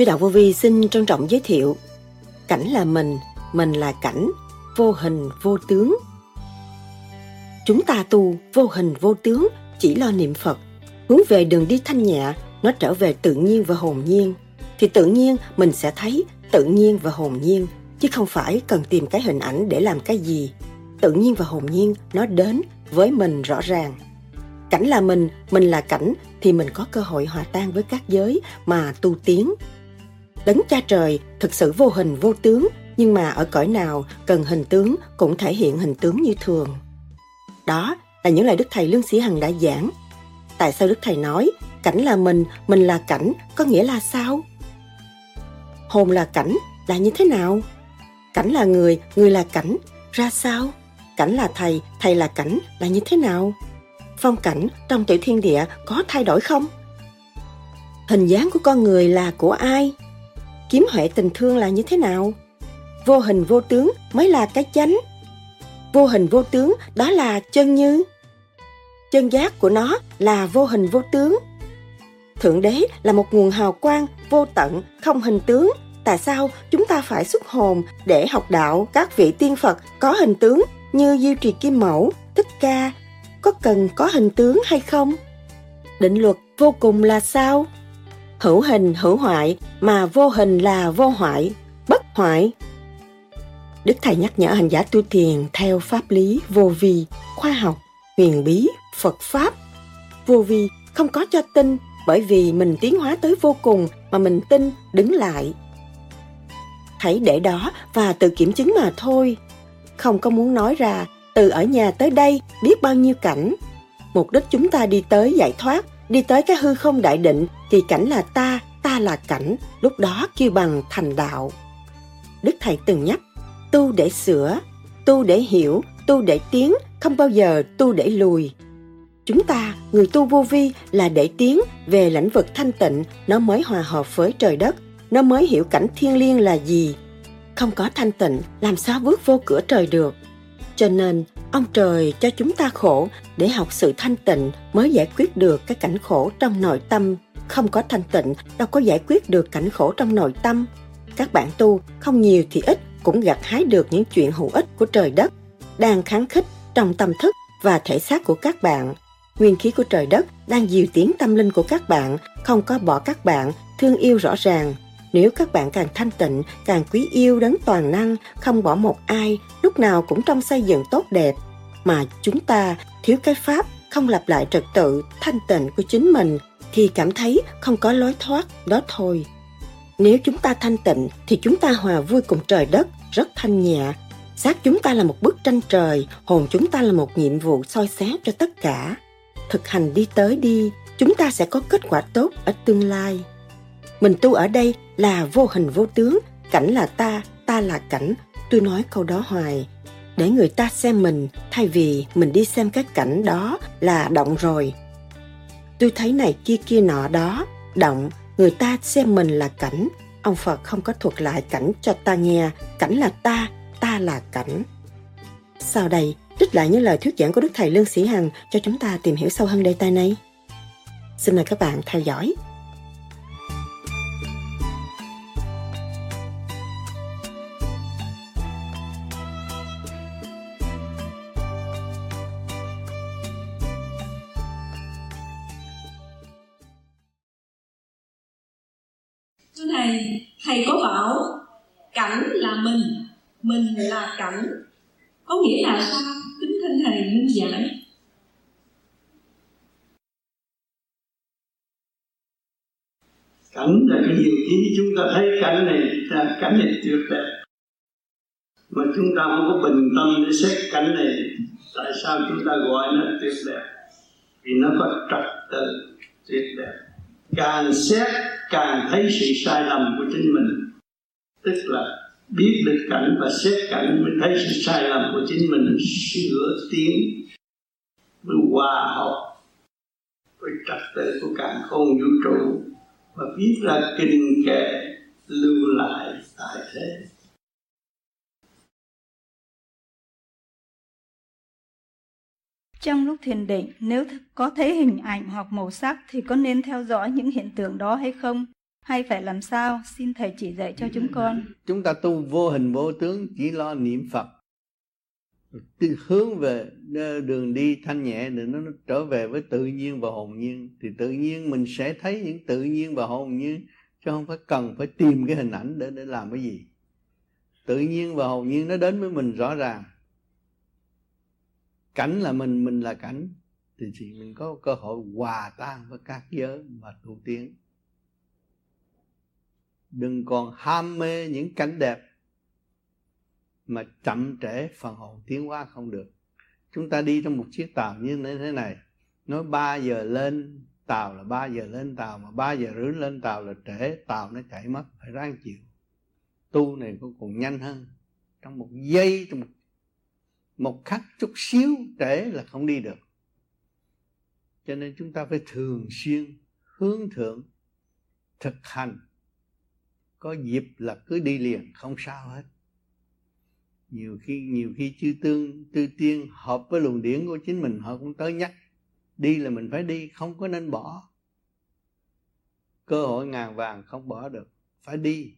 Sư đạo vô vi xin trân trọng giới thiệu Cảnh là mình, mình là cảnh, vô hình vô tướng. Chúng ta tu vô hình vô tướng, chỉ lo niệm Phật, hướng về đường đi thanh nhẹ, nó trở về tự nhiên và hồn nhiên. Thì tự nhiên mình sẽ thấy tự nhiên và hồn nhiên, chứ không phải cần tìm cái hình ảnh để làm cái gì. Tự nhiên và hồn nhiên nó đến với mình rõ ràng. Cảnh là mình, mình là cảnh thì mình có cơ hội hòa tan với các giới mà tu tiến. Đấng cha trời thực sự vô hình vô tướng, nhưng mà ở cõi nào cần hình tướng cũng thể hiện hình tướng như thường. Đó là những lời Đức Thầy Lương Sĩ Hằng đã giảng. Tại sao Đức Thầy nói cảnh là mình, mình là cảnh có nghĩa là sao? Hồn là cảnh là như thế nào? Cảnh là người, người là cảnh, ra sao? Cảnh là thầy, thầy là cảnh là như thế nào? Phong cảnh trong tiểu thiên địa có thay đổi không? Hình dáng của con người là của ai? Kiếm huệ tình thương là như thế nào? Vô hình vô tướng mới là cái chánh. Vô hình vô tướng đó là chân như. Chân giác của nó là vô hình vô tướng. Thượng đế là một nguồn hào quang vô tận, không hình tướng. Tại sao chúng ta phải xuất hồn để học đạo các vị tiên Phật có hình tướng như Diêu Trì Kim Mẫu, Thích Ca, có cần có hình tướng hay không? Định luật vô cùng là sao? Hữu hình hữu hoại mà vô hình là vô hoại, bất hoại. Đức Thầy nhắc nhở hành giả tu thiền theo pháp lý vô vi, khoa học, huyền bí, Phật Pháp. Vô vi không có cho tin bởi vì mình tiến hóa tới vô cùng mà mình tin đứng lại. Hãy để đó và tự kiểm chứng mà thôi. Không có muốn nói ra từ ở nhà tới đây biết bao nhiêu cảnh. Mục đích chúng ta đi tới giải thoát, đi tới cái hư không đại định thì cảnh là ta, ta là cảnh, lúc đó kêu bằng thành đạo. Đức Thầy từng nhắc, tu để sửa, tu để hiểu, tu để tiến, không bao giờ tu để lùi. Chúng ta, người tu vô vi là để tiến về lãnh vực thanh tịnh, nó mới hòa hợp với trời đất, nó mới hiểu cảnh thiên liêng là gì. Không có thanh tịnh, làm sao bước vô cửa trời được. Cho nên, ông trời cho chúng ta khổ để học sự thanh tịnh mới giải quyết được cái cảnh khổ trong nội tâm. Không có thanh tịnh đâu có giải quyết được cảnh khổ trong nội tâm. Các bạn tu không nhiều thì ít cũng gặt hái được những chuyện hữu ích của trời đất đang kháng khích trong tâm thức và thể xác của các bạn. Nguyên khí của trời đất đang dìu tiến tâm linh của các bạn, không có bỏ các bạn, thương yêu rõ ràng, nếu các bạn càng thanh tịnh, càng quý yêu đấng toàn năng, không bỏ một ai, lúc nào cũng trong xây dựng tốt đẹp, mà chúng ta thiếu cái pháp, không lặp lại trật tự, thanh tịnh của chính mình, thì cảm thấy không có lối thoát, đó thôi. Nếu chúng ta thanh tịnh thì chúng ta hòa vui cùng trời đất, rất thanh nhẹ. Xác chúng ta là một bức tranh trời, hồn chúng ta là một nhiệm vụ soi sáng cho tất cả. Thực hành đi tới đi, chúng ta sẽ có kết quả tốt ở tương lai. Mình tu ở đây là vô hình vô tướng, cảnh là ta, ta là cảnh. Tôi nói câu đó hoài. Để người ta xem mình, thay vì mình đi xem cái cảnh đó là động rồi. Tôi thấy này kia kia nọ đó, động, người ta xem mình là cảnh. Ông Phật không có thuật lại cảnh cho ta nghe, cảnh là ta, ta là cảnh. Sau đây, trích lại những lời thuyết giảng của Đức Thầy Lương Sĩ Hằng cho chúng ta tìm hiểu sâu hơn đề tài này. Xin mời các bạn theo dõi. Cảnh là mình mình là cảnh. Có nghĩa là sao? Tính thân thầy minh giải cảnh là cái gì khi chúng ta thấy cảnh này là cảnh này tuyệt đẹp. Mà chúng ta không có bình tâm để xét cảnh này. Tại sao chúng ta gọi nó tuyệt đẹp? Vì nó có trật tự tuyệt đẹp. Càng xét, càng thấy sự sai lầm của chính mình tức là biết được cảnh và xét cảnh mới thấy sự sai lầm của chính mình sửa tiến mới hòa hợp với trật tự của cả không vũ trụ và viết ra kinh kệ lưu lại tại thế Trong lúc thiền định, nếu có thấy hình ảnh hoặc màu sắc thì có nên theo dõi những hiện tượng đó hay không? Hay phải làm sao? Xin thầy chỉ dạy cho chúng con. Chúng ta tu vô hình vô tướng chỉ lo niệm Phật. Từ hướng về ờ, đường đi thanh nhẹ để nó trở về với tự nhiên và hồn nhiên. Thì tự nhiên mình sẽ thấy những tự nhiên và hồn nhiên, chứ không phải cần phải tìm cái hình ảnh để để làm cái gì. Tự nhiên và hồn nhiên nó đến với mình rõ ràng. Cảnh là mình mình là cảnh. Thì chỉ mình có cơ hội hòa tan với các giới mà tu tiến đừng còn ham mê những cảnh đẹp mà chậm trễ phần hồn tiến hóa không được. Chúng ta đi trong một chiếc tàu như thế này. Nói 3 giờ lên tàu là 3 giờ lên tàu mà 3 giờ rưỡi lên tàu là trễ tàu nó chạy mất phải ráng chịu. Tu này cũng còn nhanh hơn. Trong một giây trong một, một khắc chút xíu trễ là không đi được. Cho nên chúng ta phải thường xuyên hướng thượng thực hành có dịp là cứ đi liền, không sao hết. Nhiều khi nhiều khi chư tương, tư tiên hợp với luồng điển của chính mình, họ cũng tới nhắc, đi là mình phải đi, không có nên bỏ. Cơ hội ngàn vàng không bỏ được, phải đi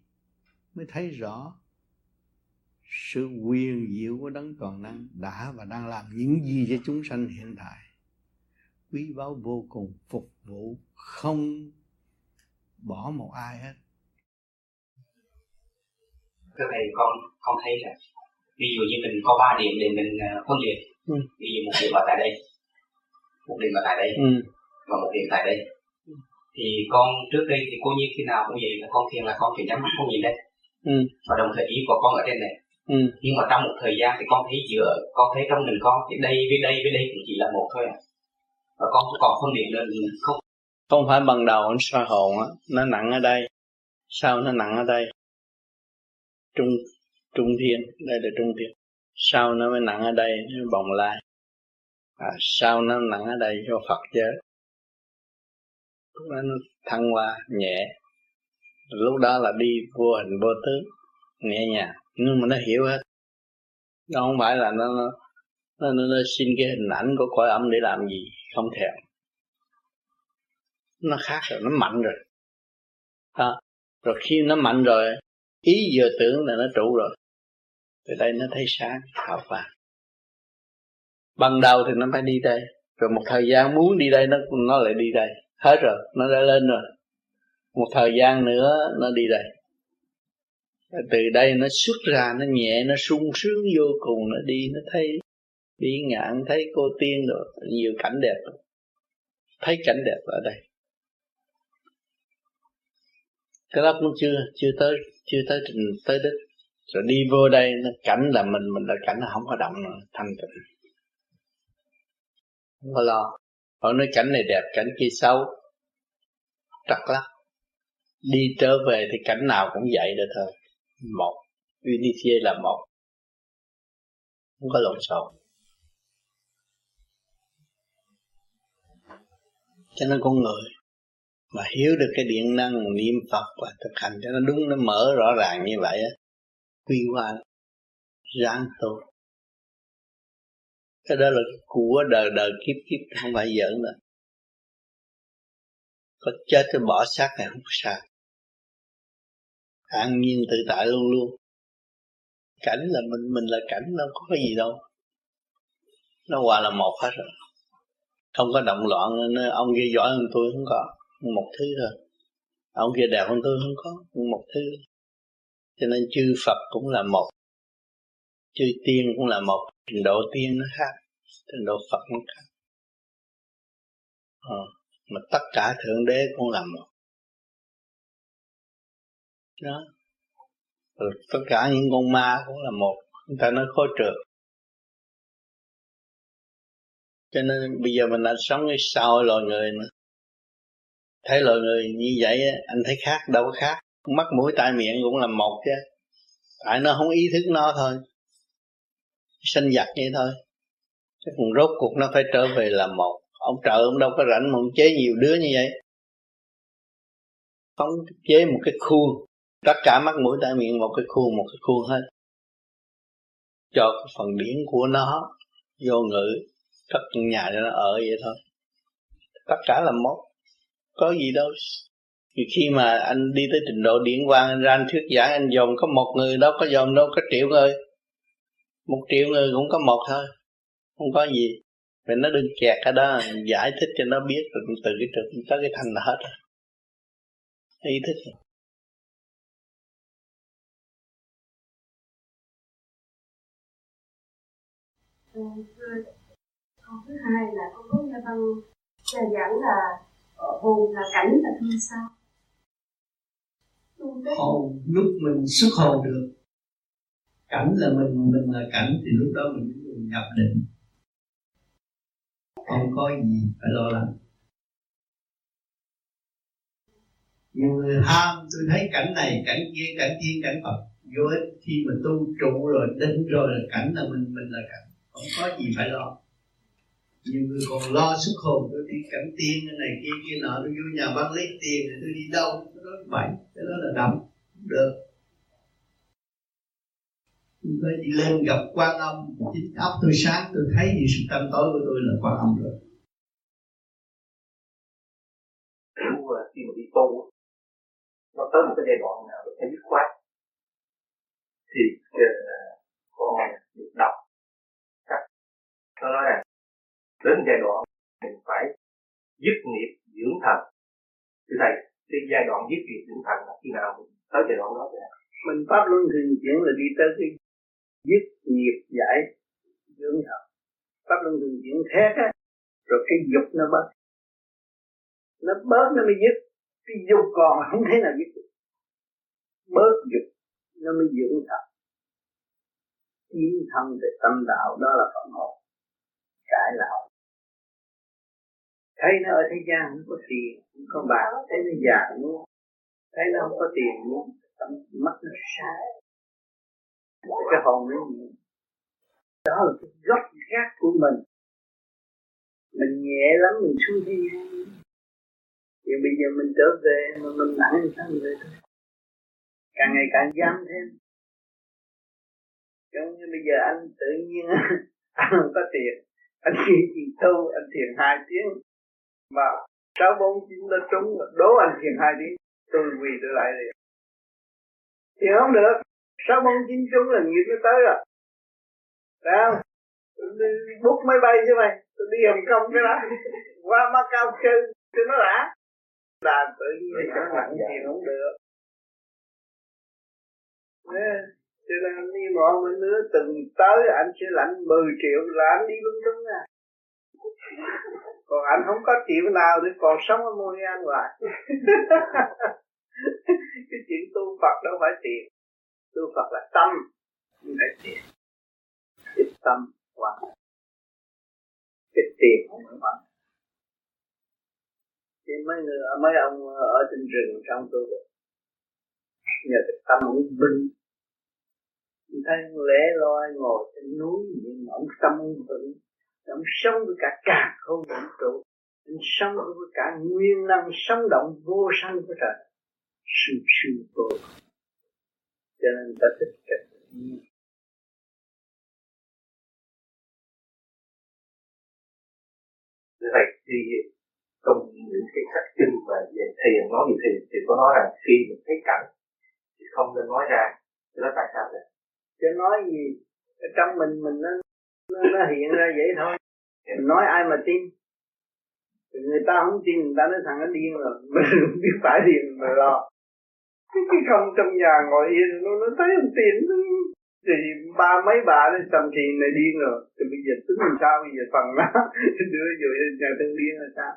mới thấy rõ sự quyền diệu của đấng toàn năng đã và đang làm những gì cho chúng sanh hiện tại. Quý báu vô cùng phục vụ, không bỏ một ai hết cái này con con thấy là ví dụ như mình có ba điểm để mình à, phân biệt ừ. ví dụ một điểm ở tại đây một điểm ở tại đây ừ. và một điểm tại đây ừ. thì con trước đây thì cô nhiên khi nào cũng vậy là con thiền là con phải nhắm mắt không nhìn đây ừ. và đồng thời ý của con ở trên này ừ. nhưng mà trong một thời gian thì con thấy giữa con thấy trong mình con thì đây với đây với đây cũng chỉ là một thôi à và con cũng còn phân biệt nên không không phải bằng đầu nó soi hồn á nó nặng ở đây sao nó nặng ở đây trung trung thiên đây là trung thiên. Sau nó mới nặng ở đây nó bồng lai. À, sau nó nặng ở đây cho phật giới. Lúc đó nó thăng hoa nhẹ. Lúc đó là đi vô hình vô tướng nhẹ nhàng. Nhưng mà nó hiểu hết. Nó không phải là nó nó, nó, nó, nó xin cái hình ảnh của cõi âm để làm gì không thèm. Nó khác rồi nó mạnh rồi. À, rồi khi nó mạnh rồi ý vừa tưởng là nó trụ rồi. Từ đây nó thấy sáng hào vàng ban đầu thì nó phải đi đây. Rồi một thời gian muốn đi đây, nó nó lại đi đây. Hết rồi, nó đã lên rồi. Một thời gian nữa, nó đi đây. Từ đây nó xuất ra, nó nhẹ, nó sung sướng vô cùng, nó đi, nó thấy đi ngạn, thấy cô tiên rồi. Nhiều cảnh đẹp thấy cảnh đẹp ở đây. Cái đó cũng chưa chưa tới chưa tới trình, tới đích. Rồi đi vô đây, nó cảnh là mình mình là cảnh nó không có động nữa, thanh tịnh. Không có lo. Họ nói cảnh này đẹp, cảnh kia xấu. Trật lắm. Đi trở về thì cảnh nào cũng vậy đó thôi. Một. Unity là một. Không có lộn xộn. Cho nên con người mà hiểu được cái điện năng, niệm Phật và thực hành cho nó đúng, nó mở rõ ràng như vậy á, quy hoan ráng tu. Cái đó là của đời đời kiếp kiếp, không phải giỡn nữa. Có chết thì bỏ xác này không sao. An nhiên tự tại luôn luôn. Cảnh là mình mình là cảnh, đâu có cái gì đâu. Nó hòa là một hết rồi. Không có động loạn nên ông kia giỏi hơn tôi không có một thứ thôi. Ông kia đẹp hơn tôi không có một thứ. Cho nên chư Phật cũng là một. Chư tiên cũng là một. Trình độ tiên nó khác trình độ Phật nó khác. Ờ, mà tất cả thượng đế cũng là một. Đó. Rồi tất cả những con ma cũng là một. Người ta nói khó trượt. Cho nên bây giờ mình đã sống cái sau loài người nữa thấy loài người như vậy anh thấy khác, đâu có khác. Mắt, mũi, tai, miệng cũng là một chứ. Tại nó không ý thức nó thôi. Sinh giặc vậy thôi. Chứ còn rốt cuộc nó phải trở về là một. Ông trợ ông đâu có rảnh mà ông chế nhiều đứa như vậy. Ông chế một cái khuôn tất cả mắt, mũi, tai, miệng một cái khuôn một cái khuôn hết. Cho cái phần điển của nó vô ngữ cất nhà cho nó ở vậy thôi. Tất cả là một có gì đâu. Thì khi mà anh đi tới trình độ điển quang, anh ra anh thuyết giảng, anh dòm có một người đâu có dòm đâu, có triệu người. Một triệu người cũng có một thôi, không có gì. Vậy nó đừng kẹt ở đó giải thích cho nó biết, rồi từ cái trực tới cái thành là hết rồi. Ý thức. Câu thứ hai là con có nghe văn giảng là hồn là cảnh là thân sao? Hồn, lúc mình xuất hồn được. Cảnh là mình mình là cảnh thì lúc đó mình nhập định. Không có gì phải lo lắng. Nhiều người ham, tôi thấy cảnh này, cảnh kia cảnh kia, cảnh phật. Vô khi mà tu trụ rồi, định rồi là cảnh là mình mình là cảnh. Không có gì phải lo nhiều người còn lo xuất hồn tôi đi cảnh tiên cái này kia kia nọ tôi vô nhà bác lấy tiền thì tôi đi đâu cái đó vậy cái đó là đậm được. Tôi đi lên gặp quan âm. Chính óc tôi sáng tôi thấy gì sự tâm tối của tôi là quan âm rồi. Khi mà đi tu nó tới một cái giai đoạn nào phải dứt khoát thì uh, được đọc nó nói rằng đến giai đoạn mình phải dứt nghiệp dưỡng thần. Thưa thầy, cái giai đoạn dứt nghiệp dưỡng thần là khi nào mình tới giai đoạn đó vậy mình pháp luân thường chuyển là đi tới cái dứt nghiệp giải dưỡng thần. Pháp luân thường chuyển thét á, rồi cái dục nó bớt. Nó bớt nó mới dứt. Cái dục còn không thế nào dứt được. Bớt dục nó mới dưỡng thần. Tiến thân về tâm đạo, đó là phần hồn cải lão thấy nó ở thế gian, không có tiền, không có bạc. Thấy nó già luôn thấy nó không có tiền luôn mắt nó sai cái hồn nó gì đó là cái gốc gác của mình. Mình nhẹ lắm, mình xuống đi. Thì bây giờ mình trở về, mà mình nặng thì sao về thôi càng ngày càng giam thêm. Giống như bây giờ anh tự nhiên anh không có tiền. Anh đi thiền tu anh thiền hai tiếng mà sáu bốn chín nó trúng đố anh thiền hai tiếng tôi quỳ tôi lại liền. Thì không được. Sáu bốn chín trúng là nghiệp nó tới rồi. Đấy không? Bút máy bay chứ mày. Tôi đi Hồng Kông cái đó. Qua Macau chơi cho nó đã. Là tự nhiên thì nó nặng thì không được. Đấy. Cho nên đi mọi mấy nữa từng tới anh sẽ lãnh 10 triệu là anh đi lung tung à còn anh không có chịu nào để còn sống ở ăn hoài cái chuyện tu Phật đâu phải tiền. Tu Phật là tâm, không phải tiền. Cái tâm hoàn cái tiền không phải hoàn thì mấy người, mấy ông ở trên rừng trong tu được. Nhờ cái tâm ông bình thấy lẽ loi ngồi trên núi, nhưng ông tâm vững ông sống với cả cả không vũ trụ. Ông sống với cả nguyên năng sống động vô sanh của trời. Sự sự vô cho nên ta thích cái thầy thì trong những cái sách kinh mà về thiền nói về thiền thì có nói rằng khi mình thấy cảnh thì không nên nói ra. Thì nó tại sao vậy? Chứ nói gì? Ở trong mình mình nó nó, nó hiện ra vậy thôi. Nói ai mà tin? Người ta không tin người ta nói thằng nó điên rồi. Mình không biết phải điên mà lo. Cái cái không trong nhà ngồi yên nó nó thấy không tin. Thì ba mấy bà nó tầm thì này điên rồi. Thì bây giờ tính làm sao? Bây giờ phần nó đưa vô nhà thân điên là sao?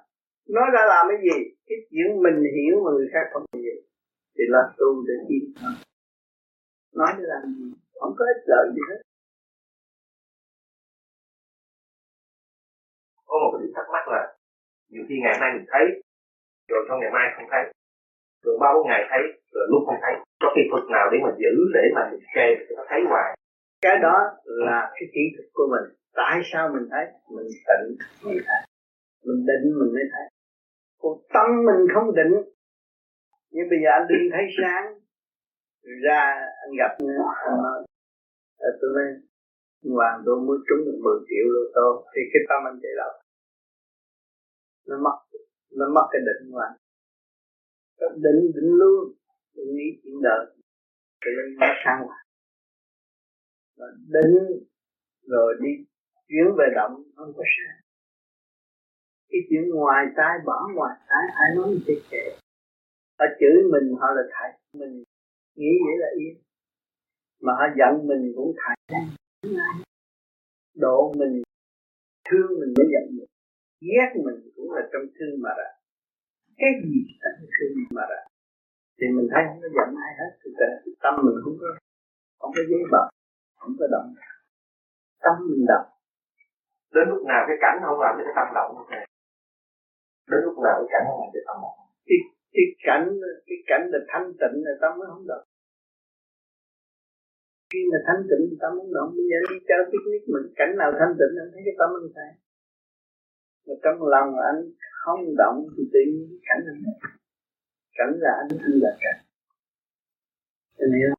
Nói ra làm cái gì? Cái chuyện mình hiểu mà người khác không hiểu. Thì là tu để tin nói để làm gì? Không có ích lợi gì hết. Có một cái điểm thắc mắc là nhiều khi ngày mai mình thấy, rồi trong ngày mai không thấy, rồi ba bốn ngày thấy, rồi lúc không thấy, có kỹ thuật nào để mà giữ, để mà mình kê nó thấy hoài? Cái đó là cái kỹ thuật của mình. Tại sao mình thấy? Mình tịnh, mình thấy. Mình định, mình mới thấy. Còn tâm mình không định. Nhưng bây giờ anh đi thấy sáng, ra anh gặp anh nói tôi nói hoàng tôi mới trúng được 10 triệu lô tô, thì cái tâm anh chạy đâu? Nó mất nó mất cái định của anh cái định định luôn đừng nghĩ chuyện đời. Tự nhiên nó sang hòa và định rồi đi chuyển về động không có sao cái chuyện ngoài tai bỏ ngoài tai ai nói gì kệ họ chửi mình, họ là thầy mình. Nghĩ vậy là yên. Mà họ giận mình cũng thầy độ mình, thương mình mới giận mình ghét mình cũng là trong thương mà ra. Cái gì trong thương mà ra? Thì mình thấy không có giận ai hết thì tâm mình không có không có giấy bận không có động tâm mình động. Đến lúc nào cái cảnh không làm cho cái tâm động đến lúc nào cái cảnh không làm cho tâm động? Cái, cái cảnh cái cảnh là thanh tịnh là tâm mới không động. Khi mà thanh tịnh thì tâm không động bây giờ đi chơi picnic mình cảnh nào thanh tịnh anh thấy cái tâm anh sai mà trong lòng anh không động thì tự nhiên cái cảnh anh cảnh là anh anh là cảnh. Anh hiểu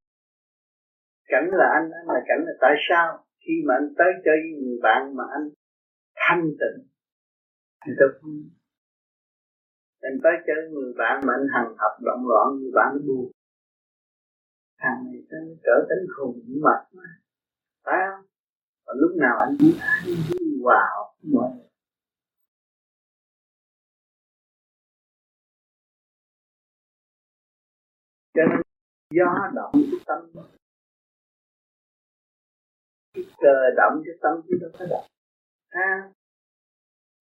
cảnh là anh anh là cảnh là tại sao? Khi mà anh tới chơi với người bạn mà anh thanh tịnh, thì tôi không anh tới chơi người bạn mà anh hằng học động loạn, người bạn nó buồn. Thằng này nó trở tính khùng mệt mà. Phải không? Và lúc nào anh đi ăn hòa vào mọi cho nên gió động cái tâm. Cái cờ động, cái tâm chứ đâu có động. Ha?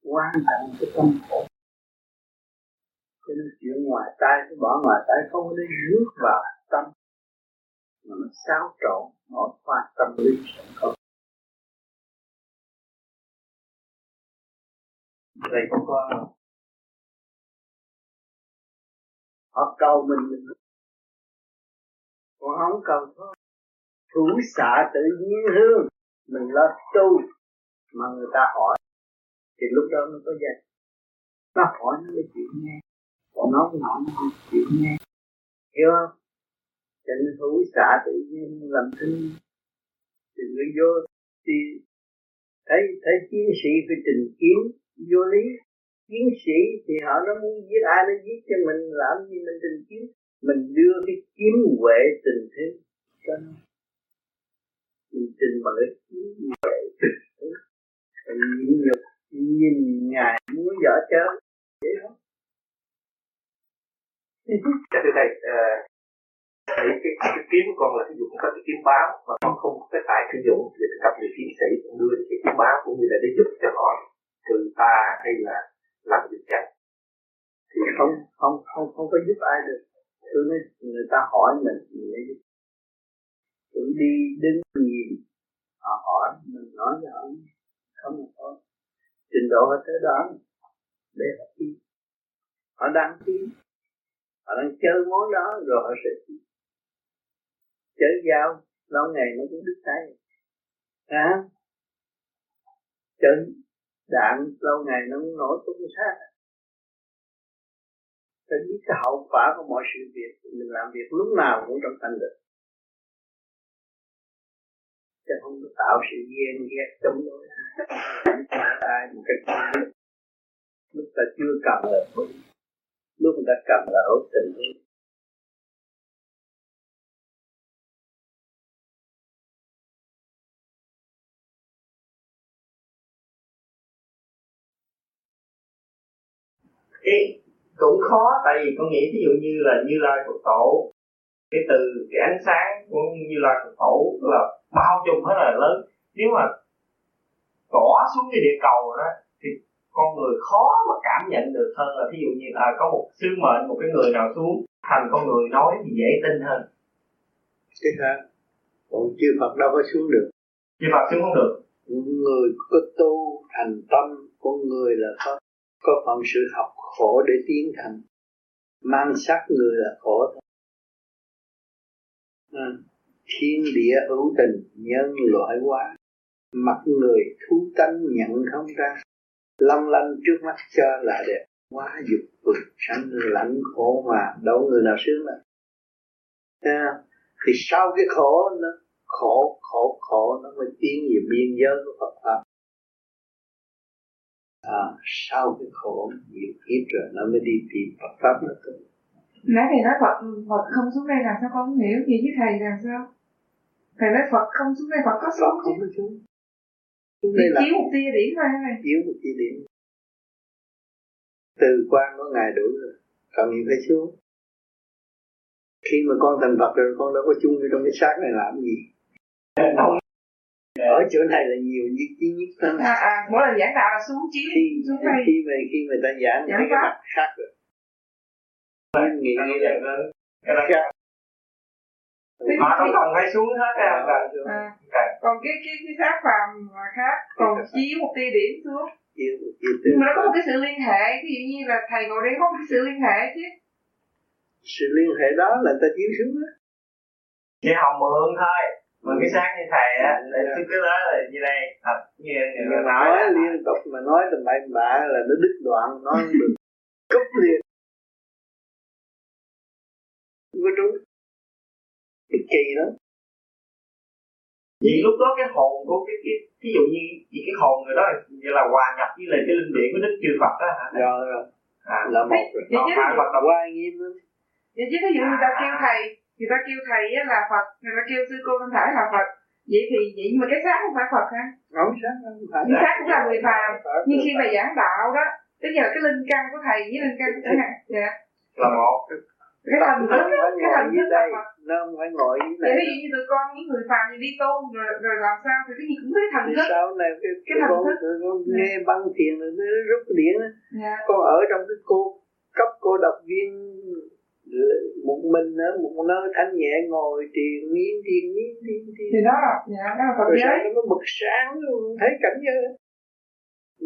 Quan trọng cái tâm khổ. Cho nên chuyện ngoài tai cứ bỏ ngoài tai không nên rước vào tâm. Mà nó xáo trộn nội khoa tâm lý sẵn có. Vậy không có họ cầu mình mình còn không cần thủ xạ tự nhiên hương. Mình lo tu mà người ta hỏi. Thì lúc đó nó có giá nó hỏi nó mới chịu nghe. Còn nó cũng hỏi nó không chịu nghe. Hiểu không? Cho nên xạ tự nhiên làm thinh thì người vô thì thấy thấy chiến sĩ phải trình kiến vô lý. Chiến sĩ thì họ nó muốn giết ai nó giết cho mình, làm gì mình trình kiến? Mình đưa cái kiếm huệ tình thế cho nó. Mình trình bằng cái kiếm huệ tình thế. Nhìn nhục nhìn ngài muốn vợ chơi vậy không Dạ thưa thầy, uh, thấy cái, cái kiếm của con là ví dụ con có cái kiếm báo mà con không có cái tài sử dụng thì gặp người chiến sĩ cũng đưa cái kiếm báo cũng như là để giúp cho họ trừ ta hay là làm việc chánh thì không không không không có giúp ai được tôi nói người ta hỏi mình mình mới tôi đi đứng nhìn, họ hỏi, mình nói cho họ không có trình độ họ tới đó để họ đi họ đang ký họ đang chơi món đó, rồi họ sẽ chơi dao lâu ngày nó cũng đứt tay. À chơi đạn, lâu ngày nó cũng nổ tung sát phải biết cái hậu quả của mọi sự việc, mình làm việc lúc nào cũng trong thành được chứ không có tạo sự ghen ghét chống đối ai một cách lúc ta chưa cần là lúc người ta cần là hữu tình Okay cũng khó tại vì con nghĩ ví dụ như là như lai phật tổ cái từ cái ánh sáng của như lai phật tổ là bao trùm hết là lớn. Nếu mà tỏ xuống cái địa cầu đó thì con người khó mà cảm nhận được hơn là ví dụ như là có một sứ mệnh một cái người nào xuống thành con người nói thì dễ tin hơn. Cái khác còn chư Phật đâu có xuống được. Chư Phật xuống không được. Người có tu thành tâm con người là có có phần sự học khổ để tiến thành. Mang sắc người là khổ thôi. À, thiên địa hữu tình nhân loại hóa. Mặt người thú tánh nhận không ra. Long lanh trước mắt cho là đẹp. Quá dục vực sanh lạnh khổ mà đâu người nào sướng là à, thì sau cái khổ nó khổ khổ khổ nó mới tiến về biên giới của Phật pháp à, sau cái khổ nhiều kiếp rồi nó mới đi tìm Phật pháp nó tu nãy thầy nói Phật Phật không xuống đây làm sao con không hiểu gì với thầy làm sao? Thầy nói Phật không xuống đây Phật có xuống chứ? không có xuống. Đây là chiếu một tia điểm thôi hả thầy chiếu một tia điểm. Từ quan của ngài đủ rồi còn gì phải xuống. Khi mà con thành Phật rồi con đâu có chung trong cái xác này làm gì ở chỗ này là nhiều nhất chi nhất. Hơn à, à, mỗi lần giảng đạo là xuống chiếu khi, xuống đây khi mà khi mà ta giảng giảng cái mặt khác rồi. Nhưng nghĩ nghĩ là cái đó mà nó còn phải xuống hết ra à, à. còn cái cái cái xác phàm khác còn chiếu một tia điểm xuống nhưng mà nó có một cái sự liên hệ ví dụ như là thầy ngồi đây có một cái sự liên hệ chứ. Sự liên hệ đó là ta chiếu xuống đó chỉ học mượn thôi mà cái sáng như thầy á là cái đó là như đây thật. Như người nói, nói liên tục mà nói tầm bậy bạ là nó đứt đoạn nói không được cúp liền. Không có đúng cái kỳ đó. Vì lúc đó cái hồn của cái cái ví dụ như vì cái hồn người đó như là hòa nhập với lại cái linh điển của đức chư phật đó hả? Rồi rồi. À, là một vậy chứ phải Phật là qua nghiêm lắm. Vậy chứ ví dụ người ta kêu thầy người ta kêu thầy là phật người ta kêu sư cô thanh thải là phật. Vậy thì vậy nhưng mà cái xác không phải phật hả? Không xác không phải. Xác cũng là người phàm. Nhưng khi mà giảng đạo đó tức là cái linh căn của thầy với linh căn của thầy. Dạ. Là một. Cái thần thức cái thần thức đây nó không phải ngồi như này ví dụ như tụi con những người phàm thì đi tu rồi rồi làm sao thì cái gì cũng thấy thần thức. sau này cái, cái thần thức. con nghe băng thiền rồi nó rút điện á. Dạ. con ở trong cái cô cấp cô độc viên một mình ở một nơi thanh nhẹ ngồi triền miên triền miên triền triền thì đó dạ đó Phật giới nó bực sáng thấy cảnh giới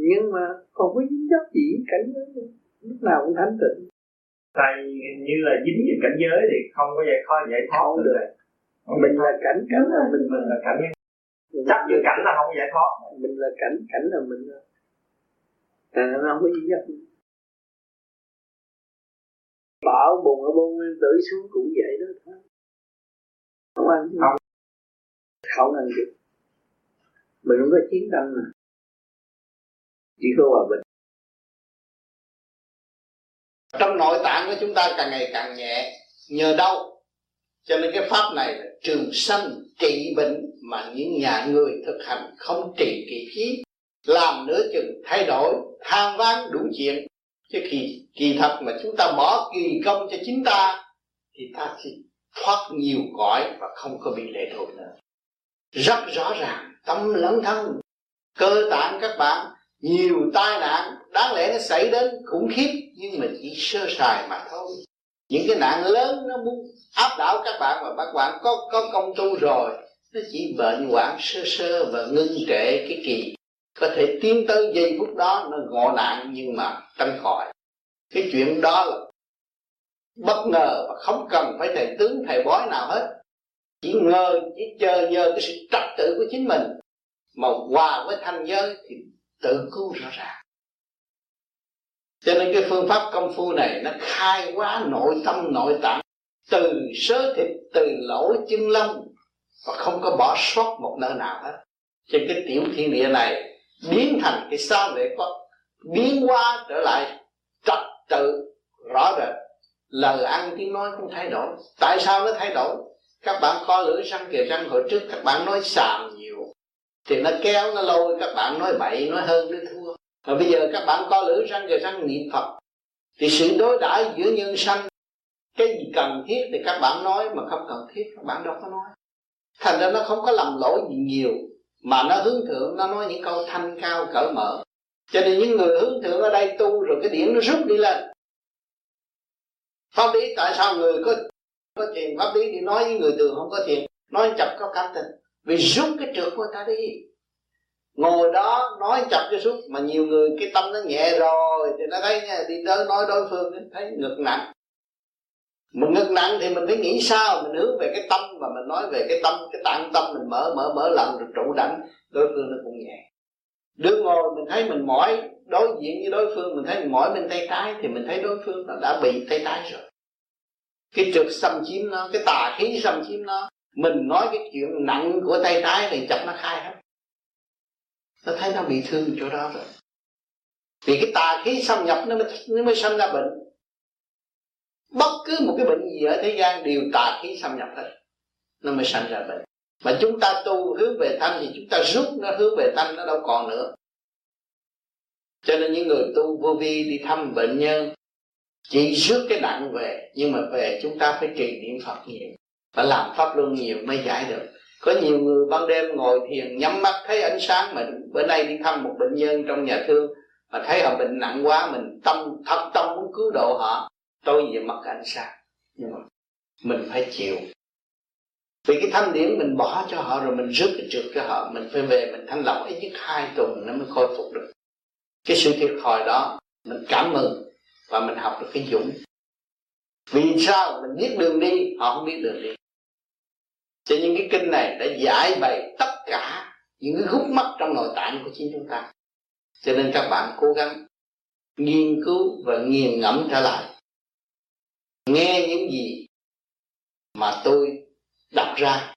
nhưng mà còn có dính dấp gì cảnh giới lúc nào cũng thanh tịnh. Tại như là dính về cảnh giới thì không có giải khó giải thoát được rồi. Mình là cảnh cảnh là mình mình là cảnh chấp giữa cảnh là không giải thoát. Mình là cảnh cảnh là mình. À, nó không có gì. hết bão bùng ở bông lên tới xuống cũng vậy đó. Thôi không ăn không. Không ăn được mình không có chiến tranh mà. Chỉ có hòa bình. Trong nội tạng của chúng ta càng ngày càng nhẹ. Nhờ đâu? Cho nên cái pháp này là trường sanh trị bệnh mà những nhà người thực hành không trị kỳ khí. Làm nửa chừng thay đổi than vang đủ chuyện chứ kỳ kỳ thật mà chúng ta bỏ kỳ công cho chính ta, thì ta sẽ thoát nhiều cõi và không có bị lệ thuộc nữa. Rất rõ ràng, tâm lẫn thân, cơ tạng các bạn, nhiều tai nạn, đáng lẽ nó xảy đến khủng khiếp, nhưng mà chỉ sơ sài mà thôi. Những cái nạn lớn nó muốn áp đảo các bạn mà các bạn có có công tu rồi, nó chỉ bệnh hoạn sơ sơ và ngưng trệ cái kỳ có thể tiến tới giây phút đó nó ngộ nạn nhưng mà tránh khỏi. Cái chuyện đó là bất ngờ và không cần phải thầy tướng, thầy bói nào hết. Chỉ ngờ, chỉ chờ nhờ cái sự trật tự của chính mình mà hòa với thanh giới thì tự cứu rõ ràng. Cho nên cái phương pháp công phu này nó khai quá nội tâm, nội tạng. Từ sớ thịt, từ lỗ chân lông và không có bỏ sót một nơi nào hết. Trên cái tiểu thiên địa này biến thành cái sao để có biến qua trở lại trật tự rõ rệt. Lời ăn tiếng nói không thay đổi. Tại sao nó thay đổi? Các bạn co lưỡi răng kề răng hồi trước các bạn nói xàm nhiều, thì nó kéo nó lôi các bạn nói bậy, nói hơn, nói thua. Và bây giờ các bạn co lưỡi răng kề răng niệm phật, thì sự đối đãi giữa nhân sanh, cái gì cần thiết thì các bạn nói, mà không cần thiết các bạn đâu có nói. Thành ra nó không có lầm lỗi gì nhiều mà nó hướng thượng, nó nói những câu thanh cao cởi mở. Cho nên những người hướng thượng ở đây tu rồi cái điển nó rút đi lên. Pháp lý tại sao người có có tiền pháp lý thì nói với người thường không có tiền nói chập có cảm tình. Vì rút cái trượt của ta đi. Ngồi đó nói chập cho suốt mà nhiều người cái tâm nó nhẹ rồi, thì nó thấy nha, đi tới nói đối phương, thấy ngực nặng mình ngực nặng thì mình phải nghĩ sao? Mình hướng về cái tâm và mình nói về cái tâm cái tạng tâm mình mở mở mở lần rồi trụ đảnh đối phương nó cũng nhẹ. Đứa ngồi mình thấy mình mỏi đối diện với đối phương mình thấy mình mỏi bên tay trái thì mình thấy đối phương nó đã bị tay trái rồi. Cái trực xâm chiếm nó cái tà khí xâm chiếm nó mình nói cái chuyện nặng của tay trái thì chặt nó khai hết. Nó thấy nó bị thương chỗ đó rồi. Vì cái tà khí xâm nhập nó mới, nó mới sanh ra bệnh bất cứ một cái bệnh gì ở thế gian đều tà khí xâm nhập hết. Nó mới sanh ra bệnh. Mà chúng ta tu hướng về tâm thì chúng ta rút nó hướng về tâm nó đâu còn nữa. Cho nên những người tu vô vi đi thăm bệnh nhân, chỉ rước cái nặng về, nhưng mà về chúng ta phải trì niệm phật nhiều. Phải làm pháp luân nhiều mới giải được. Có nhiều người ban đêm ngồi thiền, nhắm mắt thấy ánh sáng mình bữa nay đi thăm một bệnh nhân trong nhà thương, mà thấy họ bệnh nặng quá, mình tâm thật tâm muốn cứu độ họ tôi về mất ánh sáng. Nhưng mà mình phải chịu. Vì cái thanh điển mình bỏ cho họ rồi mình rước cái trượt cho họ, mình phải về mình thanh lọc ít nhất hai tuần nó mới khôi phục được. Cái sự thiệt thòi đó, mình cảm mừng và mình học được cái dũng. Vì sao? Mình biết đường đi, họ không biết đường đi. Cho những cái kinh này đã giải bày tất cả những cái khúc mắc trong nội tạng của chính chúng ta. Cho nên các bạn cố gắng nghiên cứu và nghiền ngẫm trở lại nghe những gì mà tôi đọc ra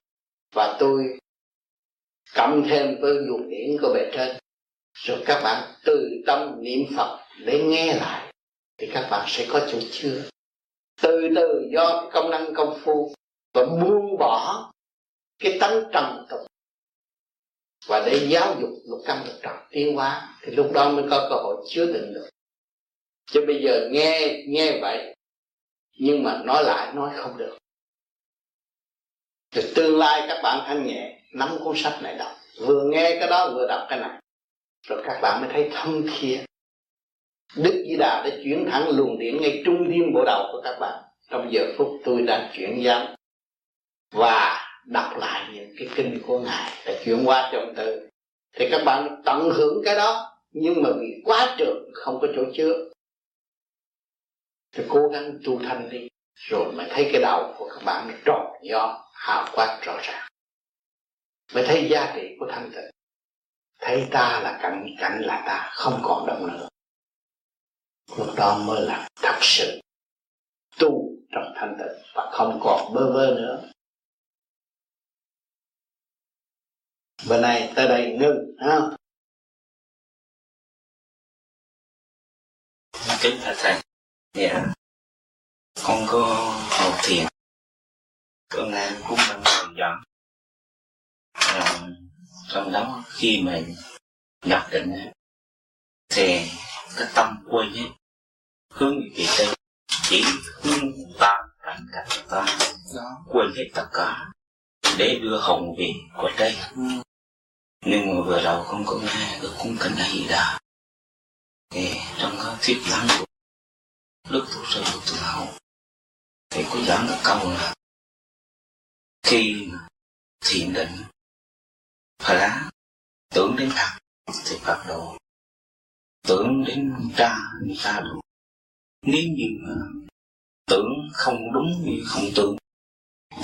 và tôi cộng thêm với luồng điển của bề trên. Rồi các bạn từ tâm niệm phật để nghe lại, thì các bạn sẽ có chỗ chưa từ từ do công năng công phu và buông bỏ cái tánh trầm tục và để giáo dục lục căn lục trần tiến hóa, thì lúc đó mới có cơ hội chứa đựng được. Chứ bây giờ nghe nghe vậy nhưng mà nói lại, nói không được. Rồi tương lai các bạn thanh nhẹ, nắm cuốn sách này đọc. Vừa nghe cái đó, vừa đọc cái này. Rồi các bạn mới thấy thâm thiện. Đức Di Đà đã chuyển thẳng luồng điện ngay trung tâm bộ đầu của các bạn. Trong giờ phút tôi đang chuyển giám Và đọc lại những cái kinh của Ngài Đã chuyển qua trong từ. Thì các bạn tận hưởng cái đó, Nhưng mà vì quá trường, không có chỗ chứa. Thì cố gắng tu thanh đi Rồi mới thấy cái đầu của các bạn tròn do hào quang rõ ràng. Mới thấy giá trị của thanh tịnh. Thấy ta là cảnh, cảnh là ta Không còn động nữa. Lúc đó mới là thật sự tu trong thanh tịnh và không còn bơ vơ nữa. Bữa nay tới đây ngưng ha? Kính thưa thầy dạ. Con có học thiền. Con nghe cũng đang dần dần à, trong đó khi mà nhập định thì cái tâm quên hết hướng về tây chỉ hướng ta cảnh cảnh ta quên hết tất cả để đưa hồng về của đây. Nhưng mà vừa đầu không có nghe được cung kính hay đã thì trong cái thuyết giảng của đức tổ sư đức tự hậu thì có giảng được câu là khi thiền định phá tưởng đến thật thì phật độ. Tưởng đến cha người ta được nếu như tưởng không đúng như không tưởng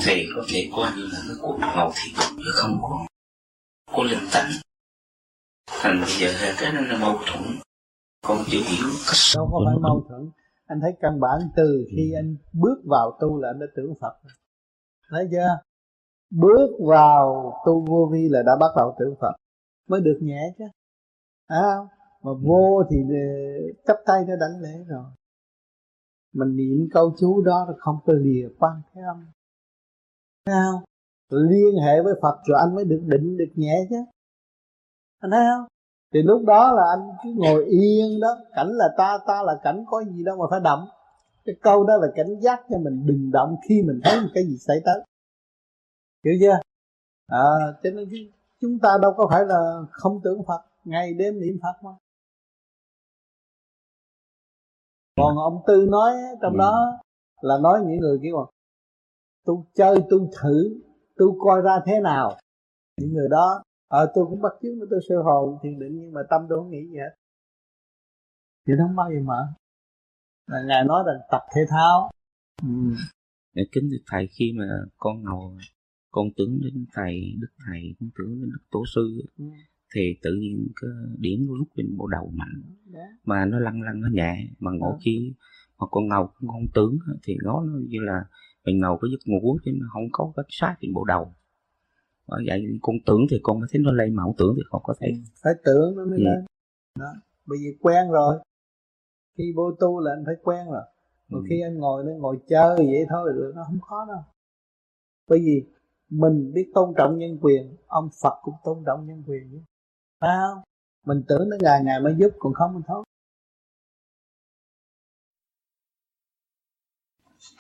thì có thể coi như là cái cuộc ngầu thị chứ không có có linh tánh. Thành bây giờ cái đó là mâu thuẫn. Không chịu hiểu cách đâu có phải mâu thuẫn anh thấy căn bản từ khi anh bước vào tu là anh đã tưởng Phật. Thấy chưa? Bước vào tu vô vi là đã bắt đầu tưởng Phật. Mới được nhẹ chứ. À, mà vô thì chấp tay nó đánh lễ rồi. Mình niệm câu chú đó là không có lìa quan thế âm sao liên hệ với Phật rồi anh mới được định được nhẹ chứ. Anh thấy không thì lúc đó là anh cứ ngồi yên đó cảnh là ta ta là cảnh có gì đâu mà phải động cái câu đó là cảnh giác cho mình đừng động khi mình thấy một cái gì xảy tới. Hiểu chưa? À, cho nên chúng ta đâu có phải là không tưởng Phật ngày đêm niệm Phật mà. Còn ông tư nói trong ừ. đó là nói những người kia còn tôi chơi tôi thử tôi coi ra thế nào. Những người đó ờ à, tôi cũng bắt chước với tôi sơ hồn thiền định nhưng mà tâm tôi không nghĩ gì hết. Thì nó không bao giờ mở là ngài nói là tập thể thao. Ừ. Để kính được thầy khi mà con ngồi con tưởng đến thầy đức thầy con tưởng đến đức tổ sư ừ. thì tự nhiên cái điểm nó rút lên bộ đầu mạnh. Đó. mà nó lăn lăn nó nhẹ mà ngộ khi mà con ngầu con tưởng thì nó, như là mình ngầu có giấc ngủ chứ nó không có cái sát trên bộ đầu bởi vậy con tưởng thì con mới thấy nó lên mà không tưởng thì không có thấy. Ừ, phải tưởng nó mới ừ. lên. Đó bởi vì quen rồi. Khi vô tu là anh phải quen rồi. Rồi khi anh ngồi nó ngồi chơi vậy thôi rồi nó không khó đâu. Bởi vì mình biết tôn trọng nhân quyền ông Phật cũng tôn trọng nhân quyền chứ. Phải không? Mình tưởng nó ngày ngày mới giúp còn không mình thôi.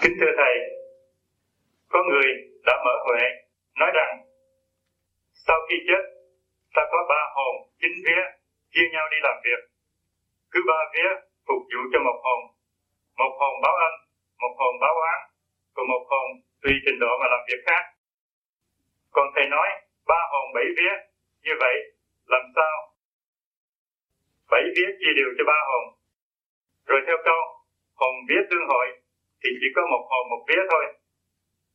Kính thưa thầy có người đã mở huệ nói rằng sau khi chết, ta có ba hồn, chín vía, chia nhau đi làm việc. Cứ ba vía phục vụ cho một hồn. Một hồn báo ân, một hồn báo oán, còn một hồn tùy trình độ mà làm việc khác. Còn thầy nói, ba hồn bảy vía, như vậy, làm sao? Bảy vía chia đều cho ba hồn. Rồi theo câu, hồn vía tương hội, thì chỉ có một hồn một vía thôi.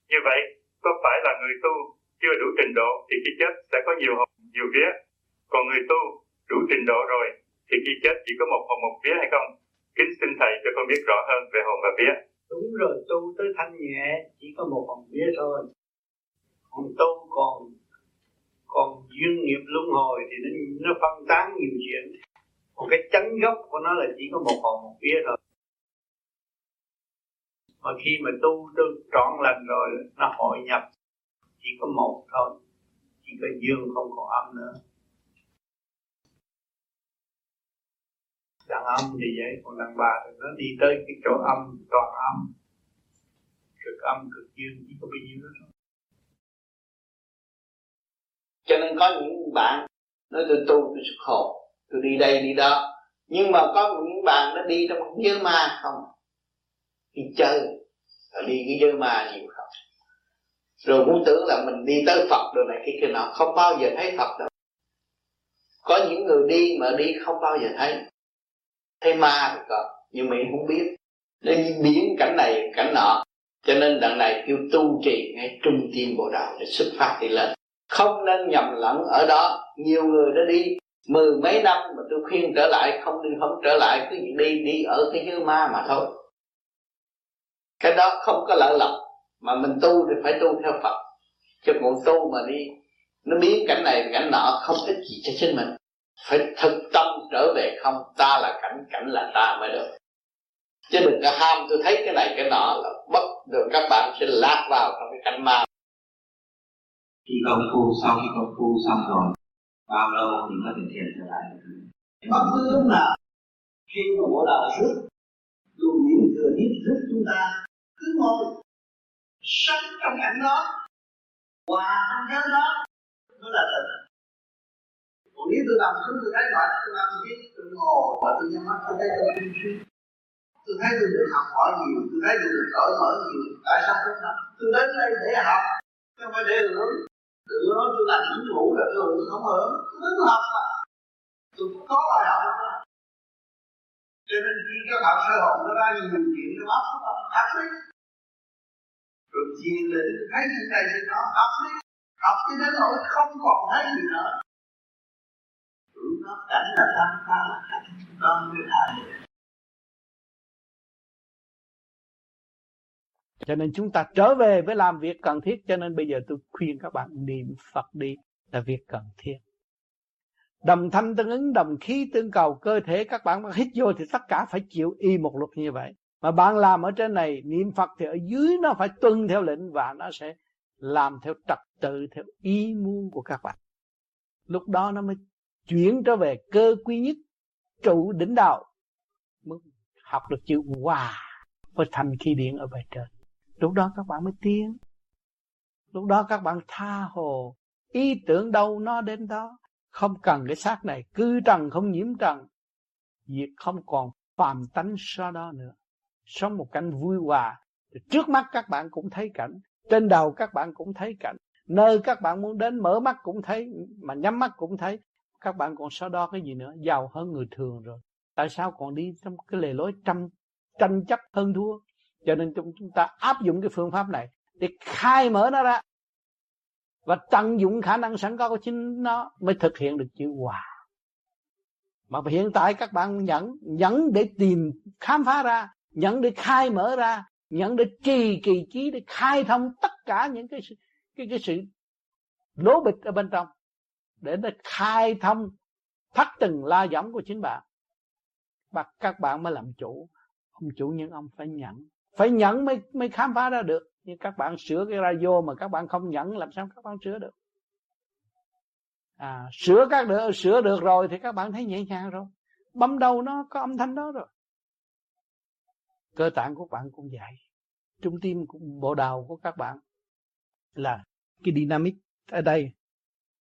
Như vậy, có phải là người tu chưa đủ trình độ thì khi chết sẽ có nhiều hồn nhiều vía. Còn người tu đủ trình độ rồi thì khi chết chỉ có một hồn một vía hay không? Kính xin thầy cho con biết rõ hơn về hồn và vía. Đúng rồi tu tới thanh nhẹ chỉ có một hồn vía thôi. Còn tu còn còn duyên nghiệp luân hồi thì nó, nó phân tán nhiều chuyện. Còn cái chánh gốc của nó là chỉ có một hồn một vía thôi. Mà khi mà tu tu trọn lành rồi nó hội nhập chỉ có một thôi, chỉ có dương không còn âm nữa. Đàn âm thì vậy, còn đàn bà thì nó đi tới cái chỗ âm, toàn âm. Cực âm, cực dương, chỉ có bao nhiêu đó thôi. Cho nên có những bạn nói, tôi tu, tôi xuất khổ, tôi đi đây, đi đó. Nhưng mà có những bạn nó đi trong giới ma không? Đi chơi. Đi cái giới ma nhiều không? Rồi cũng tưởng là mình đi tới Phật rồi này kia kia nào không bao giờ thấy Phật đâu. Có những người đi mà đi không bao giờ thấy. Thấy ma thì có, nhưng mình không biết. Nên biến cảnh này, cảnh nọ. Cho nên đằng này kêu tu trì ngay trung tâm bộ đạo để xuất phát đi lên. Không nên nhầm lẫn ở đó. Nhiều người đã đi mười mấy năm mà tôi khuyên trở lại, không đi, không trở lại, cứ đi đi ở cái hư ma mà thôi. Cái đó không có lợi lộc mà mình tu thì phải tu theo Phật. Chứ còn tu mà đi nó biến cảnh này cảnh nọ không ích gì cho chính mình. Phải thực tâm trở về không ta là cảnh cảnh là ta mới được. Chứ đừng có ham tôi thấy cái này cái nọ là bất được. Các bạn sẽ lạc vào trong cái cảnh ma. Khi công phu sau khi công phu xong rồi bao lâu thì có thể thiền trở lại? Bất cứ lúc nào khi mà bộ đạo rút luồng niệm thừa biết rút chúng ta cứ ngồi sống trong cảnh đó. Hòa trong cảnh đó. Nó là thật còn nếu tôi làm xuống tôi thấy mệt tôi làm gì? Tôi ngồi và tôi nhắm mắt, tôi thấy tôi suy suy tôi thấy tôi được học hỏi nhiều, tôi thấy tôi được cởi mở nhiều. Tại sao tôi học? Tôi đến đây để học. Không phải để hưởng. Tự nó tôi làm chính ngủ là tôi hưởng không hưởng. Tôi đến học mà. Tôi có bài học mà cho nên khi các bạn sơ hồn nó ra nhiều chuyện, nó bắt nó học đi rồi chiều lên thấy những này thì nó học đi học cái đến nỗi không còn thấy gì nữa. Rồi nó cảnh là tham ta là cảnh con người thầy cho nên chúng ta trở về với làm việc cần thiết, cho nên bây giờ tôi khuyên các bạn niệm Phật đi là việc cần thiết. Đồng thanh tương ứng, đồng khí tương cầu, cơ thể các bạn hít vô thì tất cả phải chịu y một luật như vậy mà bạn làm ở trên này, niệm Phật thì ở dưới nó phải tuân theo lệnh và nó sẽ làm theo trật tự, theo ý muốn của các bạn. Lúc đó nó mới chuyển trở về cơ quy nhất, trụ đỉnh đạo, mới học được chữ hòa với thành khí điện ở bề trên. Lúc đó các bạn mới tiến. Lúc đó các bạn tha hồ. Ý tưởng đâu nó đến đó. Không cần cái xác này cư trần không nhiễm trần. Việc không còn phàm tánh sau đó nữa sống một cảnh vui hòa. Trước mắt các bạn cũng thấy cảnh, trên đầu các bạn cũng thấy cảnh, nơi các bạn muốn đến mở mắt cũng thấy, mà nhắm mắt cũng thấy. Các bạn còn so đo cái gì nữa? Giàu hơn người thường rồi. Tại sao còn đi trong cái lề lối tranh tranh chấp hơn thua? Cho nên chúng chúng ta áp dụng cái phương pháp này để khai mở nó ra. Và tận dụng khả năng sẵn có của chính nó mới thực hiện được chữ hòa. Mà hiện tại các bạn nhẫn nhẫn để tìm khám phá ra nhận để khai mở ra, nhận để trì kỳ trí để khai thông tất cả những cái cái cái sự lố bịch ở bên trong, để nó khai thông thắt từng la giỏng của chính bạn. Và các bạn mới làm chủ. Ông chủ nhưng ông phải nhận. Phải nhận mới mới khám phá ra được. Nhưng các bạn sửa cái radio mà các bạn không nhận, làm sao các bạn sửa được? À sửa các được, sửa được rồi thì các bạn thấy nhẹ nhàng rồi. Bấm đầu nó có âm thanh đó rồi cơ tạng của bạn cũng vậy, trung tim của bộ đầu của các bạn là cái dynamic ở đây,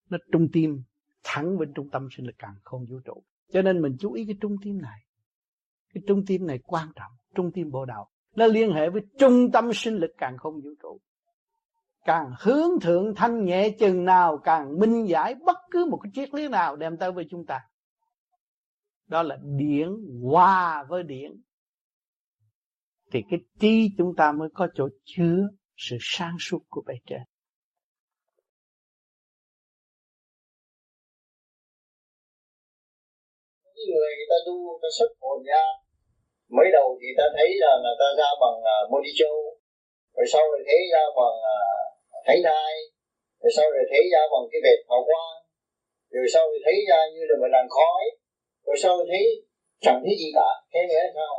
nó trung tim, thẳng bên trung tâm sinh lực càng không vũ trụ. Cho nên mình chú ý cái trung tim này. Cái trung tim này quan trọng, trung tim bộ đầu. Nó liên hệ với trung tâm sinh lực càng không vũ trụ. Càng hướng thượng thanh nhẹ chừng nào, càng minh giải bất cứ một cái triết lý nào đem tới với chúng ta. Đó là điển hòa với điển thì cái trí chúng ta mới có chỗ chứa sự sáng suốt của bề trên. Người người ta tu người ta xuất hồn ra mới đầu thì ta thấy là người ta ra bằng à, uh, modi châu rồi sau rồi thấy ra bằng à, uh, thấy thai rồi sau rồi thấy ra bằng cái vệt hào quang. Rồi sau rồi thấy ra như là một làn khói. Rồi sau rồi thấy chẳng thấy gì cả. Thế nghĩa sao?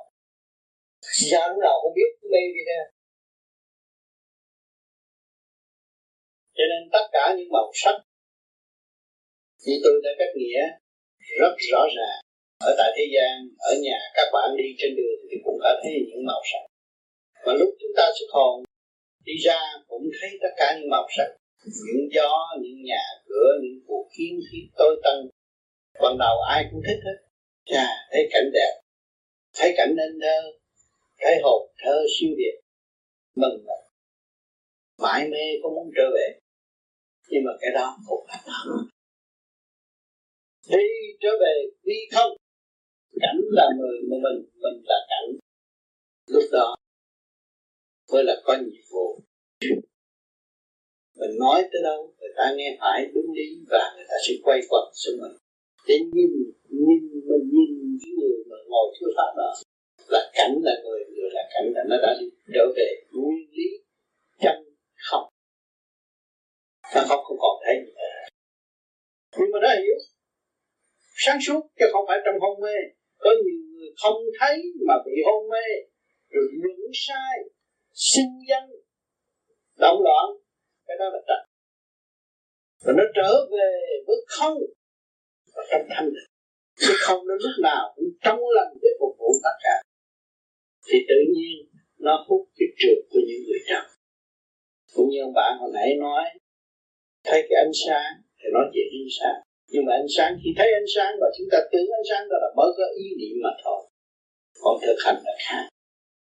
Ra lúc nào không biết mê đi thế cho nên tất cả những màu sắc như tôi đã cách nghĩa rất rõ ràng. Ở tại thế gian ở nhà các bạn đi trên đường thì cũng đã thấy những màu sắc. Mà lúc chúng ta xuất hồn đi ra cũng thấy tất cả những màu sắc. Những gió những nhà cửa những cuộc kiến thiết tối tân. Ban đầu ai cũng thích hết. Chà, thấy cảnh đẹp. Thấy cảnh nên thơ cái hồn thơ siêu việt, mừng lắm mãi mê có muốn trở về, nhưng mà cái đó không phải đi trở về đi không? Cảnh là người mà mình mình là cảnh. Lúc đó, mới là có nhiệm vụ mình nói tới đâu, người ta nghe phải đúng lý và người ta sẽ quay quẩn xuống mình. Để nhìn nhìn mình nhìn cái người mà ngồi thưa pháp đó là cảnh là người người là cảnh là nó đã đi trở về nguyên lý chân không. Nó không không còn thấy gì nhưng mà nó hiểu. Sáng suốt, chứ không phải trong hôn mê. Có nhiều người không thấy mà bị hôn mê, rồi nhận sai sinh danh, động loạn, cái đó là trật và nó trở về với không. Và trong thanh định chứ không nó lúc nào cũng trong lành để phục vụ tất cả thì tự nhiên nó hút cái trượt của những người trần cũng như ông bạn hồi nãy nói, thấy cái ánh sáng thì nói chuyện ánh sáng. Nhưng mà ánh sáng, khi thấy ánh sáng và chúng ta tưởng ánh sáng đó là mới có ý niệm mà thôi. Còn thực hành là khác.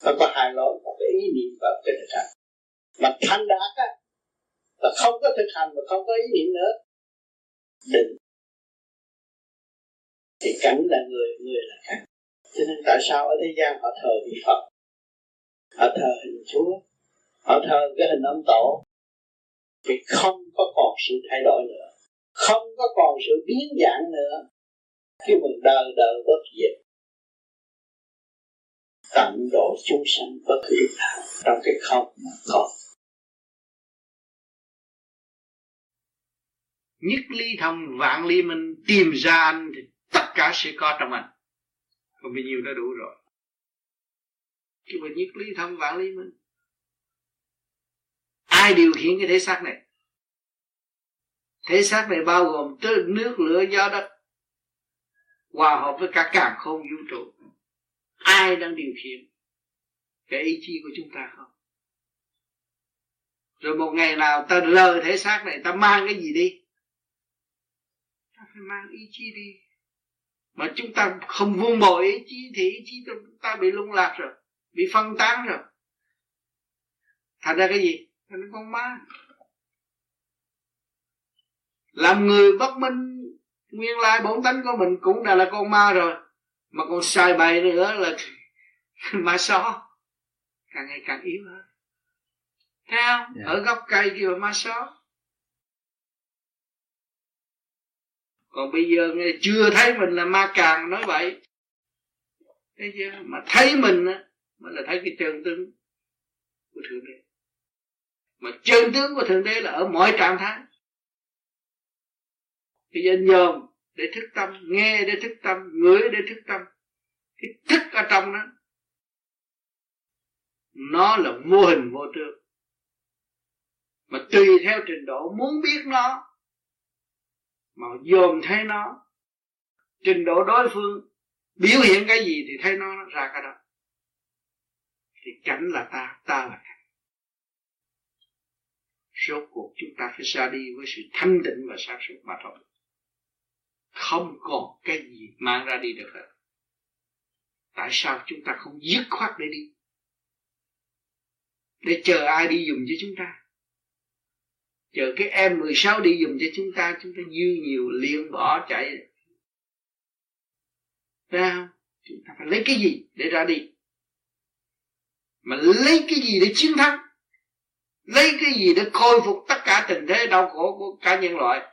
Nó có hai lối, một cái ý niệm và cái thực hành. Mà thanh đạt á, là không có thực hành mà không có ý niệm nữa. Định thì cảnh là người người là cảnh cho nên tại sao ở thế gian họ thờ vị phật? Họ thờ hình chúa. Họ thờ cái hình ông tổ. Vì không có còn sự thay đổi nữa. Không có còn sự biến dạng nữa. Khi mình đời đời bất diệt, tận độ chúng sanh bất cứ lúc nào trong cái không mà có nhất ly thông vạn ly minh tìm ra anh thì tất cả sẽ có trong anh còn bao nhiêu đã đủ rồi. Chứ mà nhất lý thông vạn lý minh. Ai điều khiển cái thể xác này? Thể xác này bao gồm từ nước, lửa, gió, đất. Hòa hợp với cả càng không vũ trụ. Ai đang điều khiển cái ý chí của chúng ta không? Rồi một ngày nào ta rời thể xác này, ta mang cái gì đi? Ta phải mang ý chí đi mà chúng ta không vun bồi ý chí thì ý chí chúng ta bị lung lạc rồi bị phân tán rồi. Thành ra cái gì? Thành ra con ma. Làm người bất minh nguyên lai bổn tánh của mình cũng đã là con ma rồi. Mà còn sai bày nữa là ma so càng ngày càng yếu hơn. Thấy không? Yeah. Dạ. ở gốc cây kia ma so còn bây giờ chưa thấy mình là ma càng nói vậy. Thấy chưa? Mà thấy mình á, mới là thấy cái chân tướng của thượng đế. Mà chân tướng của thượng đế là ở mọi trạng thái. Thì giờ nhờm để thức tâm, nghe để thức tâm, ngửi để thức tâm. Cái thức ở trong đó, nó là vô hình vô tướng. Mà tùy theo trình độ muốn biết nó mà dòm thấy nó, trình độ đối phương, biểu hiện cái gì thì thấy nó ra cái đó. Thì cảnh là ta ta là cảnh. Rốt cuộc chúng ta phải ra đi với sự thanh tịnh và sáng suốt mà thôi. Không còn cái gì mang ra đi được hết. Tại sao chúng ta không dứt khoát để đi? Để chờ ai đi dùng cho chúng ta? Chờ cái em 16 đi dùng cho chúng ta chúng ta dư nhiều liền bỏ chạy. Ra không? Chúng ta phải lấy cái gì để ra đi? Mà lấy cái gì để chiến thắng? Lấy cái gì để khôi phục tất cả tình thế đau khổ của cả nhân loại?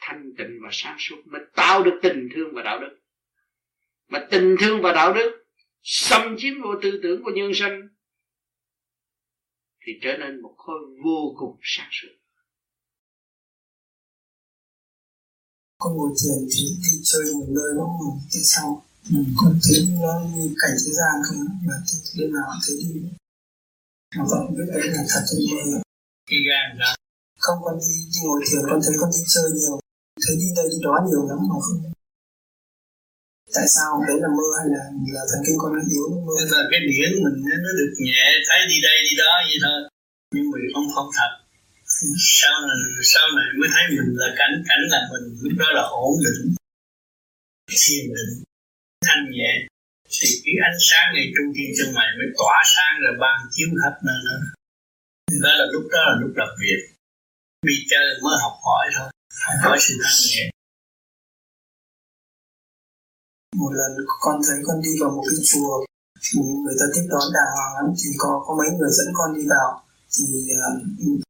Thanh tịnh và sáng suốt mới tạo được tình thương và đạo đức. Mà tình thương và đạo đức xâm chiếm vô tư tưởng của nhân sinh thì trở nên một khối vô cùng sáng suốt. Con ngồi thiền thì đi chơi một nơi đó mà tại sao? Ừ. con thấy nó như cảnh thế gian không? Mà đêm nào thấy đi. Mà vẫn biết đấy là thật trong mơ. Cái gan ra. Không con đi, đi ngồi thiền con thấy con đi chơi nhiều. Thấy đi đây đi đó nhiều lắm mà không tại sao đấy là mưa hay là là thần kinh con nó yếu? Mưa? là cái điển mình nó được nhẹ, thấy đi đây, đi đó vậy thôi. Nhưng mình không không thật. Sau này sau này mới thấy mình là cảnh cảnh là mình, lúc đó là ổn định. Thiền định, thanh nhẹ. Thì cái ánh sáng này trung thiên chân mày mới tỏa sáng rồi ban chiếu khắp nơi nữa đó là lúc đó là lúc làm việc. Đi chơi mới học hỏi thôi. Học hỏi sự thanh nhẹ một lần con thấy con đi vào một cái chùa người ta tiếp đón đàng hoàng lắm thì có có mấy người dẫn con đi vào. Thì uh,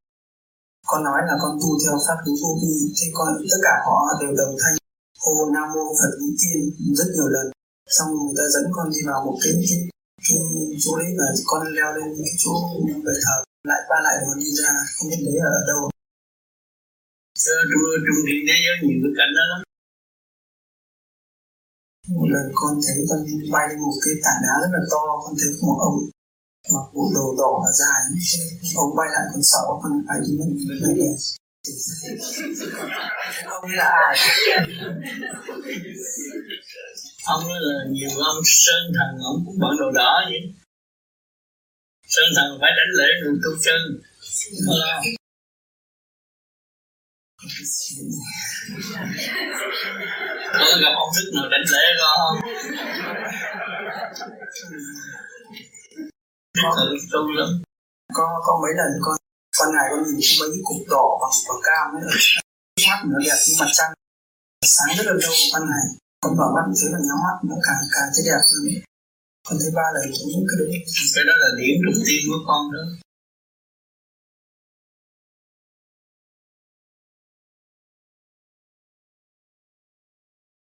con nói là con tu theo pháp lý vô vi thì con tất cả họ đều đồng thanh hô nam mô phật lý tiên rất nhiều lần. Xong người ta dẫn con đi vào một cái cái, cái chỗ đấy là con leo lên cái chỗ bệ thờ lại ba lại rồi đi ra không biết đấy ở đâu. Trung trung thiên thế giới nhiều cái cảnh đó lắm một lần con thấy con bay lên một cái tảng đá rất là to, con thấy một ông mặc bộ đồ đỏ và dài. Ông bay lại con sợ, con phải đi mình về đây ông là ai? Ông là nhiều ông sơn thần, ông cũng bận đồ đỏ vậy. Sơn thần phải đánh lễ rồi tu chân. Ờ có gặp ông đức nào đánh lễ không có tu lắm. Có có mấy lần con con ngày con nhìn mấy cái cục đỏ bằng bằng cam ấy. Mắt nó đẹp như mặt trăng sáng rất là lâu ban ngày con mở mắt thấy là nhắm mắt nó càng càng thấy đẹp hơn. Con thấy ba lần cũng cái đấy cái đó là điểm trục tiên của con đó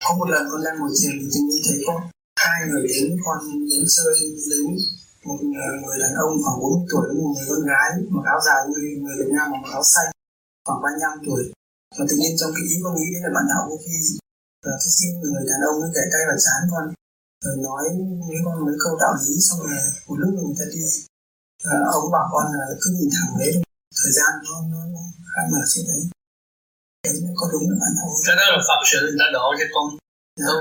có một lần con đang ngồi thiền thì tự nhiên thấy có hai người đến con đến chơi đến một ờ, người đàn ông khoảng 40 tuổi một người con gái mặc áo dài như người Việt Nam mặc áo xanh khoảng 35 tuổi. Và tự nhiên trong cái ý con nghĩ đấy là bạn đạo vô vi và cái xin người đàn ông ấy để tay vào chán con rồi nói với con mấy câu đạo lý xong rồi một lúc người ta đi và ông bảo con là cứ nhìn thẳng đấy thời gian nó nó, nó khai mở trên đấy có đúng là đạo cái đó là phật sự người ta đổ cho con. Dạ.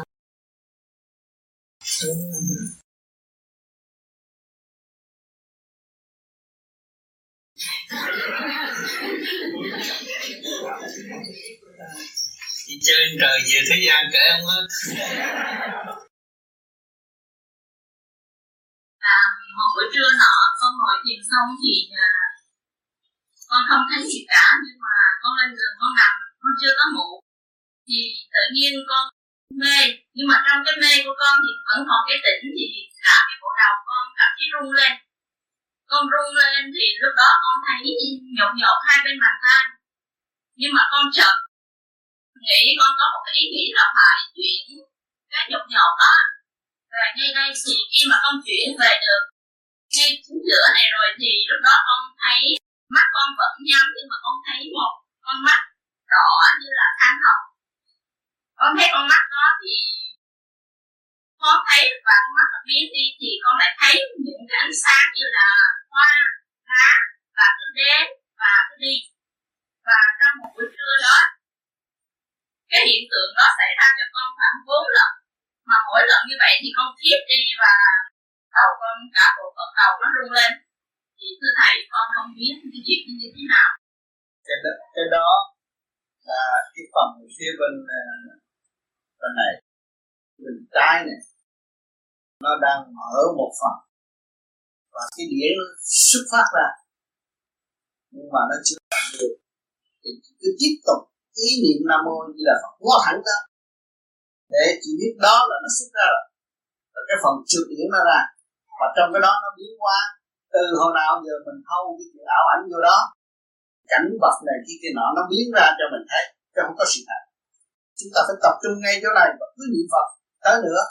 đi chơi trời về thế gian kể không hết. À, một buổi trưa nọ con ngồi thiền xong thì à, con không thấy gì cả nhưng mà con lên giường con nằm con chưa có ngủ, thì tự nhiên con mê. Nhưng mà trong cái mê của con thì vẫn còn cái tỉnh thì cả cái bộ đầu con cảm thấy rung lên. Con rung lên thì lúc đó con thấy nhột nhột hai bên bàn tay. Nhưng mà con chợt nghĩ con có một cái ý nghĩ là phải chuyển cái nhột nhột đó. Và ngay đây thì khi mà con chuyển về được ngay chính giữa này rồi thì lúc đó con thấy mắt con vẫn nhắm, nhưng mà con thấy một con mắt đỏ như là than hồng. Con thấy con mắt đó thì con thấy và con mắt biến đi thì con lại thấy những cái ánh sáng như là hoa lá và cứ đến và cứ đi. Và trong một buổi trưa đó cái hiện tượng đó xảy ra cho con khoảng bốn lần. Mà mỗi lần như vậy thì con thiếp đi và đầu con cả bộ phận đầu nó rung lên. Thì thưa thầy con không biết cái chuyện như thế nào. Cái đó, cái đó là cái phần phía bên à, bên này. Bên trái này, nó đang mở một phần. Và cái điển xuất phát ra. Nhưng mà nó chưa làm được. Thì cứ tiếp tục ý niệm nam mô như là phật quá thẳng đó. Để chỉ biết đó là nó xuất ra rồi. Rồi cái phần trượt điển nó ra. Và trong cái đó nó biến hóa. Từ hồi nào giờ mình thâu cái chuyện ảo ảnh vô đó cảnh vật này kia kia nọ, nó biến ra cho mình thấy chứ không có sự thật. Chúng ta phải tập trung ngay chỗ này và cứ niệm phật. Tới nữa,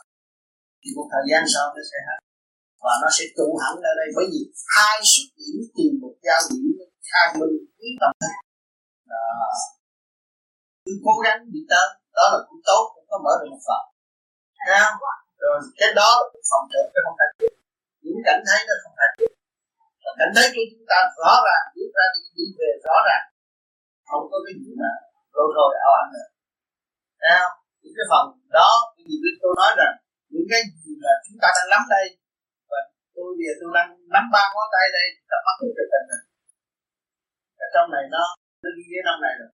thì một thời gian sau nó sẽ hết. Và nó sẽ trụ hẳn ở đây bởi vì hai xuất điểm tìm một giao điểm hai minh quý tâm. Đó. Cứ cố gắng đi tới, đó là cũng tốt, cũng có mở được một phần. Thấy không? rồi, cái đó là một trợ cái không phải những cảnh thấy nó không phải và cảnh thấy của chúng ta rõ ràng ta ra đi đi về rõ ràng. Không có cái gì mà lôi thôi, ảo ảnh nữa. Nào những cái phần đó, cái gì tôi nói rằng những cái gì mà chúng ta đang nắm đây, và tôi bây giờ tôi đang nắm ba ngón tay đây tập mắt cái tình thành ở trong này nó nó đi dưới năm này rồi.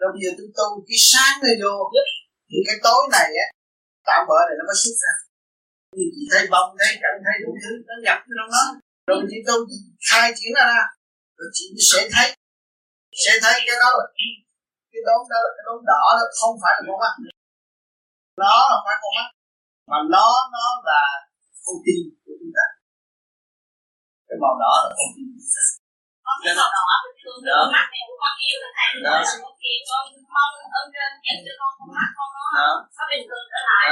Rồi bây giờ tôi tu cái sáng này vô. Thì cái tối này á, tạm bỡ này nó mới xuất ra. Thì chỉ thấy bông thấy cảnh thấy đủ thứ, nó nhập vô trong đó. Rồi chị tu khai triển ra rồi chị sẽ thấy. Sẽ thấy cái đó là cái đốm đó cái đốm đỏ đó không phải là con mắt nó là phải con mắt. Mà nó nó là con tim của chúng ta. Cái màu đỏ là con tim ta. Cái màu đỏ bình thường đó. mắt này của con yếu là thầy đó. khi con mong ơn trên giúp cho con con mắt con nó nó bình thường trở lại.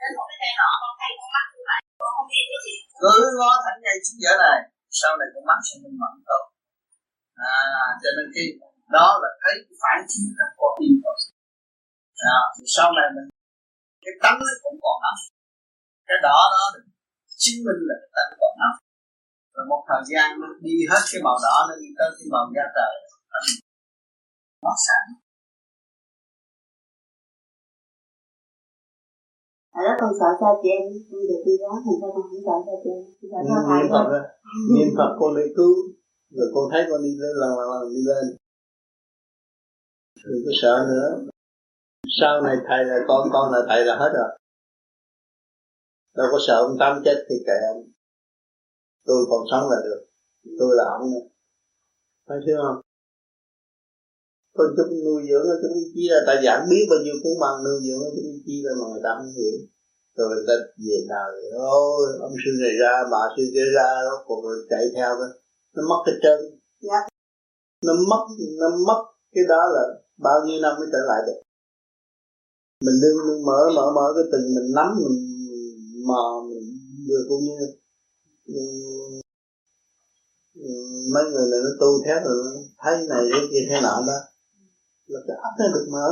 Đến một cái giai đoạn con thấy con mắt như vậy con không biết cái gì. Cứ ngó thẳng ngay chính giữa này sau này con mắt sẽ minh mẫn tốt à cho nên khi đó là thấy phản chiếu các con tim rồi. À, thì sau này mình cái tánh nó cũng còn nóng cái đỏ đó chứng minh là cái tánh còn nóng rồi một thời gian nó đi hết cái màu đỏ nó đi tới cái màu da trời nó sáng ở đó con sợ cha chị em con được đi đó thành ra con không sợ cha chị em. Niệm phật đó niệm phật con đi cứu rồi con thấy con đi lên, lần lần lần đi lên. Đừng có sợ nữa. Sau này thầy là con con là thầy là hết rồi. Đâu có sợ ông tám chết thì kệ ông. Tôi còn sống là được. Tôi là ông nữa. Phải chưa không? Con chúng nuôi dưỡng ở chúng ý chí là ta giảng biết bao nhiêu cũng bằng nuôi dưỡng ở chúng ý chí là mà người ta không hiểu. Rồi người ta về nào thì ôi, ông sư này ra, bà sư kia ra đó còn chạy theo đó nó mất cái chân dạ. nó mất nó mất cái đó là bao nhiêu năm mới trở lại được. Mình đừng mở mở mở cái từng mình nắm mình mò mình đưa cũng như mấy người này nó tu theo rồi nó thấy này cái kia thế nọ đó. Là cái ấp nó được mở.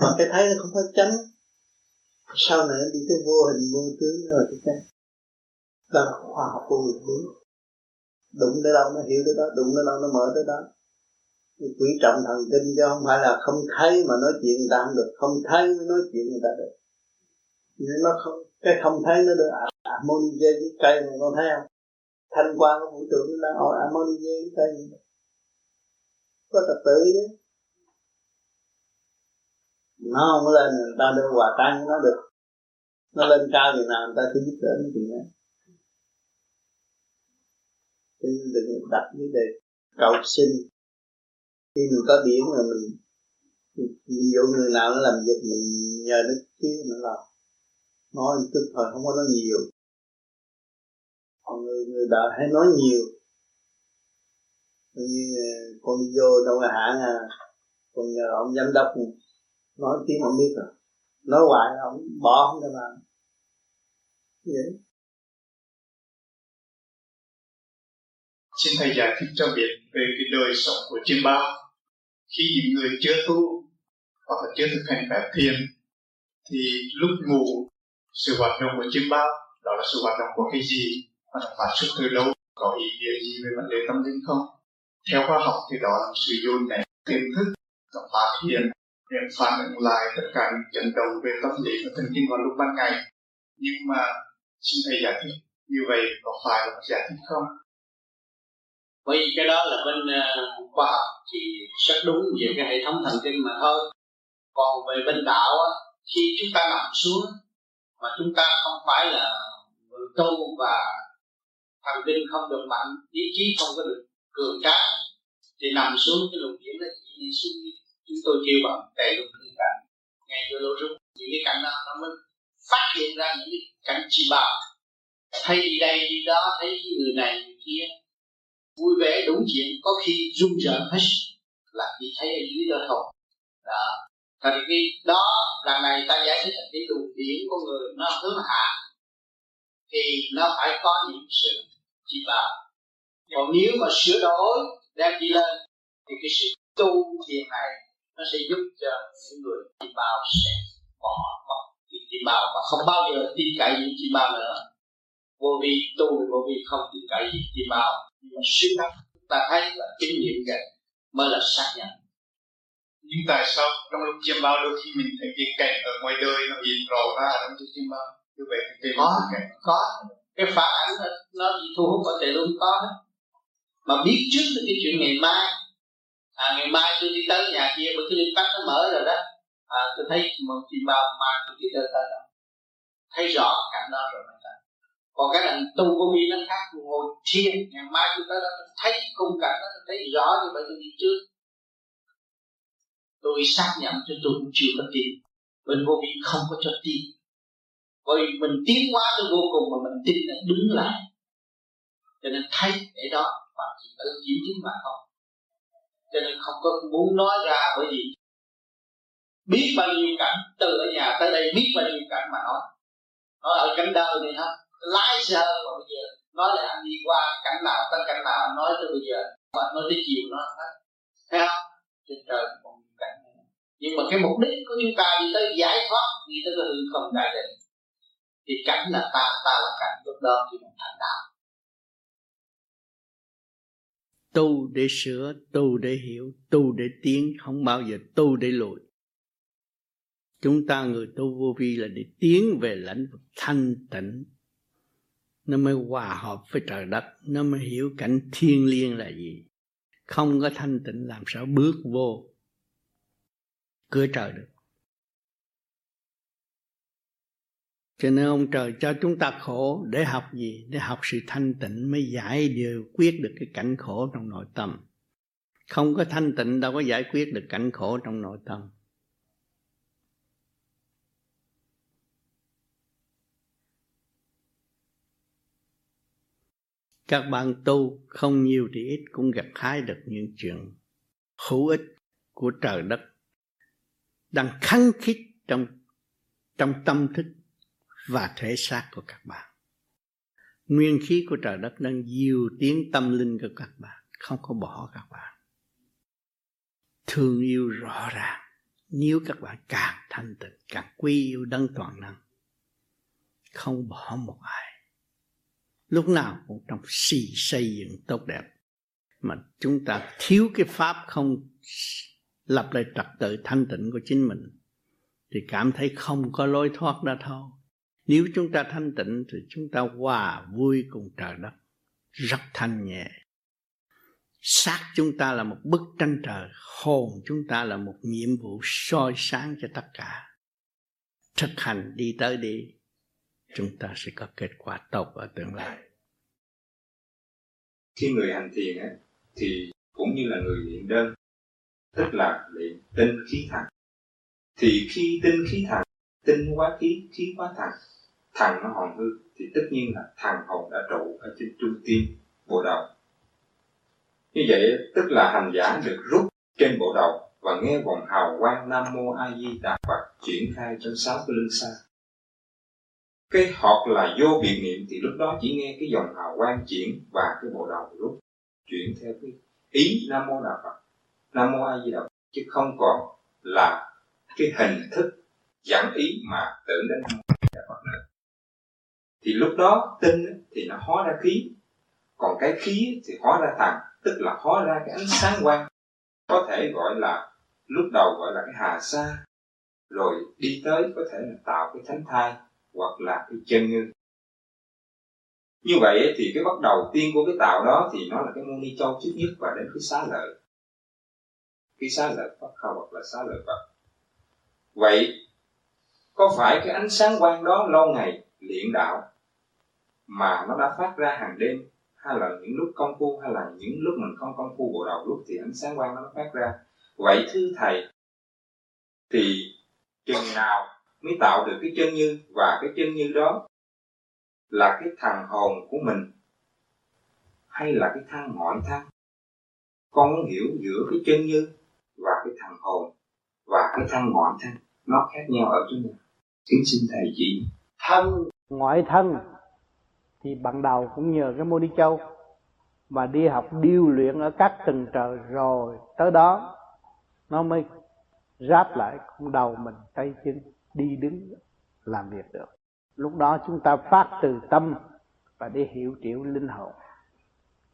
Mà cái thấy nó không phải tránh. Sau này đi tới vô hình vô tướng rồi cái tránh. Đó là khoa học của người hướng đụng tới đâu nó hiểu tới đó đụng tới đâu nó mở tới đó. Quý trọng thần kinh chứ không phải là không thấy mà nói chuyện người ta không được, không thấy mới nói chuyện người ta được. Nên nó không, cái không thấy nó được à, à, ammonia với cây này con thấy không? Thanh quan của vũ trụ nó đang hỏi à, ammonia với cây này có trật tự chứ. Nó không lên, người ta đưa quà tan nó được. Nó lên cao thì nào người ta sẽ giúp đỡ những chuyện đó cho đừng đặt vấn đề cầu xin khi mình có biển là mình ví dụ người nào nó làm việc mình nhờ nó chứ nó làm nói tức thời không có nói nhiều. Còn người, người đã hay nói nhiều. Như ờ, con đi vô đâu là hãng à còn nhờ ông giám đốc nói tiếng không biết rồi. Nói hoài ông bỏ không cho làm. Vậy. Xin thầy giải thích cho biết về cái đời sống của chim bao khi những người chưa tu hoặc là chưa thực hành phép thiền, thì lúc ngủ, sự hoạt động của chim bao đó là sự hoạt động của cái gì? Và nó phát xuất từ đâu có ý nghĩa gì về vấn đề tâm linh không? Theo khoa học thì đó là sự dồn nén tiềm thức và phát hiện để phản ứng lại tất cả những chấn động về tâm lý và thần kinh vào lúc ban ngày. Nhưng mà, xin thầy giải thích, như vậy có phải là giải thích không? Bởi vì cái đó là bên uh, khoa học thì rất đúng về cái hệ thống thần kinh mà thôi. Còn về bên đạo á, khi chúng ta nằm xuống mà chúng ta không phải là người tu và thần kinh không được mạnh ý chí không có được cường tráng thì nằm xuống cái luồng điển nó chỉ đi. Xuống chúng tôi kêu bằng đầy lục thiên cảnh. Ngay vô lô rung những cái cảnh đó nó mới phát hiện ra những cái cảnh chi bào thấy đi đây đi đó thấy người này người kia vui vẻ đúng chuyện, có khi run rợn hết là chỉ thấy ở dưới đó thôi đó. Thành cái đó, lần này ta giải thích cái luồng điển của người nó hướng hạ thì nó phải có những sự chỉ bảo. Còn nếu mà sửa đổi, đem đi lên, thì cái sự tu thiền này nó sẽ giúp cho những người chỉ bảo sẽ bỏ mất thì chỉ bảo và không bao giờ tin cậy những chỉ bảo nữa. Vô vi tu vô vi không tin cậy những chỉ bảo mà suy năng ta thấy là kinh nghiệm kìa mới là xác nhận. Nhưng tại sao trong lúc chiêm bao đôi khi mình thấy cái cảnh ở ngoài đời nó hiện rõ ra trong cái chiêm bao? Như vậy thì có có. Cái phản ảnh nó, nó thu hút ở tề luôn có hết mà biết trước được cái chuyện ngày mai. À ngày mai tôi đi tới nhà kia bởi cái linh tắc nó mở rồi đó. À tôi thấy một chim bao mà tôi đi tới tới đó. Thấy rõ cảnh đó rồi còn cái lần tu vô vi nó khác ngồi thiền, ngày mai chúng ta đã thấy khung cảnh đó thấy rõ như vậy tôi đi trước tôi xác nhận cho tôi cũng chưa có tin bên vô vi không có cho tin bởi vì mình tiến hóa tới vô cùng mà mình tin là đứng lại. Cho nên thấy để đó mà chỉ tự kiểm chứng mà không cho nên không có muốn nói ra bởi vì biết bao nhiêu cảnh, từ ở nhà tới đây biết bao nhiêu cảnh mà nói. Nói ở cảnh đời này ha lái xe mà bây giờ, nói là anh đi qua cảnh nào, tới cảnh nào anh nói tới bây giờ, mà nói tới chiều nó hết. Thấy không? Trên trời còn cảnh này. nhưng mà cái mục đích của chúng ta đi tới giải thoát, đi tới cái hư không đại định, thì cảnh là ta ta là cảnh, lúc đó thì mình thành đạo. Tu để sửa, tu để hiểu, tu để tiến, không bao giờ tu để lùi. Chúng ta người tu vô vi là để tiến về lãnh vực thanh tịnh nó mới hòa hợp với trời đất. Nó mới hiểu cảnh thiên liêng là gì. Không có thanh tịnh làm sao bước vô cửa trời được. Cho nên ông trời cho chúng ta khổ để học gì? Để học sự thanh tịnh mới giải điều quyết được cái cảnh khổ trong nội tâm. Không có thanh tịnh đâu có giải quyết được cảnh khổ trong nội tâm. Các bạn tu không nhiều thì ít cũng gặt hái được những chuyện hữu ích của trời đất đang khăng khít trong trong tâm thức và thể xác của các bạn. Nguyên khí của trời đất đang diều tiến tâm linh của các bạn, không có bỏ các bạn. Thương yêu rõ ràng, nếu các bạn càng thanh tịnh, càng quý yêu đấng toàn năng, không bỏ một ai. Lúc nào cũng trong si xây dựng tốt đẹp. Mà chúng ta thiếu cái pháp không lập lại trật tự thanh tịnh của chính mình, thì cảm thấy không có lối thoát ra thôi. Nếu chúng ta thanh tịnh, thì chúng ta hòa vui cùng trời đất. Rất thanh nhẹ. Xác chúng ta là một bức tranh trời, hồn chúng ta là một nhiệm vụ soi sáng cho tất cả. Thực hành đi tới đi chúng ta sẽ có kết quả tốt ở tương lai. Khi người hành thiền ấy, thì cũng như là người luyện đơn tức là luyện tinh khí thần. Thì khi tinh khí thần tinh quá khí khí quá thần thần nó hồn hư thì tất nhiên là thần hồn đã trụ ở trên trung tim bộ đầu. Như vậy tức là hành giả được rút trên bộ đầu và nghe vòng hào quang nam mô a di đà phật triển khai trong sáu cái lưng xa cái hoặc là vô biệt niệm thì lúc đó chỉ nghe cái dòng hào quang chuyển và cái bộ đầu lúc chuyển theo cái ý nam mô đà phật. Nam mô a di đà phật. Chứ không còn là cái hình thức dẫn ý mà tưởng đến nam mô đà phật nữa. Thì lúc đó tinh thì nó hóa ra khí. Còn cái khí thì hóa ra thần tức là hóa ra cái ánh sáng quang. Có thể gọi là lúc đầu gọi là cái hà sa, rồi đi tới có thể là tạo cái thánh thai hoặc là cái chân ngư. Như vậy thì cái bắt đầu tiên của cái tạo đó thì nó là cái môn ni châu trước nhất và đến cái xá lợi. Cái xá lợi Phật hoặc là xá lợi Phật. Vậy, có phải cái ánh sáng quang đó lâu ngày luyện đạo mà nó đã phát ra hàng đêm? Hay là những lúc công phu, hay là những lúc mình không công phu bộ đầu lúc thì ánh sáng quang nó phát ra? Vậy thưa thầy, thì chừng nào mới tạo được cái chân như và cái chân như đó là cái thằng hồn của mình hay là cái thằng ngoại thân con muốn hiểu giữa cái chân như và cái thằng hồn và cái thằng ngoại thân nó khác nhau ở chỗ nào? Kính xin thầy chỉ. Thân. Ngoại thân thì ban đầu cũng nhờ cái môn đi châu mà đi học điêu luyện ở các tầng trời rồi tới đó nó mới ráp lại con đầu mình tay chân đi đứng làm việc được. Lúc đó chúng ta phát từ tâm và để hiểu triệu linh hồn.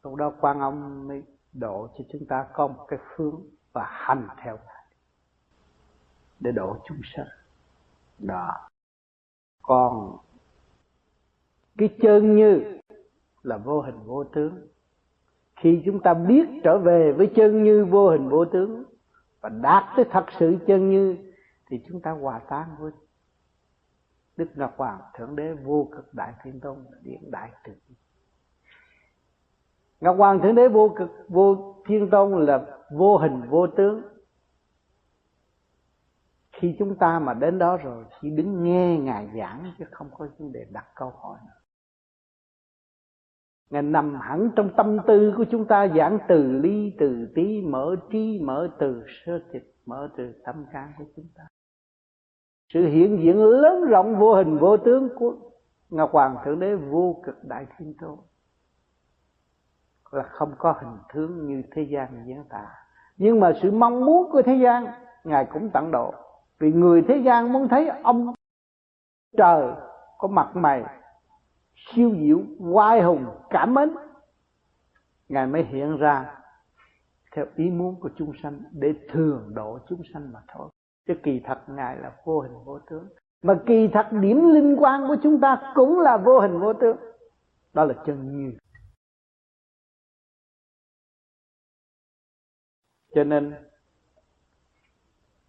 Lúc đó quan âm mới độ cho chúng ta có một cái phương và hành theo. Để độ chúng sanh. Đó. Còn cái chân như là vô hình vô tướng. Khi chúng ta biết trở về với chân như vô hình vô tướng và đạt tới thật sự chân như thì chúng ta hòa tan với Đức Ngọc Hoàng, Thượng Đế vô cực Đại Thiên Tôn Điện Đại Từ Ngọc Hoàng, Thượng Đế vô cực, vô Thiên Tôn là vô hình, vô tướng. Khi chúng ta mà đến đó rồi, chỉ đứng nghe ngài giảng chứ không có vấn đề đặt câu hỏi nữa Ngài nằm hẳn trong tâm tư của chúng ta, giảng từ ly, từ tí, mở trí, mở từ sơ thịt mở từ tâm can của chúng ta sự hiện diện lớn rộng vô hình vô tướng của ngọc hoàng thượng đế vô cực đại thiên tôn là không có hình tướng như thế gian diễn tả. Nhưng mà sự mong muốn của thế gian, ngài cũng tặng độ. Vì người thế gian muốn thấy ông trời có mặt mày, siêu diệu, oai hùng, cảm mến, ngài mới hiện ra theo ý muốn của chúng sanh để thường độ chúng sanh mà thôi chứ kỳ thật ngài là vô hình vô tướng. Mà kỳ thật điểm linh quan của chúng ta cũng là vô hình vô tướng. Đó là chân như. Cho nên,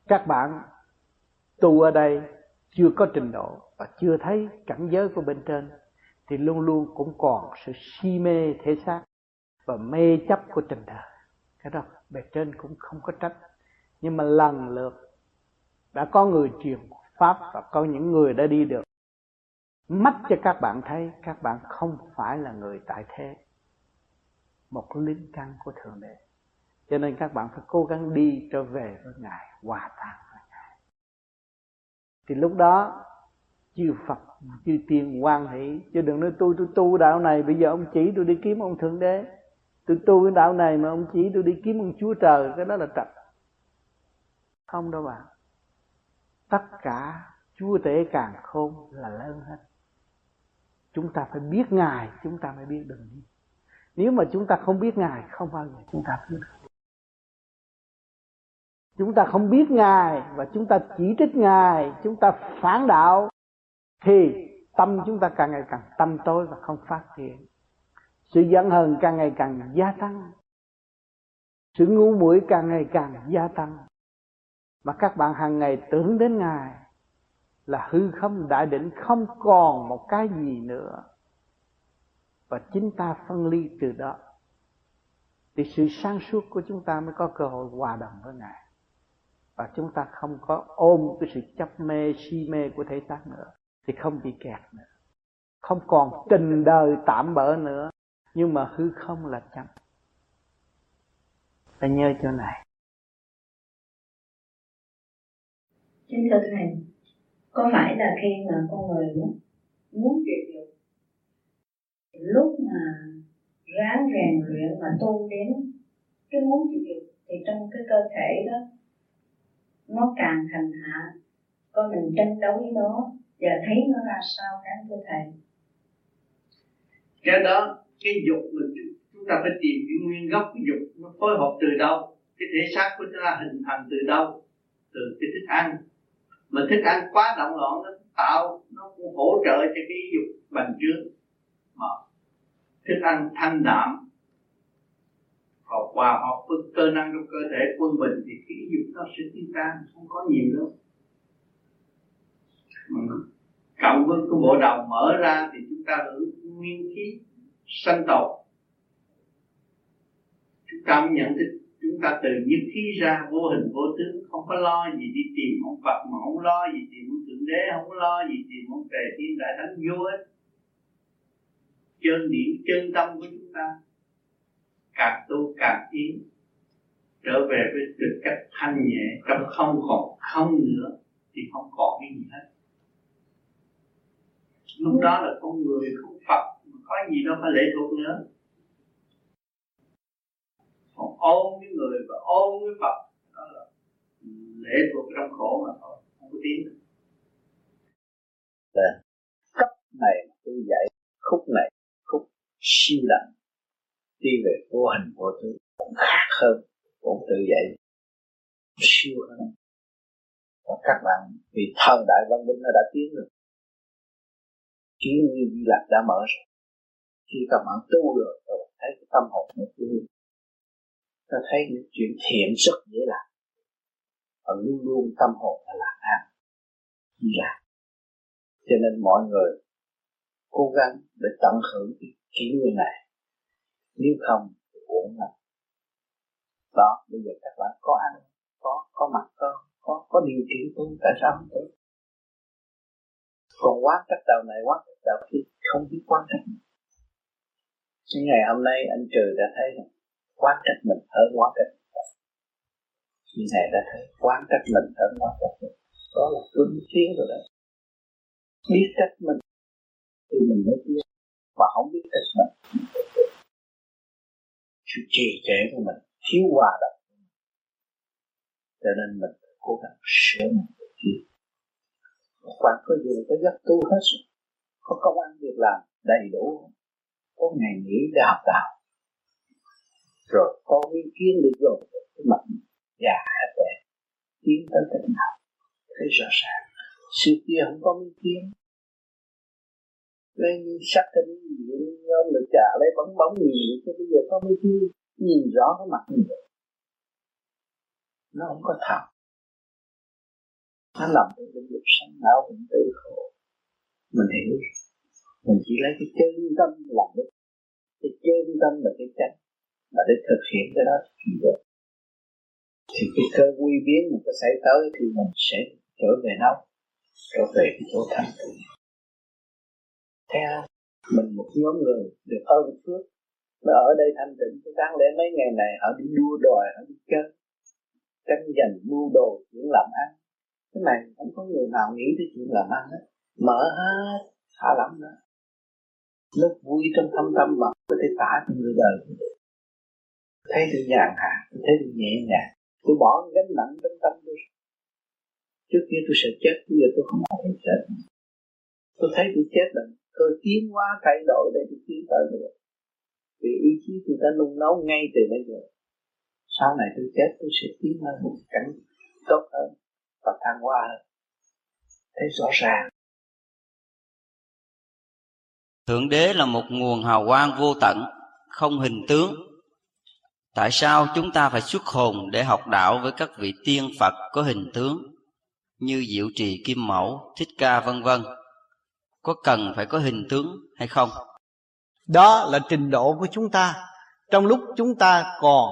các bạn tu ở đây chưa có trình độ và chưa thấy cảnh giới của bên trên, thì luôn luôn cũng còn sự si mê thể xác và mê chấp của tình đời cái đó bề trên cũng không có trách. Nhưng mà lần lượt đã có người truyền pháp và có những người đã đi được. Mắt cho các bạn thấy, các bạn không phải là người tại thế. Một linh căn của thượng đế. Cho nên các bạn phải cố gắng đi trở về với ngài, hòa tan với ngài. Thì lúc đó, chư Phật, chư tiên quan hỷ, chứ đừng nói tôi tôi tu đạo này, bây giờ ông chỉ tôi đi kiếm ông thượng đế. Tôi tu cái đạo này mà ông chỉ tôi đi kiếm ông chúa trời, cái đó là trật. Không đâu bạn tất cả chúa tể càng khôn là lớn hết. Chúng ta phải biết ngài, chúng ta mới biết đường đi. Nếu mà chúng ta không biết ngài, không bao giờ chúng ta biết được. chúng ta không biết ngài và chúng ta chỉ trích ngài, chúng ta phản đạo, thì tâm chúng ta càng ngày càng tâm tối và không phát triển. Sự giận hờn càng ngày càng gia tăng. Sự ngu muội càng ngày càng gia tăng mà các bạn hàng ngày tưởng đến ngài là hư không, đại định không còn một cái gì nữa. Và chính ta phân ly từ đó. Thì sự sáng suốt của chúng ta mới có cơ hội hòa đồng với ngài. Và chúng ta không có ôm cái sự chấp mê, si mê của thể xác nữa. Thì không bị kẹt nữa. Không còn tình đời tạm bỡ nữa. Nhưng mà hư không là chấm ta nhớ chỗ này. Kính thưa Thầy, có phải là khi mà con người muốn, muốn chuyển dục lúc mà ráng rèn luyện mà tu đến cái muốn chịu dục thì trong cái cơ thể đó nó càng thành hạ. Con mình tranh đấu với nó và thấy nó ra sao đáng thưa thầy. Cái đó cái dục mình chúng ta phải tìm cái nguyên gốc cái dục nó phối hợp từ đâu? Cái thể xác của chúng ta hình thành từ đâu? Từ cái thức ăn mà thức ăn quá động loạn nó tạo nó cũng hỗ trợ cho cái dục bành trướng. Mà thức ăn thanh đạm họ hòa hợp với cơ năng trong cơ thể quân bình thì cái dục nó sẽ tiêu tan không có nhiều đâu. Cộng với cái bộ đầu mở ra thì chúng ta hưởng nguyên khí sanh tồn. Chúng ta mới nhận thức chúng ta từ nhất khí ra vô hình vô tướng, không có lo gì đi tìm ông Phật, mà không lo gì tìm ông thượng đế, không có lo gì tìm ông tề thiên đại thánh, vô hết chân điển chân tâm của chúng ta, càng tu càng tiến, trở về với tư cách thanh nhẹ, trong không còn không nữa, thì không còn cái gì hết. Lúc đó là con người không Phật, mà có gì đâu phải lệ thuộc nữa còn ôm cái người và ôm cái Phật. Đó là lệ thuộc trong khổ mà thôi không có tiến được cấp này tôi dạy khúc này khúc siêu đẳng đi về vô hình vô tướng cũng khác hơn cũng tự dạy siêu hơn. Và các bạn vì thời đại văn minh nó đã tiến rồi, kiến nguyên di lạc đã mở rồi. Khi các bạn tu rồi rồi thấy cái tâm hồn nó tiến ta thấy những chuyện thiện rất dễ làm. Và luôn luôn tâm hồn là lạc an là, cho nên mọi người cố gắng để tận hưởng cái kỷ nguyên này. Nếu không thì uổng lắm. Đó bây giờ các bạn có ăn có có mặt có có có điều kiện tu tại sao không tu? Còn quán cách đầu này quán cách đầu kia không biết quán trách ngày hôm nay anh trừ đã thấy rằng quán trách mình hơn quán trách như thế đã thấy quán trách mình hơn quán trách mình. Đó là tuân tiến rồi đó biết trách mình thì mình mới biết. Mà không biết trách mình sự trì trệ của mình thiếu hòa đồng. Cho nên mình cố gắng sửa mình để nhiên khoảng có gì có giấc tu hết. Rồi có công ăn việc làm đầy đủ. Có ngày nghỉ để học đạo rồi, có ý kiến được rồi, cái mặt già hết rồi tiến tới cách nào thấy rõ ràng. Xưa kia không có ý kiến. Lấy sắc tinh gì ông được trả lấy bóng bóng nhìn chứ bây giờ có mấy kia nhìn rõ cái mặt mình nó không có thật. Nó làm cái lĩnh vực sanh não mình tự khổ. Mình hiểu. Mình chỉ lấy cái chân tâm làm được. Cái chân tâm là cái chân mà để thực hiện cái đó thì được. Thì cái cơ quy biến mình có xảy tới thì mình sẽ trở về đâu trở về cái chỗ thanh tịnh theo à, mình một nhóm người được ơn phước nó ở đây thanh tịnh cái đáng lẽ mấy ngày này họ đi đua đòi, họ đi chơi, tranh giành, mưu đồ, chuyện làm ăn. Cái này không có người nào nghĩ tới chuyện làm ăn hết, mở hết thả lắm đó lúc vui trong thâm tâm mà có thể tả cho người đời thấy tôi nhàn hạ tôi thấy tôi nhẹ nhàng. Tôi bỏ gánh nặng trong tâm tôi. Trước kia tôi sợ chết bây giờ tôi không sợ chết. Tôi thấy tôi chết là tôi tiến hóa thay đổi để tôi tiến tới được. Vì ý chí tôi đã nung nấu ngay từ bây giờ. Sau này tôi chết tôi sẽ tiến hơn, một cảnh tốt hơn và thăng hoa hơn. Thấy rõ ràng. Thượng đế là một nguồn hào quang vô tận, không hình tướng. Tại sao chúng ta phải xuất hồn để học đạo với các vị tiên Phật có hình tướng như Diệu Trì Kim Mẫu, Thích Ca vân vân? Có cần phải có hình tướng hay không? Đó là trình độ của chúng ta. Trong lúc chúng ta còn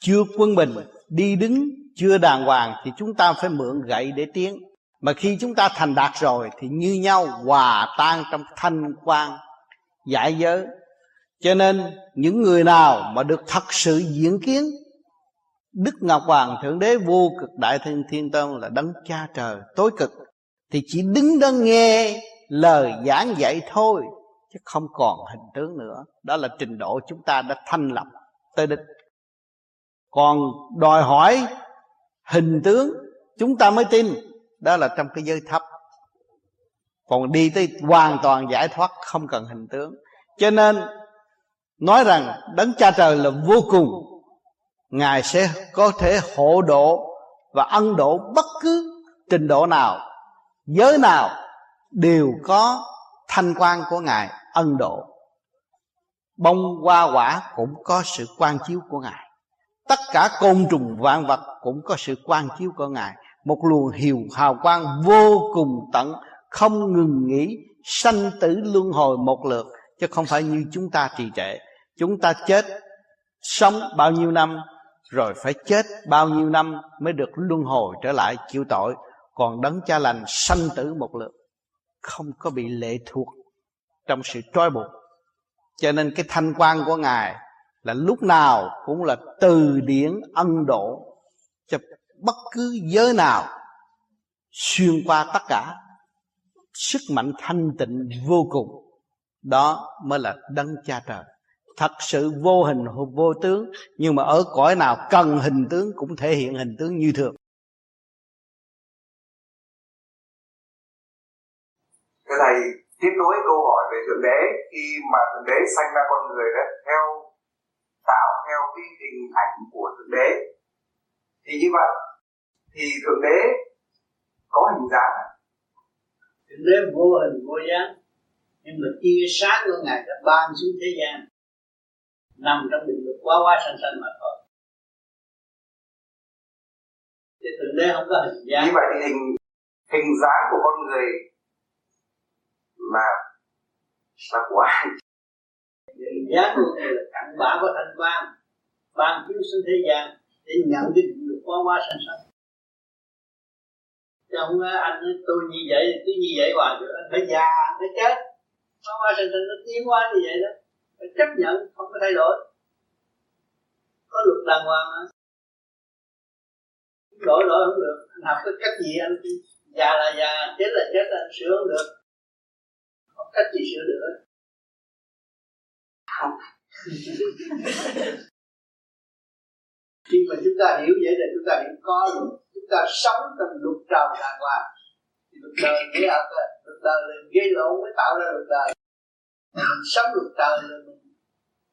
chưa quân bình, đi đứng chưa đàng hoàng thì chúng ta phải mượn gậy để tiến mà khi chúng ta thành đạt rồi thì như nhau hòa tan trong thanh quan giải giới cho nên, những người nào mà được thật sự diễn kiến, Đức Ngọc Hoàng Thượng Đế vô cực Đại Thiên Thiên Tôn là đấng cha trời, tối cực, Thì chỉ đứng đó nghe lời giảng dạy thôi, Chứ không còn hình tướng nữa. Đó là trình độ chúng ta đã thanh lập tới đích. Còn đòi hỏi hình tướng, chúng ta mới tin. Đó là trong cái giới thấp. Còn đi tới hoàn toàn giải thoát, không cần hình tướng. Cho nên nói rằng đấng cha trời là vô cùng. Ngài sẽ có thể hộ độ và ân độ bất cứ trình độ nào, giới nào đều có thanh quan của ngài ân độ. Bông hoa quả cũng có sự quan chiếu của ngài. Tất cả côn trùng vạn vật cũng có sự quan chiếu của ngài. Một luồng hiều hào quang vô cùng tận, không ngừng nghỉ, sanh tử luân hồi một lượt, chứ không phải như chúng ta trì trệ chúng ta chết sống bao nhiêu năm, rồi phải chết bao nhiêu năm mới được luân hồi trở lại chịu tội. Còn đấng cha lành sanh tử một lượt, không có bị lệ thuộc trong sự trói buộc. Cho nên cái thanh quan của ngài là lúc nào cũng là từ điển ân độ cho bất cứ giới nào xuyên qua tất cả. Sức mạnh thanh tịnh vô cùng, đó mới là đấng cha trời thật sự vô hình vô tướng nhưng mà ở cõi nào cần hình tướng cũng thể hiện hình tướng như thường. Thưa thầy tiếp nối câu hỏi về thượng đế. Khi mà thượng đế sanh ra con người đó theo tạo theo cái hình ảnh của thượng đế thì như vậy thì thượng đế có hình dáng thượng đế vô hình vô dáng nhưng mà tia sáng của ngài đã ban xuống thế gian nằm trong định luật quá quá sanh sanh mà thôi. Chứ thượng đế không có hình dáng. Như vậy thì hình hình dáng của con người mà là của ai? Hình dáng của người là cặn bã của thanh quan ban chiếu xuống thế gian để nhận cái định luật quá quá sanh sanh. Chứ không nói anh tôi như vậy tôi như vậy hoài được anh phải già anh phải chết. Quá quá sanh sanh nó tiến hóa như vậy đó phải chấp nhận không có thay đổi. Có luật đàng hoàng mà đổi đổi không được. Anh học cái cách gì anh già là già chết là chết anh sửa không được. Không cách gì sửa được không. Khi mà chúng ta hiểu vậy là chúng ta hiểu có luật. Chúng ta sống trong luật trời đàng hoàng thì luật đời nghĩa ập luật đời là gây lộn mới tạo ra luật đời sống luật trời là mình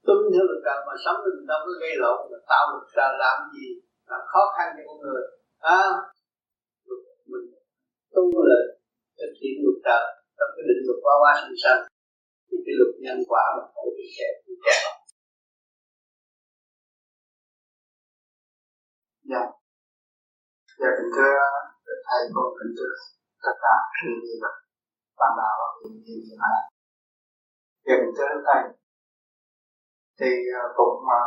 tuân theo luật trời mà sống được mình đâu có gây lộn mà tạo luật trời làm gì là khó khăn cho con người. À, mình tu là thực hiện luật trời trong cái định luật qua qua sinh sanh thì cái luật nhân quả mà khổ bị kẹt bị kẹt. Dạ. Dạ kính thưa thầy con kính thưa tất cả những gì là bạn đạo và những gì mà tới thầy. Thì à, cũng mà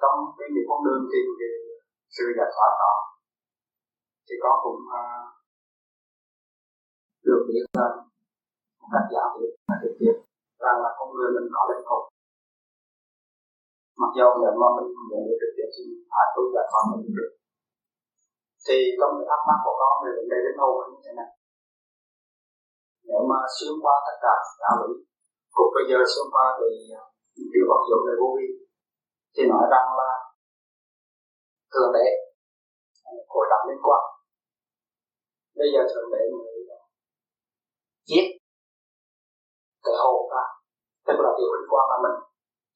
trong cái những con đường tìm về sự giải thoát đó thì con cũng uh, được biết rằng một cách giả thiết là trực tiếp rằng là con người mình có lên cùng mặc dù nếu mà mình muốn được trực tiếp thì phải tu giải thoát mình được. Thì trong cái thắc mắc của con về vấn đề đến hồn như thế này nếu mà xuyên qua tất cả đạo lý cũng bây giờ xuyên qua thì à, điều vận dụng về vô vi. Thì nói rằng là thượng đế à, hội đồng liên quan bây giờ thượng đế mới à, giết cái hồn ta tức là điều liên quan là mình,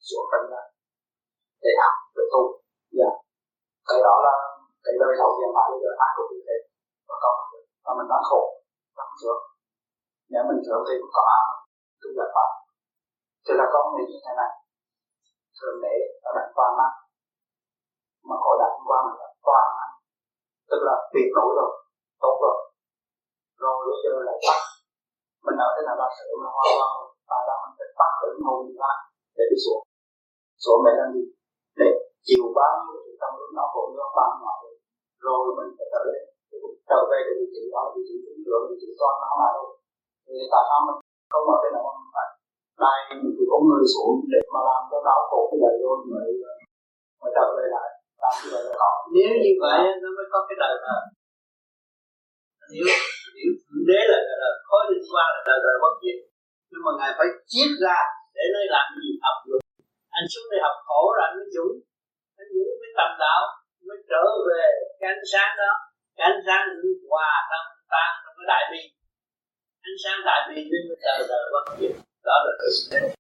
xuống trần ra để học, để tu. Dạ. Cái đó là cái lời sống hiện tại bây giờ ai cũng như thế và còn và mình đang khổ, đang sướng nếu mình sướng thì cũng có ăn cũng giải pháp thì là con nghĩ như thế này thượng đế là đặt qua mắt mà có đặt qua mình là qua mắt tức là tuyệt đối rồi, tốt rồi. Rồi bây giờ là bắt. Mình nói thế nào bác sĩ mà hoa hoa tại đó mình phải bắt được hồn ra để đi xuống. Xuống để làm gì? Để chiều bao nhiêu sự tâm lúc nó cũng nó bao nhiêu rồi mình phải trở về. Trở về cái vị trí đó, vị trí trung trưởng vị trí toàn nó là rồi. Thì tại sao mình không ở đây nào mình phải đây thì có người xuống để mà làm cho đau khổ như vậy luôn mới mới trở về lại. Làm như vậy là khó nếu như vậy, nó mới có cái đời mà nếu nếu thượng đế là đời đời khối liên quan là đời đời bất diệt, nhưng mà ngài phải chiết ra để nơi làm gì? Học được. anh xuống đây học khổ rồi anh mới dũng. Anh dũng mới tầm đạo, mới trở về cái ánh sáng đó. Cái ánh sáng hòa tan tan trong cái đại bi. Ánh sáng đại bi nên mới đời đời bất diệt đó là tự thế.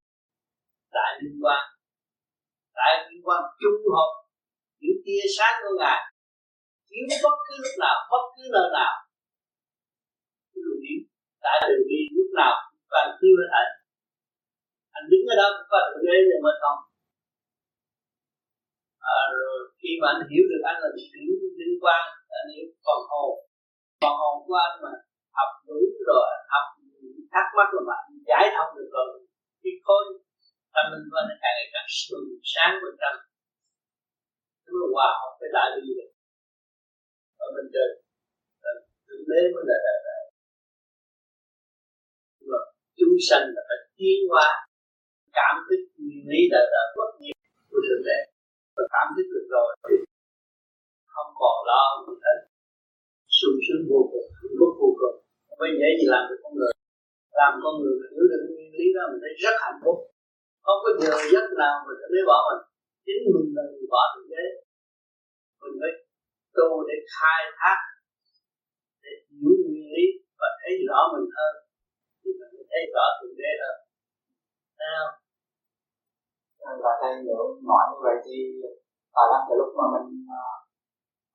Đại liên quan đại liên quan chung hợp. Những tia sáng của ngài. Chiếu bất cứ lúc nào bất cứ nơi nào. Cái đường đi, tại đường đi lúc nào và chiếu hết thảy anh đứng ở đó cũng có thượng đế để mà không? À, rồi khi mà anh hiểu được anh là chuyển liên quan anh hiểu phần hồn. Phần hồn của anh mà học đủ rồi học thắc mắc là bạn giải thông được rồi, thì khối tâm linh của anh càng ngày càng bừng sáng bên trong. Nó là hòa học với đại bi được ở bên trên thượng đế mới là đại đại nhưng mà chúng sanh là phải tiến hóa. Cảm thức nguyên lý đại đại bất diệt của thượng đế. Và cảm thức được rồi thì không còn lo gì hết. Sung sướng vô cùng, hạnh phúc vô cùng. Không dễ gì làm được con người làm con người mình hiểu được nguyên lý đó mình thấy rất hạnh phúc. Không có giờ giấc nào mình lấy bỏ mình? Chính mình là người bỏ thượng đế. Mình phải tu để khai thác để hiểu nguyên lý và thấy rõ mình hơn. Thì mình mới thấy rõ thượng đế hơn. Thấy không và thầy nữa nói như vậy thì khả năng cái lúc mà mình uh,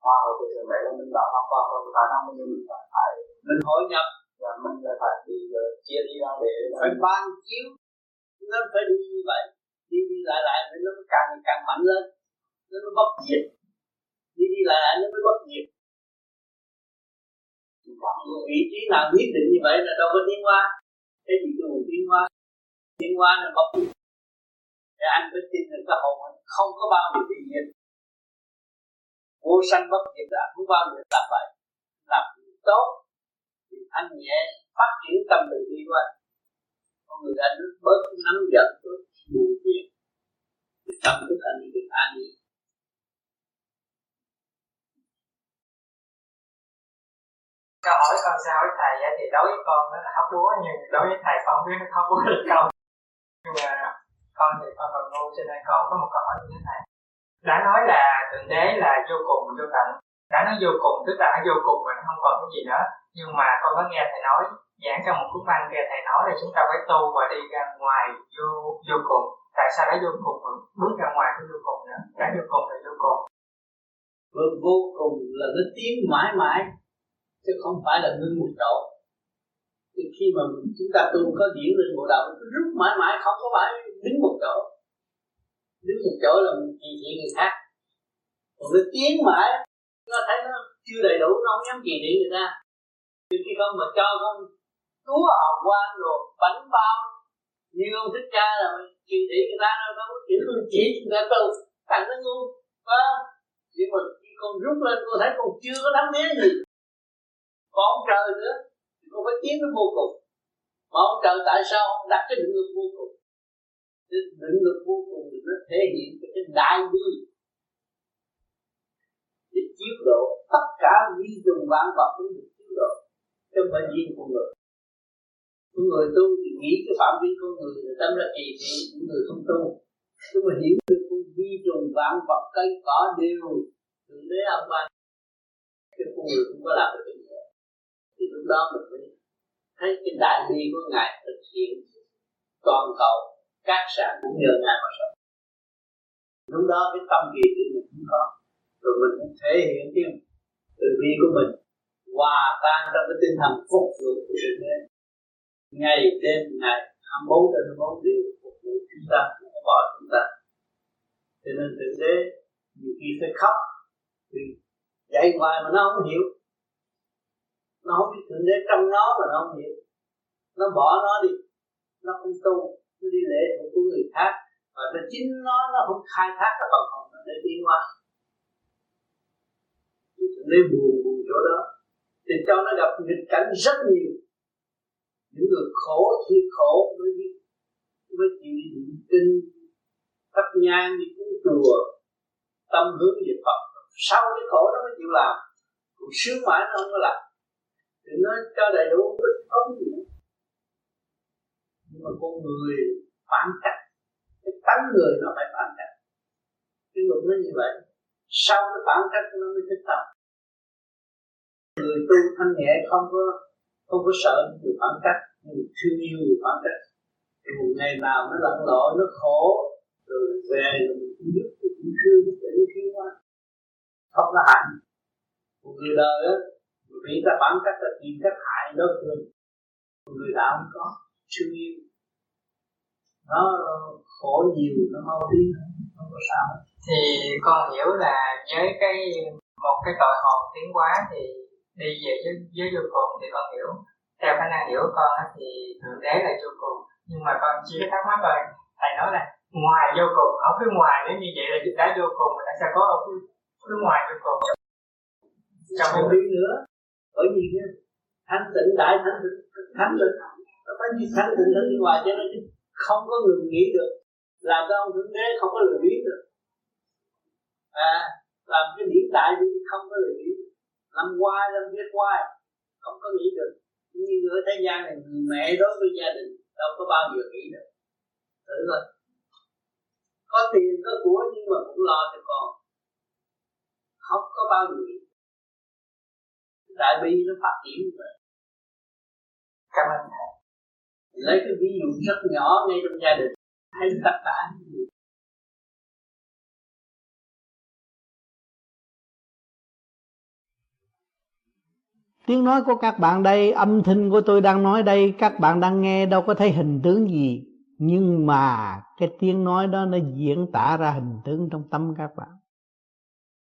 hòa hợp với thượng đế là mình đã hoàn toàn rồi khả năng mình mình phải mình hội nhập và mình là phải đi rồi ờ, chia đi ra để phải ban chiếu. Nó phải đi như vậy. Đi đi lại lại để nó càng càng mạnh lên. Nó mới bất diệt. Đi đi lại lại nó mới bất diệt. Vị trí nào quyết định như vậy là đâu có tiến hóa. Cái gì cái tiến hóa. Tiến hóa là bất diệt. Để anh phải tin rằng cái hồn anh không có bao giờ bị diệt. Vô sanh bất diệt là không bao giờ làm vậy. Làm tốt anh nhẹ phát triển tâm từ bi của anh. Con người anh bớt nắm giận bớt buồn phiền. Tâm thức anh được an nhiên câu hỏi con sao với thầy thì đối với con nó là hóc búa, nhưng đối với thầy con biết nó hóc búa được không nhưng mà con thì con còn ngu, cho nên con có một câu hỏi như thế này. Đã nói là thượng đế là vô cùng vô tận đã nói vô cùng, tức là nó vô cùng mà nó không còn cái gì nữa. Nhưng mà con có nghe thầy nói, giảng trong một cuốn băng kia thầy nói là chúng ta phải tu và đi ra ngoài vô vô cùng. Tại sao đã vô cùng mà bước ra ngoài cái vô cùng nữa? Đã vô cùng là vô cùng. Bước vô cùng là nó tiến mãi mãi, chứ không phải là ngưng một chỗ. Thì khi mà chúng ta tu có diễn lên bộ đầu rút mãi mãi, không có phải đứng một chỗ. Đứng một chỗ là mình trì thị người khác. Còn nó tiến mãi nó thấy nó chưa đầy đủ nó không dám gì thị người ta. Thì khi không mà cho con túa hồng quan rồi bánh bao như ông thích cha là chỉ để người ta đâu nó chỉ luôn chỉ người ta đâu, thành nó ngu phải nhưng mà khi con rút lên con thấy con chưa có đắm mía gì. Còn ông trời nữa thì con phải tiến đến vô cùng. Mà ông trời tại sao ông đặt cái định lực vô cùng? Cái định lực vô cùng thì nó thể hiện cái đại bi để chiếu độ, tất cả vi trùng vạn vật cũng được chiếu độ trong bệnh viên riêng người. Con người tu thì nghĩ cái phạm vi con người là tâm là kỳ thị những người không tu. Chúng mà hiểu được con vi trùng vạn vật cây cỏ đều thượng đế ông ban cái con người không có làm được cái gì thì lúc đó mình mới thấy cái đại bi của ngài thực hiện toàn cầu, các sản cũng nhờ ngài mà sống. Lúc đó cái tâm kỳ thì mình cũng có rồi mình cũng thể hiện cái từ bi của mình, hòa tan trong cái tinh thần phục vụ của thượng đế. Ngày đêm, ngày 24 trên 24 đều phục vụ chúng ta không bỏ chúng ta. Cho nên thượng đế nhiều khi phải khóc, vì dạy hoài mà nó không hiểu. Nó không biết thượng đế trong nó mà nó không hiểu. Nó bỏ nó đi, nó không tu, nó đi lễ của người khác. Và nó chính nó nó không khai thác cái phần hồn nó để tiến hóa thì buồn buồn chỗ đó. Thì cho nó gặp nghịch cảnh rất nhiều. Những người khổ, thiệt khổ mới biết, mới chịu đi niệm kinh thắp nhang đi cúng chùa, tâm hướng về Phật. Sau cái khổ nó mới chịu làm. Còn sướng mãi nó không có làm. Thì nó cho đầy đủ không gì nữa nhưng mà con người phản cách. Cái tánh người nó phải phản cách. Cái luật nó như vậy. Sau cái phản cách nó mới thích tâm người tu thanh nhẹ không có không có sợ người phản cách, người thương yêu người phản cách. Ngày nào nó lẫn lộn nó khổ, rồi về mình cũng giúp cũng thương để nó thiên quá. Không là hạnh. Một người đời á vì ta phản cách là tìm cách hại đối phương. Người đạo không có, thương yêu. Nó khổ nhiều, nó mau đi không có sao. Thì con hiểu là với cái, một cái tội hồn tiến hóa thì đi về với, với vô cùng thì con hiểu. Theo khả năng hiểu của con thì thượng đế là vô cùng. Nhưng mà con chỉ thắc mắc rồi. Thầy nói là ngoài vô cùng ở phía ngoài. Nếu như vậy là đã vô cùng mà tại sao có ở phía, phía ngoài vô cùng. Trong không biết nữa. Bởi vì thanh tịnh đại thanh tịnh thanh tịnh nó phải như thanh tịnh thánh bên ngoài cho nên không có người nghĩ được. Làm cho ông thượng đế không có lời biết được? À làm cái điển đại thì không có lời biết làm hoài làm việc hoài, không có nghĩ được. Như ở thế gian này, người mẹ đối với gia đình đâu có bao giờ nghĩ được. Thử coi. Có tiền, có của, nhưng mà cũng lo cho con. Không có bao giờ nghĩ đại bi nó phát triển như vậy. Cảm ơn thầy. Lấy cái ví dụ rất nhỏ ngay trong gia đình. Thấy tất cả. Tiếng nói của các bạn đây, âm thanh của tôi đang nói đây, các bạn đang nghe đâu có thấy hình tướng gì. Nhưng mà cái tiếng nói đó nó diễn tả ra hình tướng trong tâm các bạn.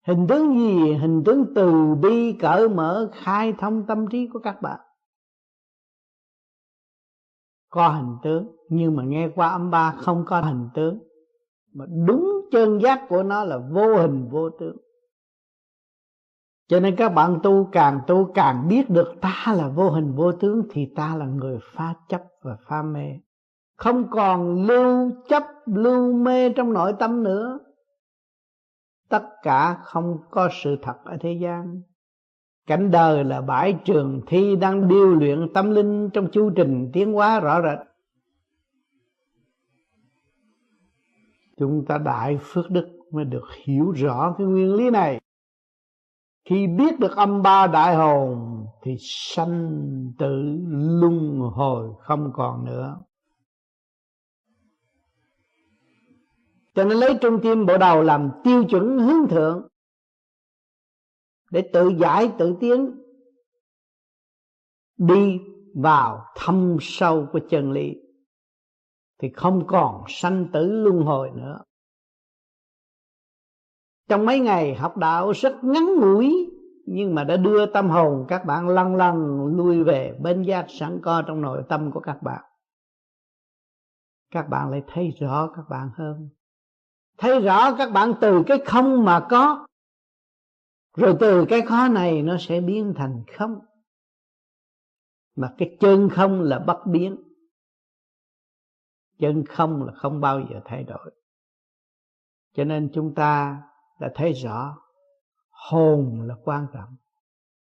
Hình tướng gì? Hình tướng từ bi cởi mở khai thông tâm trí của các bạn. Có hình tướng, nhưng mà nghe qua âm ba không có hình tướng. Mà đúng chân giác của nó là vô hình vô tướng cho nên các bạn tu càng tu càng biết được ta là vô hình vô tướng thì ta là người pha chấp và pha mê. Không còn lưu chấp, lưu mê trong nội tâm nữa. Tất cả không có sự thật ở thế gian. Cảnh đời là bãi trường thi đang điêu luyện tâm linh trong chu trình tiến hóa rõ rệt. Chúng ta đại phước đức mới được hiểu rõ cái nguyên lý này khi biết được âm ba đại hồn, thì sanh tử luân hồi không còn nữa. Cho nên lấy trung tim bộ đầu làm tiêu chuẩn hướng thượng để tự giải tự tiến, đi vào thâm sâu của chân lý, thì không còn sanh tử luân hồi nữa trong mấy ngày học đạo rất ngắn ngủi, nhưng mà đã đưa tâm hồn các bạn lăn lăn, lui về bên giác sẵn co trong nội tâm của các bạn. Các bạn lại thấy rõ các bạn hơn. Thấy rõ các bạn từ cái không mà có. Rồi từ cái khó này nó sẽ biến thành không. Mà cái chân không là bất biến. Chân không là không bao giờ thay đổi. Cho nên chúng ta đã thấy rõ hồn là quan trọng.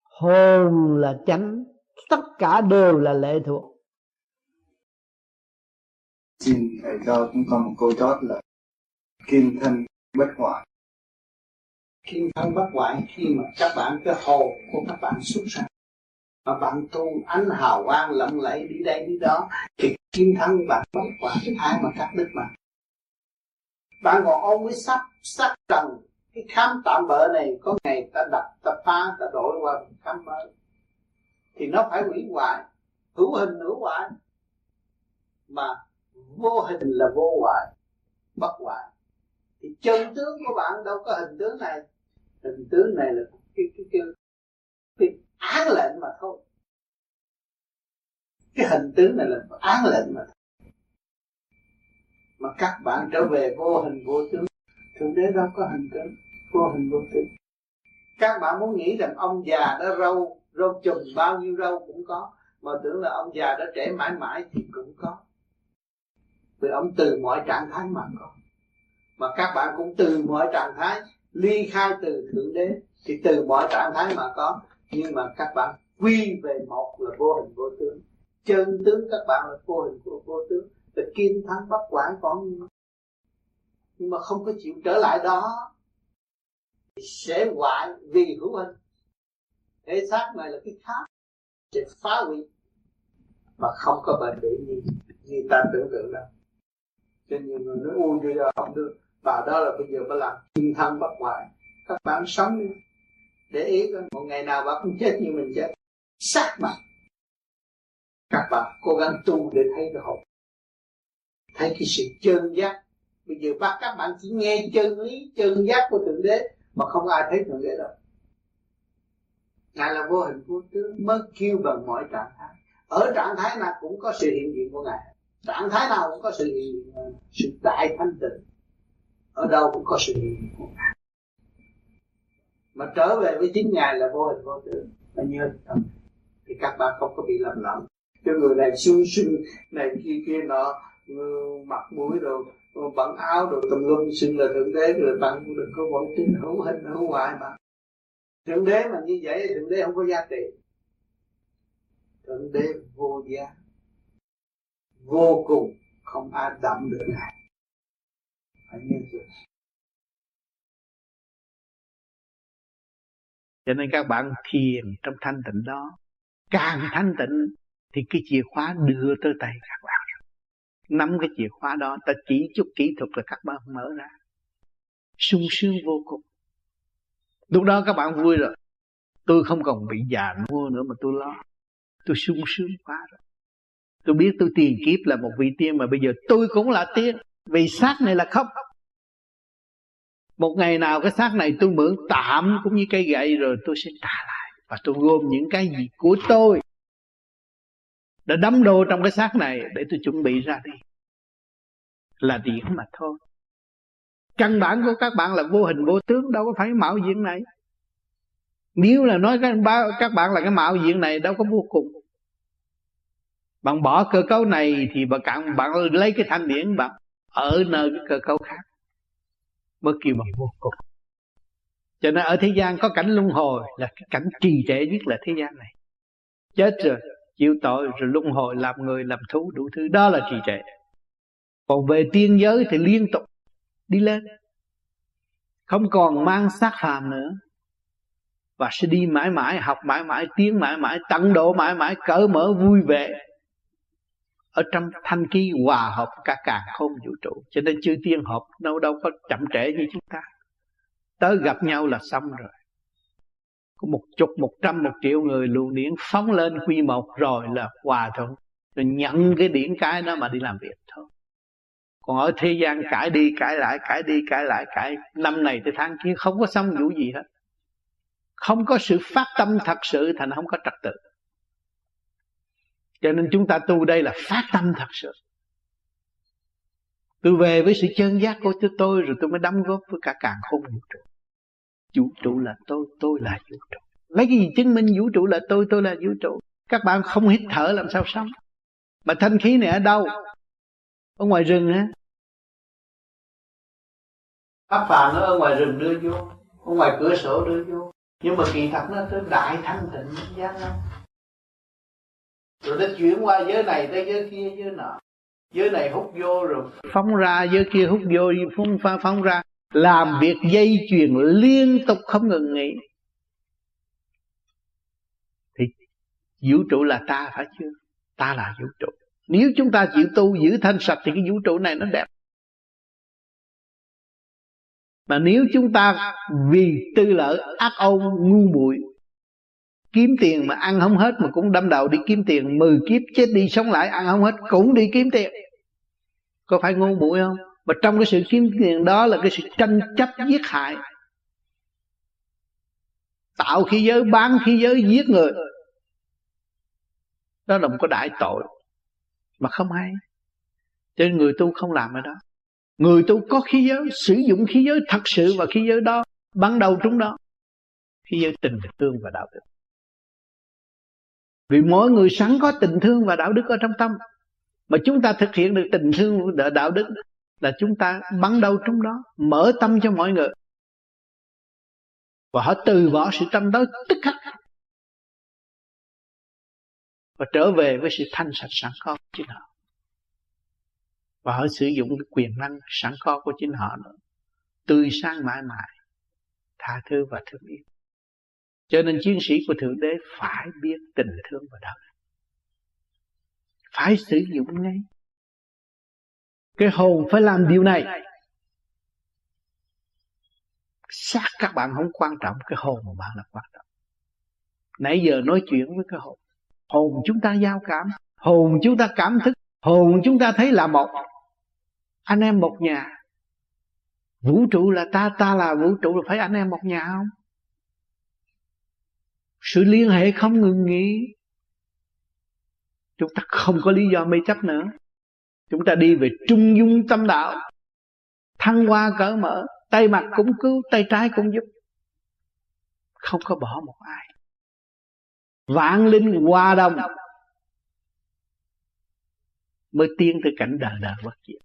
Hồn là chánh tất cả đều là lệ thuộc. Xin thầy cho chúng con một câu chót là kim thân bất hoại. Kim thân bất hoại khi mà các bạn cái hồn của các bạn xuất ra mà bạn tu ánh hào quang lộng lẫy đi đây đi đó thì kim thân bạn bất hoại ai mà cắt đứt mà. Bạn còn ôm với sắc sắc trần cái khám tạm bỡ này có ngày ta đặt ta phá ta đổi qua khám mới. Thì nó phải hủy hoại. Hữu hình hữu hoại. Mà vô hình là vô hoại bất hoại. Thì chân tướng của bạn đâu có hình tướng này. Hình tướng này là cái cái cái, cái án lệnh mà thôi. Cái hình tướng này là án lệnh mà mà các bạn trở về vô hình vô tướng thượng đế đâu có hình tướng vô hình vô tướng. Các bạn muốn nghĩ rằng ông già đó râu râu chùm bao nhiêu râu cũng có mà tưởng là ông già đó trẻ mãi mãi thì cũng có. Vì ông từ mọi trạng thái mà có. Mà các bạn cũng từ mọi trạng thái ly khai từ thượng đế thì từ mọi trạng thái mà có. Nhưng mà các bạn quy về một là vô hình vô tướng. Chân tướng các bạn là vô hình vô, vô tướng. Là kim thắng bất quản có nhưng mà không có chịu trở lại đó sẽ hoại vì hữu hình thể xác này là cái khác, sẽ phá hủy. Mà không có bền bỉ như như ta tưởng tượng đâu. Cho nhiều người nói u vô giờ không được. Bà đó là bây giờ mới làm thiên thân bất hoại. Các bạn sống đi để ý coi, một ngày nào bà cũng chết như mình chết. Xác mà các bạn cố gắng tu để thấy cái hồn. Thấy cái sự chân giác bây giờ bắt các bạn chỉ nghe chân lý, chân giác của thượng đế, mà không ai thấy thượng đế đâu. Ngài là vô hình vô tướng mới kêu bằng mọi trạng thái. Ở trạng thái nào cũng có sự hiện diện của ngài. Trạng thái nào cũng có sự hiện diện sự đại thanh tịnh ở đâu cũng có sự hiện diện của ngài. Mà trở về với chính ngài là vô hình vô tướng. Và nhớ tâm, thì các bạn không có bị lầm lẫn. Cho người này xương xương này, kia kia nọ mặt mũi rồi bận áo rồi tùm lum xưng là thượng đế, rồi bạn cũng đừng có quẩn tin hữu hình, hữu hoại mà. Thượng đế mà như vậy, thượng đế không có giá trị. Thượng đế vô giá. Vô cùng không ai đậm được ngài. Phải nhớ chưa cho nên các bạn thiền trong thanh tịnh đó, càng thanh tịnh thì cái chìa khóa đưa tới tay các bạn nắm cái chìa khóa đó, ta chỉ chút kỹ thuật là các bạn mở ra. Sung sướng vô cùng. Lúc đó các bạn vui rồi. Tôi không còn bị già nua nữa mà tôi lo. Tôi sung sướng quá rồi. Tôi biết tôi tiền kiếp là một vị tiên mà bây giờ tôi cũng là tiên. Vì xác này là không. Một ngày nào cái xác này tôi mượn tạm cũng như cây gậy rồi tôi sẽ trả lại. Và tôi gom những cái gì của tôi đã đắm đồ trong cái xác này để tôi chuẩn bị ra đi. Là điển mà thôi. Căn bản của các bạn là vô hình vô tướng đâu có phải mạo diện này. Nếu là nói các, các bạn là cái mạo diện này đâu có vô cùng. Bạn bỏ cơ cấu này thì bạn cạn, bạn lấy cái thanh điển bạn ở nơi cái cơ cấu khác. Mới kêu bằng vô cùng. Cho nên ở thế gian có cảnh luân hồi là cái cảnh trì trệ nhất là thế gian này. Chết rồi chịu tội rồi luân hồi làm người làm thú, đủ thứ. Đó là trì trệ. Còn về tiên giới thì liên tục đi lên. Không còn mang xác phàm nữa. Và sẽ đi mãi mãi, học mãi mãi, tiến mãi mãi, tận độ mãi mãi, cởi mở vui vẻ. Ở trong thanh khí hòa hợp cả càng không vũ trụ. Cho nên chư tiên hợp đâu đâu có chậm trễ như chúng ta. Tới gặp nhau là xong rồi có một chục, một trăm, một triệu người luồng điển phóng lên quy một rồi là hòa thuận. Rồi nhận cái điển cái đó mà đi làm việc thôi. Còn ở thế gian cãi đi cãi lại, cãi đi cãi lại, cãi năm này tới tháng kia không có xong vụ gì hết. Không có sự phát tâm thật sự thành không có trật tự. Cho nên chúng ta tu đây là phát tâm thật sự. Tôi về với sự chân giác của tôi rồi tôi mới đóng góp với cả càng không vũ trụ vũ trụ là tôi tôi là vũ trụ. Lấy cái gì chứng minh vũ trụ là tôi tôi là vũ trụ? Các bạn không hít thở làm sao sống? Mà thanh khí này ở đâu? Ở ngoài rừng á pháp phàm nó ở ngoài rừng đưa vô ở ngoài cửa sổ đưa vô. Nhưng mà kỳ thật nó tới đại thanh tịnh giác lắm rồi nó chuyển qua giới này tới giới kia giới nọ. Giới này hút vô rồi phóng ra giới kia hút vô phóng phóng ra làm việc dây chuyền liên tục không ngừng nghỉ. Thì vũ trụ là ta phải chưa? Ta là vũ trụ. Nếu chúng ta chịu tu giữ thanh sạch thì cái vũ trụ này nó đẹp. Mà nếu chúng ta vì tư lợi ác ôn, ngu muội, kiếm tiền mà ăn không hết mà cũng đâm đầu đi kiếm tiền, mười kiếp chết đi sống lại, ăn không hết cũng đi kiếm tiền. Có phải ngu muội không? Mà trong cái sự kiếm tiền đó là cái sự tranh chấp giết hại. Tạo khí giới, bán khí giới, giết người. Đó là một cái đại tội mà không hay. Cho nên người tu không làm ở đó. Người tu có khí giới, sử dụng khí giới thật sự và khí giới đó, ban đầu chúng đó. Khí giới tình thương và đạo đức. Vì mỗi người sẵn có tình thương và đạo đức ở trong tâm, mà chúng ta thực hiện được tình thương và đạo đức là chúng ta bắn đầu trong đó, mở tâm cho mọi người. Và họ từ bỏ sự tâm đó tức khắc. Và trở về với sự thanh sạch sẵn có của chính họ. Và họ sử dụng cái quyền năng sẵn có của chính họ nữa. Tươi sáng mãi mãi, tha thứ và thương yêu. Cho nên chiến sĩ của thượng đế phải biết tình thương và đạo phải sử dụng ngay cái hồn phải làm điều này. Xác các bạn không quan trọng, cái hồn của bạn là quan trọng. Nãy giờ nói chuyện với cái hồn. Hồn chúng ta giao cảm. Hồn chúng ta cảm thức. Hồn chúng ta thấy là một. Anh em một nhà. Vũ trụ là ta ta là vũ trụ, là phải anh em một nhà không? Sự liên hệ không ngừng nghỉ. Chúng ta không có lý do mê chấp nữa chúng ta đi về trung dung tâm đạo. Thăng hoa cỡ mở, tay mặt cũng cứu, tay trái cũng giúp. Không có bỏ một ai. Vạn linh hòa đồng mới tiến tới cảnh đời đời bất diệt.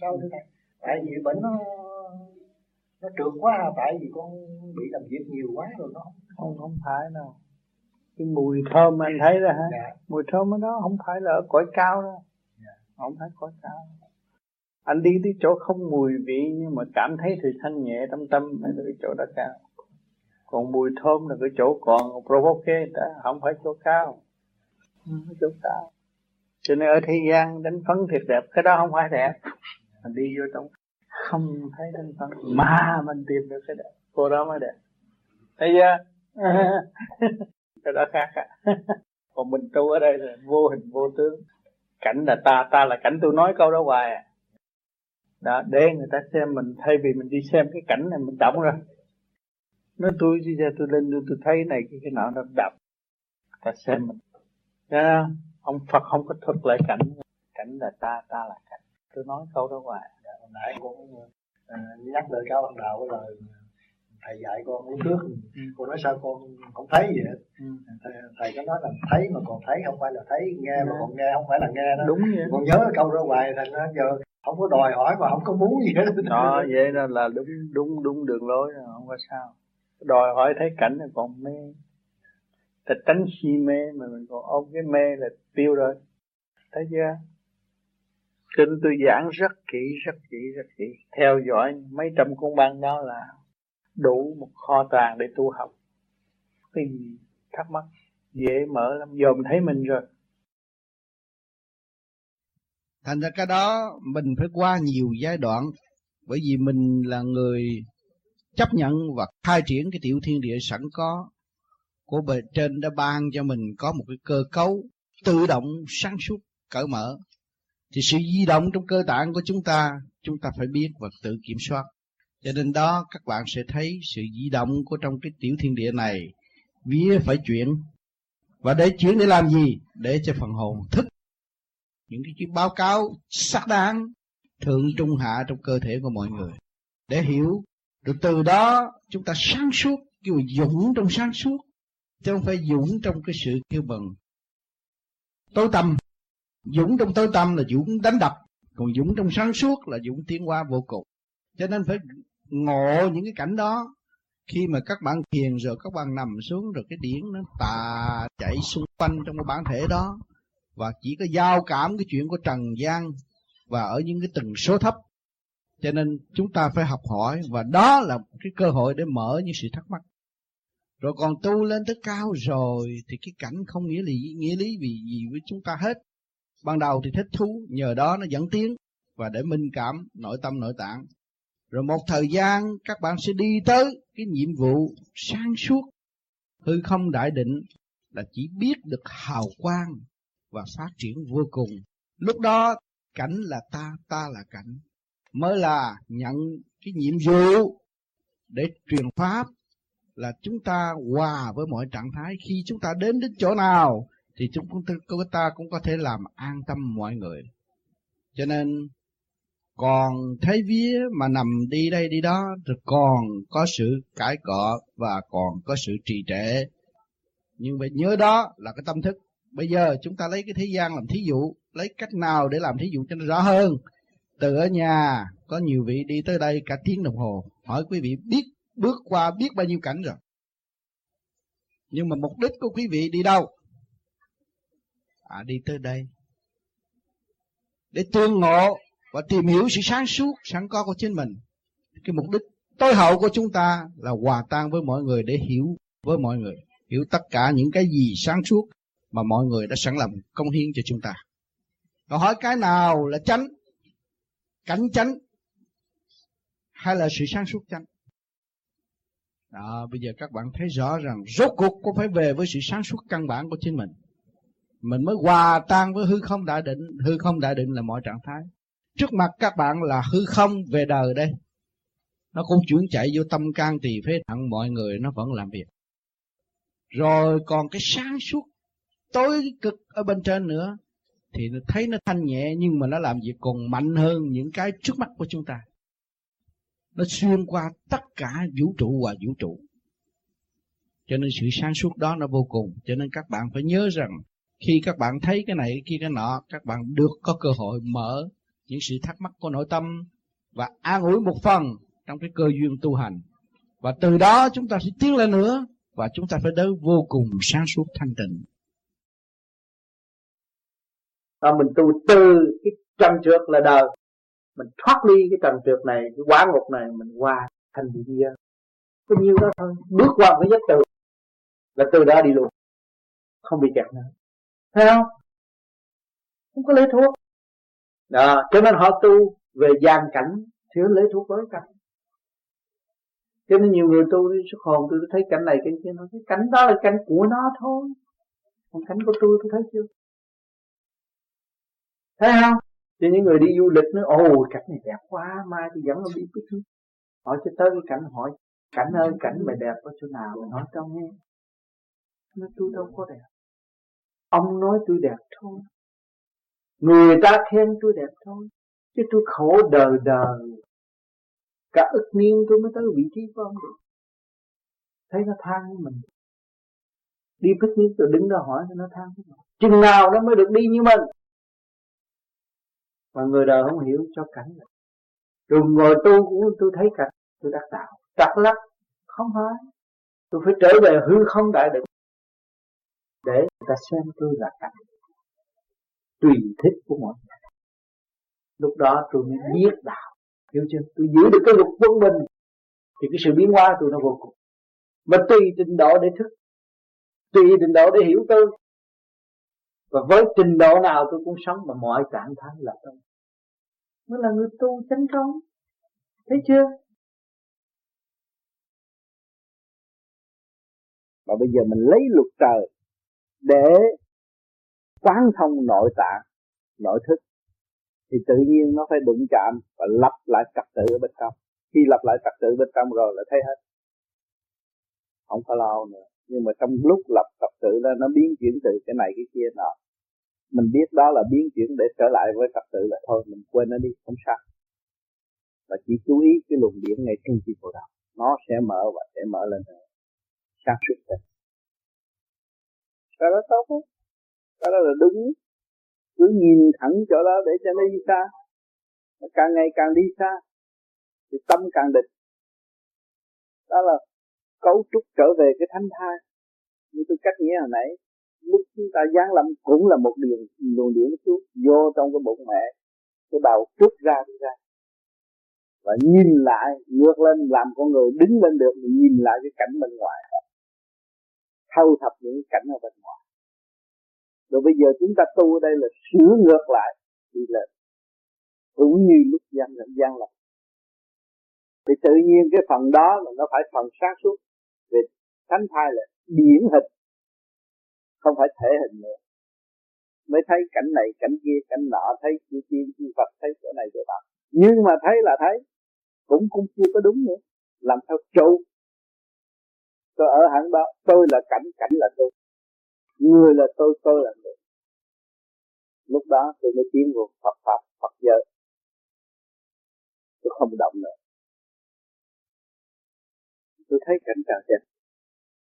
Sao thế này tại vì bệnh nó nó trượt quá tại vì con bị làm việc nhiều quá rồi nó không không phải đâu. Cái mùi thơm anh thấy ra hả? Dạ. mùi thơm đó không phải là ở cõi cao đâu. Dạ. không phải cõi cao anh đi tới chỗ không mùi vị nhưng mà cảm thấy thì thanh nhẹ tâm tâm là cái chỗ đó cao. Còn mùi thơm là cái chỗ còn provoke đó không phải chỗ cao. Không phải chỗ cao. Cho nên ở thế gian đánh phấn thiệt đẹp cái đó không phải đẹp. Mình đi vô trong không thấy đánh phấn mà mình tìm được cái đẹp. Cô đó mới đẹp. Thấy chưa? Cái đó khác à. còn mình tu ở đây là vô hình vô tướng. Cảnh là ta ta là cảnh tôi nói câu đó hoài à. Đó để người ta xem mình thay vì mình đi xem cái cảnh này mình động rồi. Nó tôi đi ra tôi lên tôi, tôi thấy này cái cái nọ nó đập ta xem mình. Thấy ông Phật không có thuật lại cảnh. Cảnh là ta ta là cảnh. Tôi nói câu đó hoài hồi nãy cũng uh, nhắc lời cao bằng đạo cái lời thầy dạy con lúc trước ừ. cô nói sao con không thấy gì hết. Ừ. thầy, thầy có nói là thấy mà còn thấy không phải là thấy nghe mà dạ. còn nghe không phải là nghe đó. Đúng vậy. Còn nhớ câu đó hoài thành ra giờ không có đòi hỏi mà không có muốn gì hết. Đó vậy là là đúng đúng đúng đường lối rồi không có sao. Đòi hỏi thấy cảnh là còn mê. Ta tránh si mê mà mình còn ôm cái mê là tiêu rồi. Thấy chưa kinh tôi giảng rất kỹ rất kỹ rất kỹ. Theo dõi mấy trăm con băng đó là đủ một kho tàng để tu học. Cái gì? Thắc mắc. Dễ mở lắm. Dòm thấy mình rồi. Thành ra cái đó, mình phải qua nhiều giai đoạn. Bởi vì mình là người chấp nhận và khai triển cái tiểu thiên địa sẵn có của bề trên đã ban cho mình có một cái cơ cấu tự động sáng suốt, cởi mở thì sự di động trong cơ tạng của chúng ta chúng ta phải biết và tự kiểm soát. Cho nên đó các bạn sẽ thấy sự di động của trong cái tiểu thiên địa này vía phải chuyển. Và để chuyển để làm gì? Để cho phần hồn thức. Những cái, báo cáo xác đáng thượng trung hạ trong cơ thể của mọi người. Để hiểu. Rồi từ đó chúng ta sáng suốt kêu dũng trong sáng suốt. Chứ không phải dũng trong cái sự kêu bằng tối tâm dũng trong tối tâm là dũng đánh đập, còn dũng trong sáng suốt là dũng tiến qua vô cùng. Cho nên phải ngộ những cái cảnh đó. Khi mà các bạn thiền rồi, các bạn nằm xuống rồi cái điển nó tà chạy xung quanh trong cái bản thể đó. Và chỉ có giao cảm cái chuyện của trần gian và ở những cái tầng số thấp. Cho nên chúng ta phải học hỏi và đó là cái cơ hội để mở những sự thắc mắc. Rồi còn tu lên tới cao rồi thì cái cảnh không nghĩa lý nghĩa lý vì gì với chúng ta hết ban đầu thì thích thú, nhờ đó nó dẫn tiến và để minh cảm nội tâm nội tạng. Rồi một thời gian, các bạn sẽ đi tới cái nhiệm vụ sáng suốt. Hư không đại định là chỉ biết được hào quang và phát triển vô cùng. Lúc đó, cảnh là ta ta là cảnh. Mới là nhận cái nhiệm vụ để truyền pháp là chúng ta hòa với mọi trạng thái. Khi chúng ta đến đến chỗ nào thì chúng ta cũng có thể làm an tâm mọi người. Cho nên, còn thấy vía mà nằm đi đây đi đó, rồi còn có sự cãi cọ và còn có sự trì trệ. Nhưng mà nhớ đó là cái tâm thức. Bây giờ chúng ta lấy cái thế gian làm thí dụ, lấy cách nào để làm thí dụ cho nó rõ hơn? Từ ở nhà, có nhiều vị đi tới đây cả tiếng đồng hồ, hỏi quý vị biết, bước qua biết bao nhiêu cảnh rồi. Nhưng mà mục đích của quý vị đi đâu? Họ đi tới đây để tương ngộ và tìm hiểu sự sáng suốt sẵn có của chính mình. Cái mục đích tối hậu của chúng ta là hòa tan với mọi người để hiểu với mọi người hiểu tất cả những cái gì sáng suốt mà mọi người đã sẵn lòng công hiến cho chúng ta. Câu hỏi cái nào là chánh? Cảnh chánh hay là sự sáng suốt chánh? Đó, bây giờ các bạn thấy rõ rằng rốt cuộc có phải về với sự sáng suốt căn bản của chính mình mình mới hòa tan với hư không đại định. Hư không đại định là mọi trạng thái. Trước mặt các bạn là hư không về đời đây. Nó cũng chuyển chạy vô tâm can tỳ phế thận. Mọi người nó vẫn làm việc. Rồi còn cái sáng suốt tối cực ở bên trên nữa, thì nó thấy nó thanh nhẹ, nhưng mà nó làm việc còn mạnh hơn những cái trước mắt của chúng ta. Nó xuyên qua tất cả vũ trụ và vũ trụ. Cho nên sự sáng suốt đó nó vô cùng. Cho nên các bạn phải nhớ rằng khi các bạn thấy cái này, cái kia, cái nọ, các bạn được có cơ hội mở những sự thắc mắc của nội tâm và an ủi một phần trong cái cơ duyên tu hành. Và từ đó chúng ta sẽ tiến lên nữa và chúng ta phải đến vô cùng sáng suốt thanh tịnh. Và mình tu từ cái trần trượt là đời. Mình thoát ly cái trần trượt này, cái quá ngục này, mình qua thành địa giới có nhiêu đó thôi. Bước qua cái giấc từ là từ đó đi luôn. Không bị kẹt nữa thấy không? Không có lấy thuốc. Đó, cho nên họ tu về gian cảnh, thiếu lấy thuốc với cảnh. Cho nên nhiều người tu đi xuất hồn, tôi thấy cảnh này, cảnh kia, nó cái cảnh đó là cảnh của nó thôi. Còn cảnh của tôi tôi thấy chưa? Thấy không? Cho những người đi du lịch nói, ồ, cảnh này đẹp quá, mai tôi dẫn nó đi cái thứ hỏi cho tới cái cảnh, hỏi, cảnh ơi, cảnh mày đẹp ở chỗ nào? Mày nói cho nghe. Nó tôi đâu có đẹp ông nói tôi đẹp thôi. Người ta khen tôi đẹp thôi, chứ tôi khổ đời đời. Cả ức niên tôi mới tới vị trí của ông được. Thấy nó than với mình. Đi picnic rồi đứng đó hỏi nó than với mình. Chừng nào nó mới được đi như mình? Mà người đời không hiểu cho cảnh này. Rồi ngồi tu cũng tôi thấy cảnh, tôi đắc đạo trật lắc, không phải. Tôi phải trở về hư không đại định để người ta xem tôi là cảnh tùy thích của mọi người. Lúc đó tôi mới biết đạo, hiểu chưa? Tôi giữ được cái luật quân bình thì cái sự biến hóa tôi nó vô cùng. Mà tùy trình độ để thức, tùy trình độ để hiểu tôi. Và với trình độ nào tôi cũng sống, mà mọi trạng thái là tôi. Mới là người tu chánh công thấy chưa? Mà bây giờ mình lấy luật trời để quán thông nội tạng, nội thức, thì tự nhiên nó phải đụng chạm và lập lại trật tự ở bên trong. Khi lập lại trật tự bên trong rồi là thấy hết. Không có lo nữa. Nhưng mà trong lúc lập trật tự đó, nó biến chuyển từ cái này cái kia nọ. Mình biết đó là biến chuyển để trở lại với trật tự là thôi, mình quên nó đi, không sao. Và chỉ chú ý cái luồng điển ngay trong chi bộ đầu nó sẽ mở và sẽ mở lên. Nữa sáng suốt lên cái đó tốt không cái đó là đúng. Cứ nhìn thẳng chỗ đó để cho nó đi xa. Càng ngày càng đi xa, thì tâm càng định đó là cấu trúc trở về cái thanh thai như tôi cách nghĩa hồi nãy, lúc chúng ta giáng lâm cũng là một đường, luồng điển xuống, vô trong cái bụng mẹ, cái đầu trút ra đi ra. Và nhìn lại, ngược lên, làm con người đứng lên được thì nhìn lại cái cảnh bên ngoài thâu thập những cảnh ở bên ngoài. Rồi bây giờ chúng ta tu ở đây là sửa ngược lại thì là cũng như lúc gian là gian lập thì tự nhiên cái phần đó là nó phải phần sáng suốt về thánh thai là điển hình, không phải thể hình nữa. Mới thấy cảnh này, cảnh kia, cảnh nọ, thấy chư tiên, chư Phật, thấy chỗ này chỗ đó. Nhưng mà thấy là thấy, cũng cũng chưa có đúng nữa. Làm sao trụ tôi ở hẳn đó tôi là cảnh cảnh là tôi. Người là tôi tôi là người. Lúc đó tôi mới tiến vào Phật pháp, Phật giới. Tôi không động nữa. Tôi thấy cảnh tràn đẹp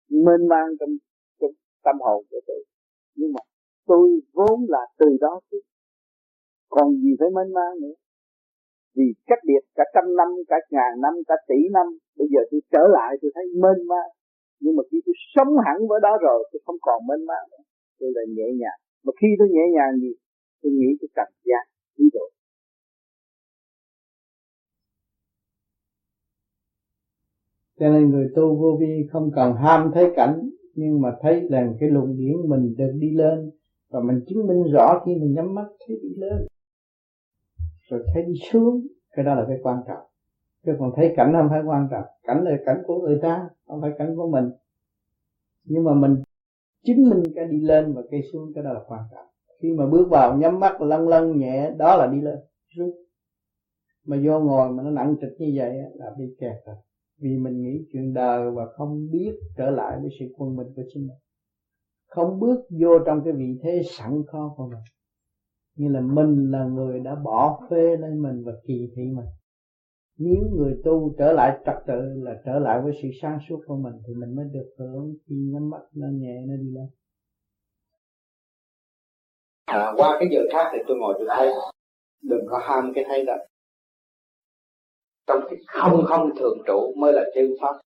mênh mang trong trong tâm hồn của tôi. Nhưng mà tôi vốn là từ đó chứ. Còn gì phải mênh mang nữa? Vì cách biệt cả trăm năm, cả ngàn năm, cả tỷ năm, bây giờ tôi trở lại, tôi thấy mênh mang nhưng mà khi tôi sống hẳn với đó rồi, tôi không còn mênh mang nữa. Tôi là nhẹ nhàng. Mà khi tôi nhẹ nhàng gì, tôi nghĩ tôi cần giác ví dụ cho nên người tu vô vi không cần ham thấy cảnh, nhưng mà thấy rằng cái luồng điển mình được đi lên, và mình chứng minh rõ khi mình nhắm mắt, thấy đi lên. Rồi thấy đi xuống, cái đó là cái quan trọng chứ còn thấy cảnh không phải quan trọng. Cảnh là cảnh của người ta, không phải cảnh của mình. Nhưng mà mình chứng minh cái đi lên và cái xuống, cái đó là quan trọng. Khi mà bước vào, nhắm mắt, lăn lăn nhẹ, đó là đi lên, xuống. Mà vô ngồi mà nó nặng trịch như vậy là bị kẹt rồi. Vì mình nghĩ chuyện đời và không biết trở lại với sự quân mình của chính mình. Không bước vô trong cái vị thế sẵn có của mình. Như là mình là người đã bỏ phê lên mình và kỳ thị mình nếu người tu trở lại trật tự là trở lại với sự sáng suốt của mình thì mình mới được hưởng khi nhắm mắt nó nhẹ nó đi lên. À, qua cái giờ khác thì tôi ngồi tôi thấy đừng có ham cái thấy đó. Trong cái không không thường trụ mới là chân pháp.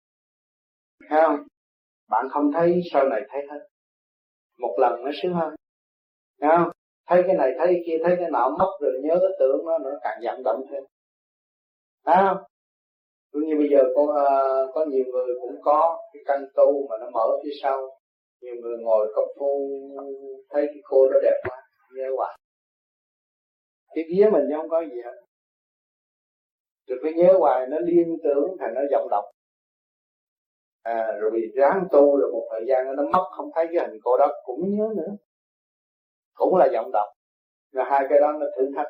Thấy không? Bạn không thấy sau này thấy hết. Một lần nó sướng hơn. Thấy không? Thấy cái này thấy cái kia thấy cái nào mất rồi nhớ cái tưởng nó nó càng giảm động thêm thấy không? Cũng như bây giờ có uh, có nhiều người cũng có cái căn tu mà nó mở phía sau. Nhiều người ngồi công phu thấy cái cô đó đẹp quá nhớ hoài. Cái vía mình không có gì hết. Rồi cứ nhớ hoài nó liên tưởng thành nó vọng động. À, rồi bị ráng tu rồi một thời gian nó mất không thấy cái hình cô đó cũng nhớ nữa. Cũng là vọng động. Rồi hai cái đó nó thử thách.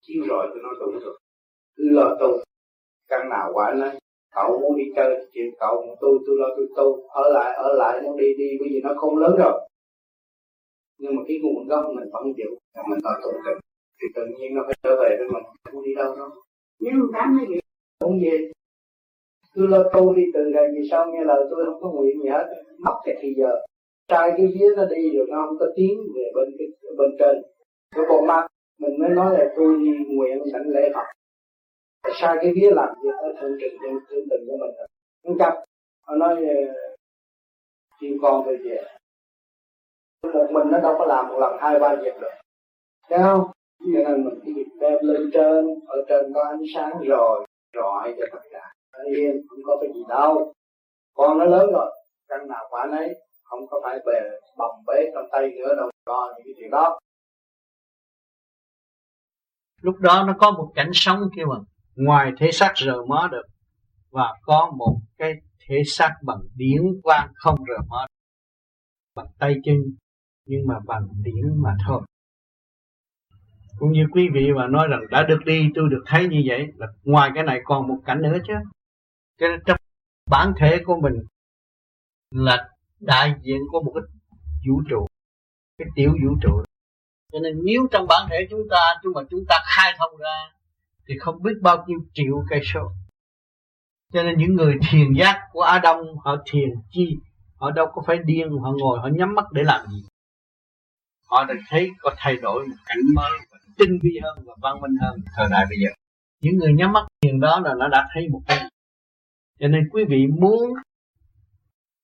Chiếu rồi tôi nói tôi rồi lo tu. Căn nào quả nó cậu muốn đi chơi thì chuyện cậu tôi tôi lo tôi tu. Ở lại ở lại muốn đi đi bởi vì nó không lớn rồi. Nhưng mà cái nguồn gốc mình vẫn chịu mình ở tụng tình thì tự nhiên nó phải trở về với mình không đi đâu đâu nếu dám hay gì không gì? Tôi lo tu đi từ ngày vì sao nghe lời tôi không có nguyện gì hết. Mất cái thì giờ. Trai cái vía nó đi được nó không có tiến về bên cái bên trên. Cái con mắt mình mới nói là tôi đi nguyện đảnh lễ Phật sai cái vía làm việc ở thượng trình thượng, thượng tình của mình rồi không chấp. Họ nói ờ, chim con về về. Một mình nó đâu có làm một lần hai ba việc được. Thấy không? Cho nên mình cái việc đem lên trên ở trên có ánh sáng rồi rọi cho tất cả. Nó yên không có cái gì đâu. Con nó lớn rồi căn nào quả nấy không có phải bề bồng bế trong tay nữa đâu có những cái chuyện đó. Lúc đó nó có một cảnh sống kia mà ngoài thể xác rờ mó được, và có một cái thể xác bằng điển quang không rờ mó bằng tay chân nhưng mà bằng điển mà thôi. Cũng như quý vị mà nói rằng đã được đi, tôi được thấy như vậy, là ngoài cái này còn một cảnh nữa chứ. Cho nên trong bản thể của mình là đại diện của một cái vũ trụ, cái tiểu vũ trụ. Cho nên nếu trong bản thể chúng ta, chúng mà chúng ta khai thông ra thì không biết bao nhiêu triệu cây số. Cho nên những người thiền giác của Á Đông họ thiền chi, họ đâu có phải điên, họ ngồi, họ nhắm mắt để làm gì. Họ đã thấy có thay đổi một cảnh mới tinh vi hơn, và văn minh hơn thời đại bây giờ. Những người nhắm mắt thiền đó là nó đã thấy một cái. Cho nên quý vị muốn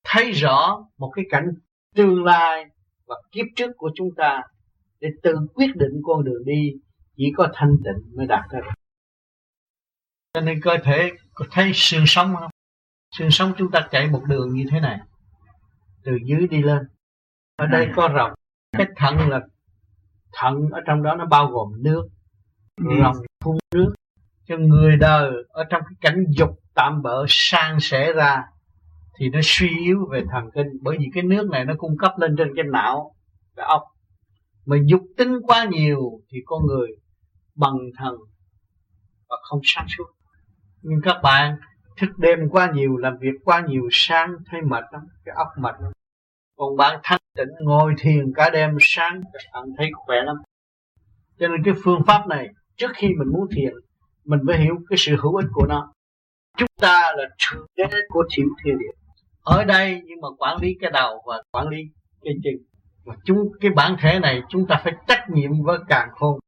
thấy rõ một cái cảnh tương lai và kiếp trước của chúng ta, để tự quyết định con đường đi, chỉ có thanh tịnh mới đạt được cho nên cơ thể có thấy xương sống không? Xương sống chúng ta chạy một đường như thế này từ dưới đi lên. Ở đây có rồng cái thận là thận ở trong đó nó bao gồm nước rồng phun nước. Cho người đời ở trong cái cảnh dục tạm bỡ sang sẻ ra thì nó suy yếu về thần kinh. Bởi vì cái nước này nó cung cấp lên trên cái não cái óc mà dục tinh quá nhiều thì con người bằng thần và không sáng suốt nhưng các bạn thức đêm quá nhiều, làm việc quá nhiều, sáng thấy mệt lắm, cái óc mệt lắm. Còn bạn thanh tịnh ngồi thiền cả đêm, sáng các bạn thấy khỏe lắm. Cho nên cái phương pháp này, trước khi mình muốn thiền, mình phải hiểu cái sự hữu ích của nó. Chúng ta là thượng đế của thiểu thiên địa. Ở đây nhưng mà quản lý cái đầu và quản lý cái chân. Và chúng, cái bản thể này, chúng ta phải trách nhiệm với càng khôn.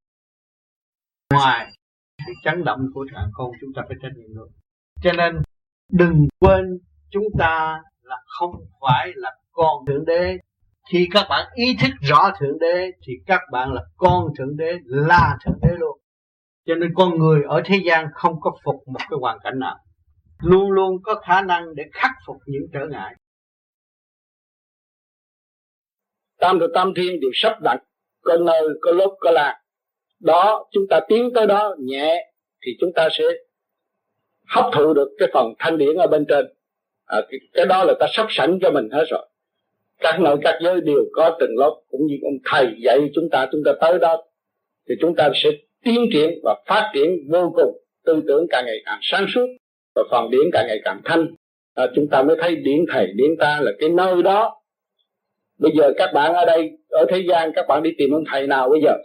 Ngoài sự chấn động của trạng con chúng ta phải trách nhiệm được. cho nên, đừng quên chúng ta là không phải là con thượng đế. Khi các bạn ý thức rõ thượng đế, thì các bạn là con thượng đế, là thượng đế luôn. Cho nên con người ở thế gian không có phục một cái hoàn cảnh nào. Luôn luôn có khả năng để khắc phục những trở ngại. Tam được tam thiên đều sắp đặt, có nơi, có lúc, có lạc đó chúng ta tiến tới đó nhẹ thì chúng ta sẽ hấp thụ được cái phần thanh điển ở bên trên. À, cái, cái đó là ta sắp sẵn cho mình hết rồi. Các nội các giới đều có từng lớp cũng như ông thầy dạy chúng ta chúng ta tới đó thì chúng ta sẽ tiến triển và phát triển vô cùng tư tưởng càng ngày càng sáng suốt và phần điển càng ngày càng thanh. À, chúng ta mới thấy điển thầy điển ta là cái nơi đó. Bây giờ các bạn ở đây ở thế gian các bạn đi tìm ông thầy nào bây giờ?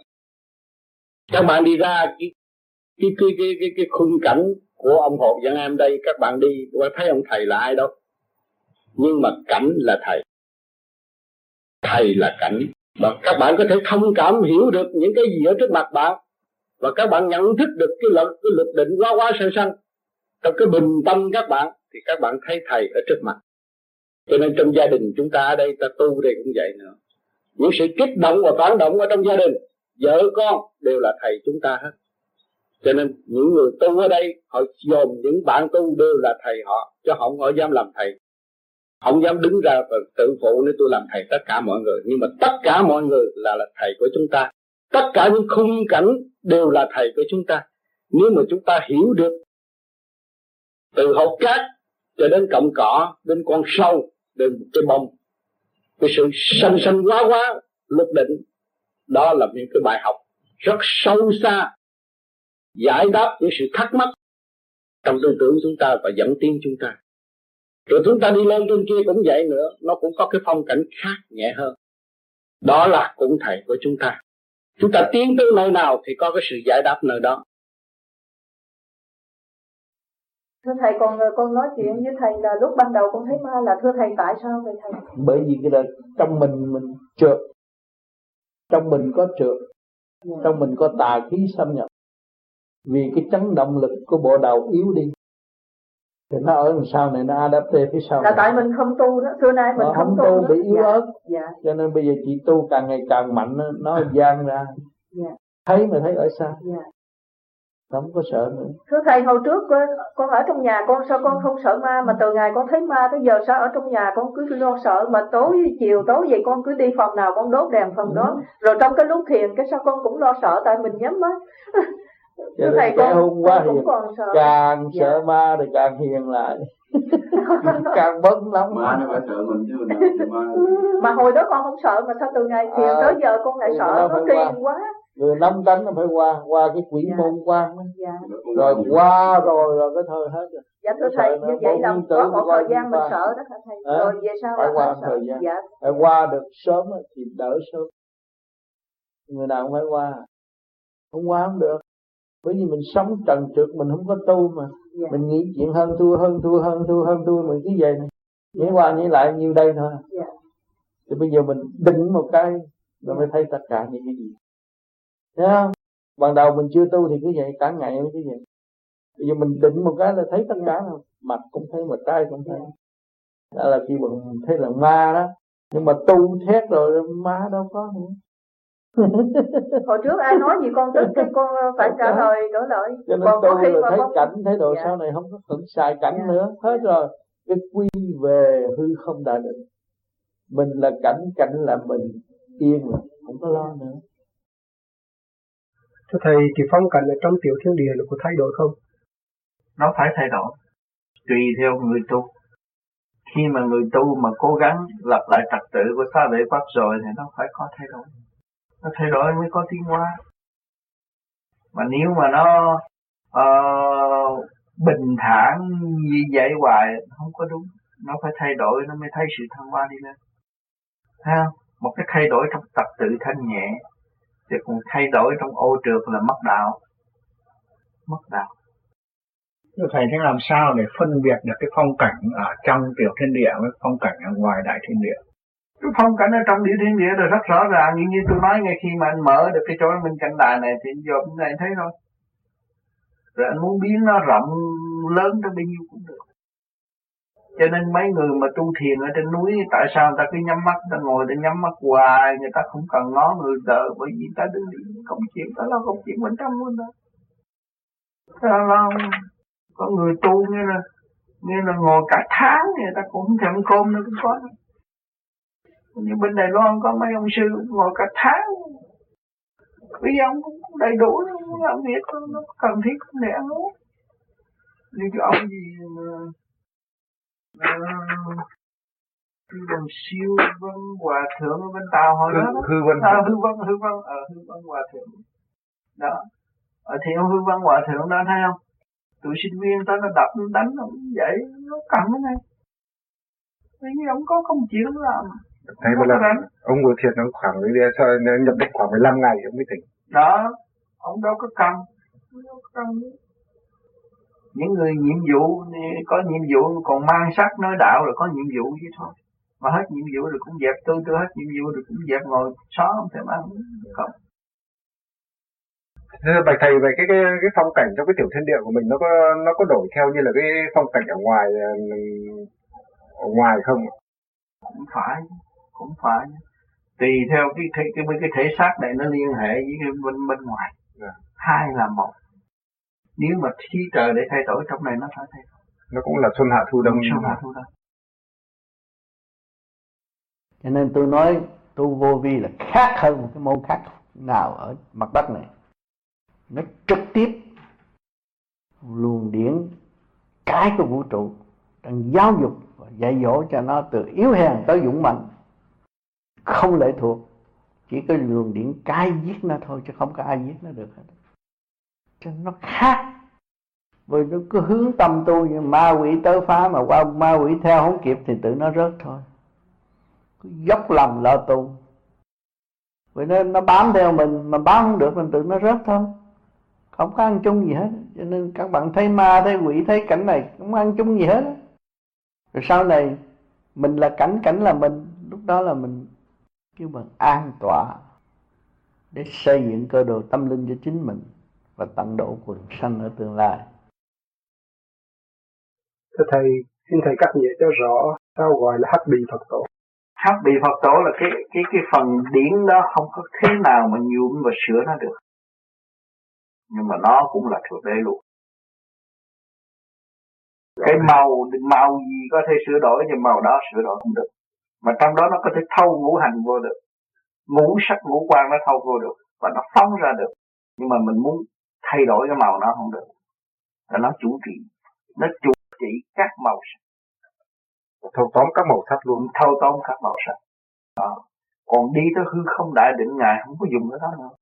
Các bạn đi ra cái cái cái cái cái, cái khung cảnh của ông hộ dân em đây các bạn đi có thấy ông thầy là ai đâu nhưng mà cảnh là thầy. Thầy là cảnh. Và các bạn có thể thông cảm hiểu được những cái gì ở trước mặt bạn. Và các bạn nhận thức được cái luật cái luật định quá quá sơ sanh. Trong cái bình tâm các bạn thì các bạn thấy thầy ở trước mặt. Cho nên trong gia đình chúng ta ở đây ta tu đây cũng vậy nữa. Những sự kích động và phản động ở trong gia đình vợ con đều là thầy chúng ta hết. Cho nên những người tu ở đây, họ dồn những bạn tu đều là thầy họ cho họ không họ dám làm thầy. Không dám đứng ra và tự phụ nếu tôi làm thầy tất cả mọi người. Nhưng mà tất cả mọi người là là thầy của chúng ta. Tất cả những khung cảnh đều là thầy của chúng ta. Nếu mà chúng ta hiểu được từ hột cát cho đến cọng cỏ, đến con sâu, đến cái bông, cái sự sanh sanh quá quá luật định đó là những cái bài học rất sâu xa giải đáp những sự thắc mắc trong tư tưởng chúng ta và dẫn tiến chúng ta. Rồi chúng ta đi lên trên kia cũng vậy nữa nó cũng có cái phong cảnh khác nhẹ hơn. Đó là cũng thầy của chúng ta. Chúng ta tiến tới nơi nào thì có cái sự giải đáp nơi đó. Thưa thầy còn con nói chuyện với thầy là lúc ban đầu con thấy ma là thưa thầy tại sao vậy thầy? Bởi vì cái là trong mình mình trượt trong mình có trượt trong mình có tà khí xâm nhập vì cái chấn động lực của bộ đầu yếu đi thì nó ở đằng sau này nó adapte phía sau là này. tại mình không tu đó xưa nay mình nó không, không tu, tu bị yếu dạ. ớt dạ. cho nên bây giờ chị tu càng ngày càng mạnh nó gian ra dạ. thấy mà thấy ở xa dạ. Không có sợ nữa. Thưa thầy hồi trước con ở trong nhà con sao con không sợ ma? Mà từ ngày con thấy ma tới giờ sao ở trong nhà con cứ lo sợ? Mà tối chiều tối vậy con cứ đi phòng nào con đốt đèn phòng đó. Ừ. rồi trong cái lúc thiền cái sao con cũng lo sợ tại mình nhắm mắt. Cho nên cái hôm qua hiền càng dạ. sợ ma thì càng hiền lại. Càng bớt lắm ma nó phải sợ mình chứ mình ma. Mà hồi đó con không sợ mà sao từ ngày thiền à, tới giờ con lại sợ nó kỳ quá người năm tánh nó phải qua qua cái quỷ dạ. môn quan dạ. rồi qua rồi rồi cái thời hết rồi dạ thưa thầy như vậy là có một thời gian mình sợ đó thầy à, rồi về sau phải qua thời gian dạ. phải qua được sớm thì đỡ sớm người nào cũng phải qua không qua không được bởi vì mình sống trần trượt mình không có tu mà. Dạ. mình nghĩ chuyện hơn thua hơn thua hơn thua hơn thua mình cứ vậy này nghĩ qua nghĩ lại nhiêu đây thôi. Dạ. thì bây giờ mình định một cái rồi mới thấy tất cả những cái gì Thấy không? Ban đầu mình chưa tu thì cứ vậy cả ngày mới cứ vậy. Bây giờ mình định một cái là thấy tất cả rồi. Mặt cũng thấy, mặt tay cũng thấy. Đó là khi mình thấy là ma đó. Nhưng mà tu thét rồi ma đâu có nữa. Hồi trước ai nói gì con tức cái con phải trả lời đổi lời cho nên tôi là thấy con... cảnh thấy độ dạ. sau này không có hưởng xài cảnh dạ. nữa. Hết dạ. rồi. Cái quy về hư không đại định. Mình là cảnh cảnh là mình. Yên rồi không có lo nữa thưa thầy thì phong cảnh ở trong tiểu thiên địa là có thay đổi không? Nó phải thay đổi tùy theo người tu. Khi mà người tu mà cố gắng lập lại trật tự của xa lễ pháp rồi thì nó phải có thay đổi. Nó thay đổi mới có tiến hóa. Mà nếu mà nó uh, bình thản như vậy hoài không có đúng. Nó phải thay đổi nó mới thấy sự thăng hoa đi lên. Thấy không? Một cái thay đổi trong tập tự thanh nhẹ thì còn thay đổi trong ô trượt là mất đạo. Mất đạo. Thầy thế làm sao để phân biệt được cái phong cảnh ở trong tiểu thiên địa với phong cảnh ở ngoài đại thiên địa? Cái phong cảnh ở trong địa thiên địa là rất rõ ràng. Như như tôi nói ngay khi mà anh mở được cái chỗ mình cảnh đài này thì giờ bên này thấy thôi. Rồi anh muốn biến nó rộng lớn tới bao nhiêu cũng được cho nên mấy người mà tu thiền ở trên núi, tại sao người ta cứ nhắm mắt, người ta ngồi ta nhắm mắt hoài, người ta không cần ngó người đời, bởi vì ta đứng đi công chuyện ta lo công chuyện bên trong luôn đó. Ta lo có người tu như là như là ngồi cả tháng người ta cũng thèm cơm nữa, cũng có. Như bên Đài Loan có mấy ông sư ngồi cả tháng. Vì ông cũng đầy đủ làm việc nó cần thiết để ăn uống. Như cái ông gì mà cái đồng siêu vân hòa thượng ở bên tàu hồi đó, hư vân à, hư vân hư vân ở ờ, hư vân hòa thượng. Đó. Ở thì ông hư vân hòa thượng đó thấy không? Tụi sinh viên tới nó đập nó đánh nó vậy nó cầm cái này vì ông có công chuyện làm. Thấy một lần ông vừa thiệt nó khoảng sao nhập định khoảng 15 ngày ông mới tỉnh. Đó. Ông đâu có cầm những người nhiệm vụ có nhiệm vụ còn mang sắc nói đạo rồi có nhiệm vụ chứ thôi mà hết nhiệm vụ rồi cũng dẹp tôi tôi hết nhiệm vụ rồi cũng dẹp ngồi xó không thể ăn không bạch thầy về cái, cái cái phong cảnh trong cái tiểu thiên địa của mình nó có nó có đổi theo như là cái phong cảnh ở ngoài ở ngoài không? Cũng phải, cũng phải. Tùy theo cái cái cái cái, cái thể xác này nó liên hệ với cái bên bên ngoài. Yeah. Dạ. Hai là một. Nếu mà khí trời để thay đổi trong này nó phải thay đổi. Nó cũng là xuân hạ thu đông. Xuân hạ thu đông. Cho nên tôi nói tu vô vi là khác hơn một cái môn khác nào ở mặt đất này nó trực tiếp luồng điển cái của vũ trụ đang giáo dục và dạy dỗ cho nó từ yếu hèn tới dũng mạnh không lệ thuộc chỉ có luồng điển cái giết nó thôi chứ không có ai giết nó được hết cho nó khác vì nó cứ hướng tâm tu như ma quỷ tới phá mà qua ma quỷ theo không kịp thì tự nó rớt thôi. Cứ dốc lòng lo tu. Vì nên nó bám theo mình, mà bám không được mình tự nó rớt thôi. Không có ăn chung gì hết, cho nên các bạn thấy ma, thấy quỷ, thấy cảnh này, không ăn chung gì hết. Rồi sau này, mình là cảnh cảnh là mình, lúc đó là mình kêu bằng an tọa để xây dựng cơ đồ tâm linh cho chính mình và tận độ quần sanh ở tương lai. Thưa thầy xin thầy cắt nghĩa cho rõ sao gọi là hắc bì phật tổ. Hắc bì phật tổ là cái cái cái phần điển đó không có thế nào mà nhuộm và sửa nó được. Nhưng mà nó cũng là thượng đế luôn cái màu màu gì có thể sửa đổi nhưng màu đó sửa đổi không được. Mà trong đó nó có thể thâu ngũ hành vô được. Ngũ sắc ngũ quan nó thâu vô được và nó phóng ra được. Nhưng mà mình muốn thay đổi cái màu nó không được. Là nó chủ trị nó chủ trị các màu sắc. Thâu tóm các màu sắc luôn. Thâu tóm các màu sắc. Đó. còn đi tới hư không đại định ngài không có dùng cái đó nữa.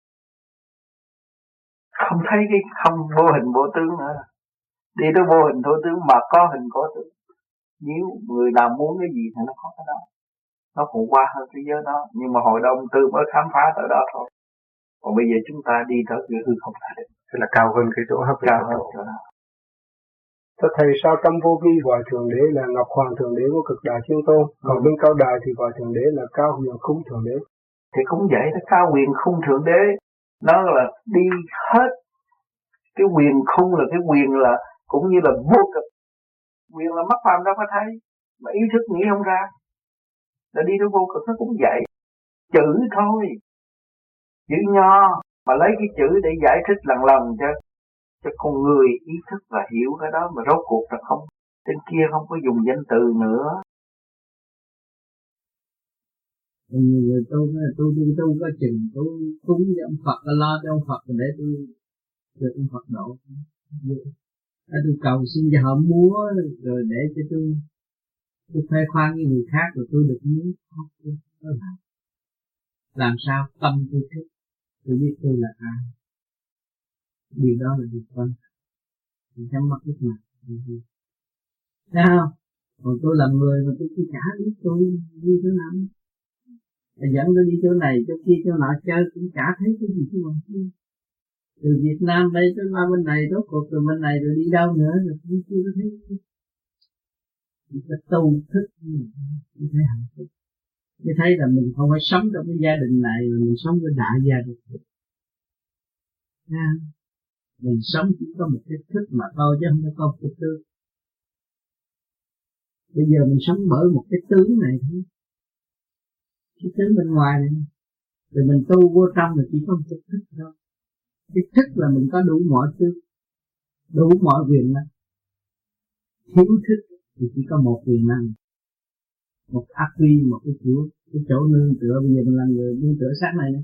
Không thấy cái không vô hình vô tướng nữa. Đi tới vô hình vô tướng mà có hình có tướng. Nếu người nào muốn cái gì thì nó có cái đó. Nó cũng qua hơn thế giới đó. Nhưng mà hội đồng tư mới khám phá tới đó thôi. Còn bây giờ chúng ta đi tới cái hư không đại định tức là cao hơn cái chỗ hấp cao hơn chỗ đó Thưa Thầy sao trong vô vi gọi Thượng Đế là Ngọc Hoàng Thượng Đế của cực đại thiên tôn, còn ừ. bên cao đài thì gọi Thượng Đế là Cao Huyền Khung Thượng Đế. Thì cũng vậy đó, Cao Huyền Khung Thượng Đế nó là đi hết cái quyền khung là cái quyền là cũng như là vô cực. Quyền là mắt phàm đâu có thấy mà ý thức nghĩ không ra. Là đi tới vô cực nó cũng vậy. Chữ thôi. Chữ nho mà lấy cái chữ để giải thích lần lần cho cho con người ý thức và hiểu cái đó mà rốt cuộc là không trên kia không có dùng danh từ nữa. Người tôi tôi tôi tôi có chừng tôi cúng với ông Phật lo cho ông Phật để tôi được ông Phật độ. À, tôi cầu xin cho họ múa rồi để cho tôi tôi khoe khoang với người khác rồi tôi được muốn tôi làm làm sao tâm tôi thích tôi biết tôi là ai. Điều đó là điều quan mình nhắm mắt lúc nào sao? Còn tôi là người mà tôi chỉ chả biết tôi như thế nào? Dẫn tôi đi chỗ này, chỗ kia, chỗ nọ, chơi cũng chả thấy cái gì chứ. Mà từ Việt Nam đây tới qua bên này, rốt cuộc từ bên này rồi đi đâu nữa, rồi cũng chưa có thấy. Chỉ có tu thức như thế hạnh phúc mới thấy là mình không phải sống trong cái gia đình này mà mình sống với đại gia đình à, mình sống chỉ có một cái thức mà thôi chứ không có một cái tướng bây giờ mình sống bởi một cái tướng này thôi. Cái tướng bên ngoài này. Rồi mình tu vô trong là chỉ có một cái thức thôi. Cái thức là mình có đủ mọi thứ đủ mọi quyền năng. Thiếu thức thì chỉ có một quyền năng một ác quy một cái chỗ cái chỗ nương tựa bây giờ mình làm người nương tựa xác này nè.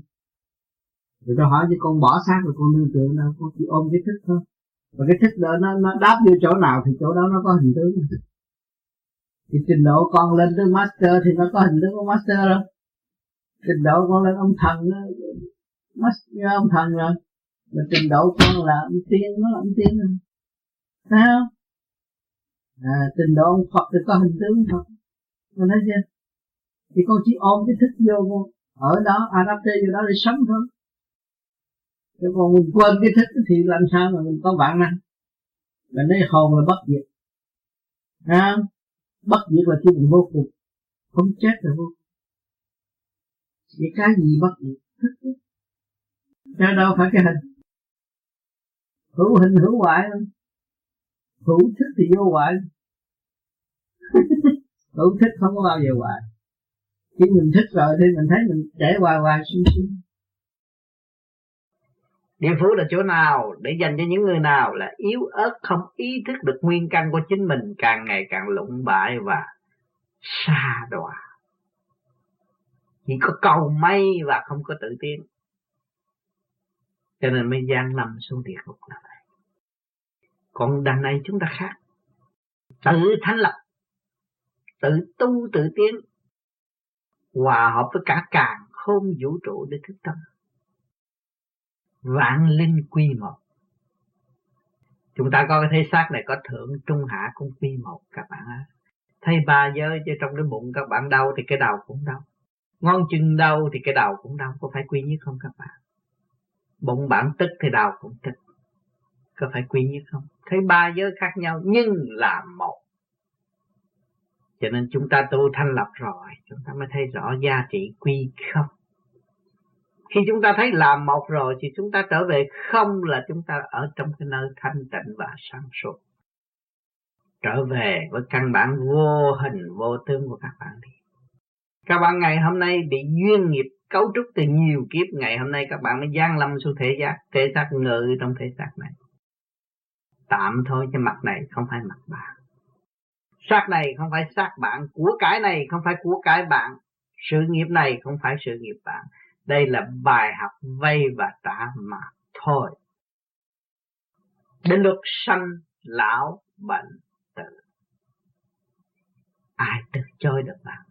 Rồi tôi hỏi cho con bỏ xác rồi con nương tựa nào con chỉ ôm cái thức thôi. Và cái thức đó nó nó đáp vô chỗ nào thì chỗ đó nó có hình tướng. Thì trình độ con lên tới master thì nó có hình tướng của master rồi trình độ con lên ông thần nó master ông thần rồi. Mà trình độ con là ông tiên nó là ông tiên rồi. Sao à, trình độ ông Phật thì có hình tướng Phật con thấy chưa thì con chỉ ôm cái thức vô con ở đó adapter vô đó để sống thôi. Chứ còn mình quên cái thức thì làm sao mà mình có bản năng. Mình thấy hồn là bất diệt. À, Bất diệt là khi mình vô cùng. Không chết là vô cùng Vậy cái gì bất diệt Thức chứ. Đâu phải cái hình. Hữu hình hữu hoại Hữu thức thì vô hoại. Hữu thích không có bao giờ hoài Khi mình thích rồi thì mình thấy mình để hoài hoài sung sung Địa phủ là chỗ nào để dành cho những người nào là yếu ớt không ý thức được nguyên căn của chính mình càng ngày càng lụng bại và xa đọa. Chỉ có cầu may và không có tự tiến. Cho nên mới gian nằm xuống địa ngục là vậy. Còn đằng này chúng ta khác. Tự thanh lập. Tự tu tự tiến. Hòa hợp với cả càng không vũ trụ để thức tâm. Vạn linh quy một. Chúng ta có cái thế xác này có thượng, trung, hạ cũng quy một, các bạn ạ thấy ba giới chứ trong cái bụng các bạn đau thì cái đầu cũng đau. Ngon chân đau thì cái đầu cũng đau, có phải quy nhất không các bạn? Bụng bạn tức thì đầu cũng tức, có phải quy nhất không? Thấy ba giới khác nhau nhưng là một cho nên chúng ta tu thanh lập rồi, chúng ta mới thấy rõ giá trị quy không. Khi chúng ta thấy làm một rồi thì chúng ta trở về không là chúng ta ở trong cái nơi thanh tịnh và sáng suốt. Trở về với căn bản vô hình, vô tướng của các bạn đi. Các bạn ngày hôm nay bị duyên nghiệp cấu trúc từ nhiều kiếp, ngày hôm nay các bạn mới gian lâm xuống thể giác thể xác ngự trong thể xác này. Tạm thôi cho mặt này, không phải mặt bạn xác này không phải xác bạn của cái này không phải của cái bạn sự nghiệp này không phải sự nghiệp bạn đây là bài học vay và trả mà thôi. Đến lúc sanh, lão, bệnh, tử. Ai từ chối được bạn?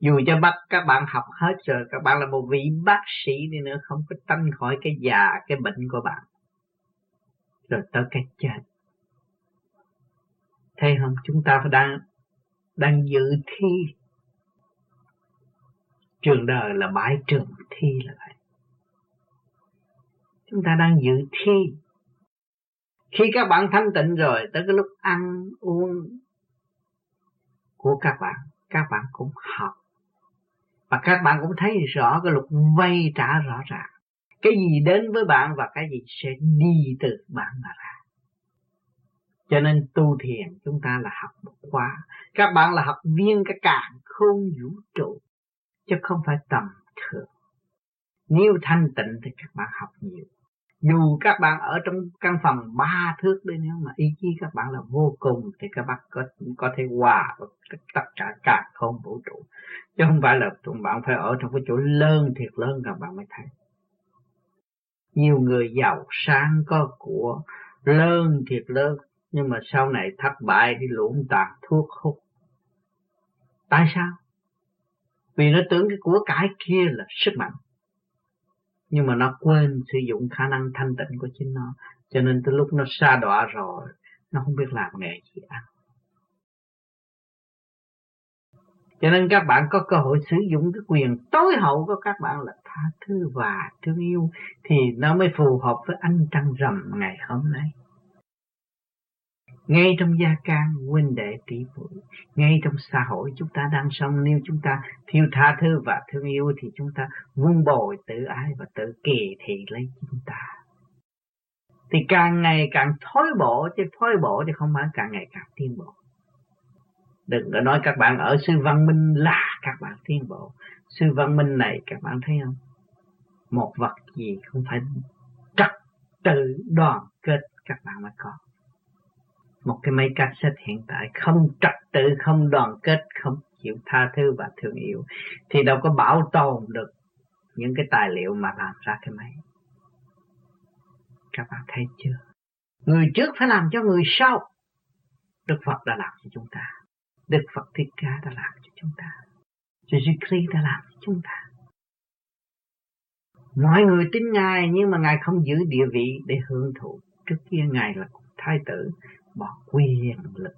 Dù cho bắt các bạn học hết rồi, các bạn là một vị bác sĩ đi nữa không có tránh khỏi cái già, cái bệnh của bạn. Rồi tới cái chết. Thấy không? Chúng ta đang đang dự thi. Trường đời là bãi trường thi là vậy. Chúng ta đang dự thi. Khi các bạn thanh tịnh rồi, tới cái lúc ăn, uống của các bạn các bạn cũng học. Và các bạn cũng thấy rõ cái luật vay trả rõ ràng. Cái gì đến với bạn và cái gì sẽ đi từ bạn mà ra cho nên tu thiền chúng ta là học một khóa các bạn là học viên cái càng không vũ trụ, chứ không phải tầm thường. Nếu thanh tịnh thì các bạn học nhiều. Dù các bạn ở trong căn phòng ba thước đi, nếu mà ý chí các bạn là vô cùng, thì các bạn có có thể hòa vào tất cả cả không vũ trụ. Chứ không phải là tụi bạn phải ở trong cái chỗ lớn, thiệt lớn, các bạn mới thấy. Nhiều người giàu sang có của lớn, thiệt lớn nhưng mà sau này thất bại đi lũng tàn thuốc hút. Tại sao? vì nó tưởng cái của cải kia là sức mạnh nhưng mà nó quên sử dụng khả năng thanh tịnh của chính nó cho nên từ lúc nó xa đọa rồi, nó không biết làm nghề gì ăn cho nên các bạn có cơ hội sử dụng cái quyền tối hậu của các bạn là tha thứ và thương yêu thì nó mới phù hợp với anh trăng rằm ngày hôm nay ngay trong gia can huynh đệ tỷ muội ngay trong xã hội chúng ta đang sống, nếu chúng ta thiếu tha thứ và thương yêu thì chúng ta vun bồi tự ái và tự kỳ thị lấy chúng ta. Thì càng ngày càng thối bộ chứ thối bộ thì không phải càng ngày càng tiến bộ. Đừng có nói các bạn ở sư văn minh là các bạn tiến bộ. Sư văn minh này các bạn thấy không? Một vật gì không phải trật tự đoàn kết các bạn mới có một cái máy cassette hiện tại không trật tự không đoàn kết không chịu tha thứ và thương yêu thì đâu có bảo tồn được những cái tài liệu mà làm ra cái máy. Các bạn thấy chưa? Người trước phải làm cho người sau. Đức Phật đã làm cho chúng ta. Đức Phật Thích Ca đã làm cho chúng ta. Jesus Christ đã làm cho chúng ta. Mọi người tin Ngài nhưng mà Ngài không giữ địa vị để hưởng thụ. Trước kia Ngài là thái tử, bỏ quyền lực.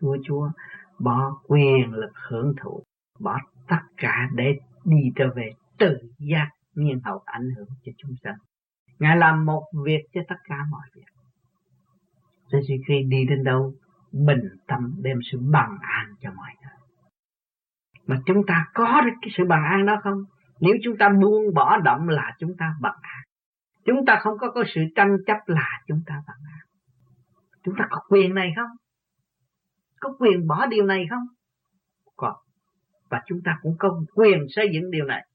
Chúa Chúa bỏ quyền lực hưởng thụ, bỏ tất cả để đi trở về tự giác nhiên hậu ảnh hưởng cho chúng sanh. Ngài làm một việc cho tất cả mọi việc. Jesus khi đi đến đâu, bình tâm đem sự bằng an cho mọi người. Mà chúng ta có được cái sự bằng an đó không? Nếu chúng ta buông bỏ động là chúng ta bằng an. Chúng ta không có có sự tranh chấp là chúng ta bằng an. Chúng ta có quyền này không? Có quyền bỏ điều này không? Có. Và chúng ta cũng có quyền xây dựng điều này.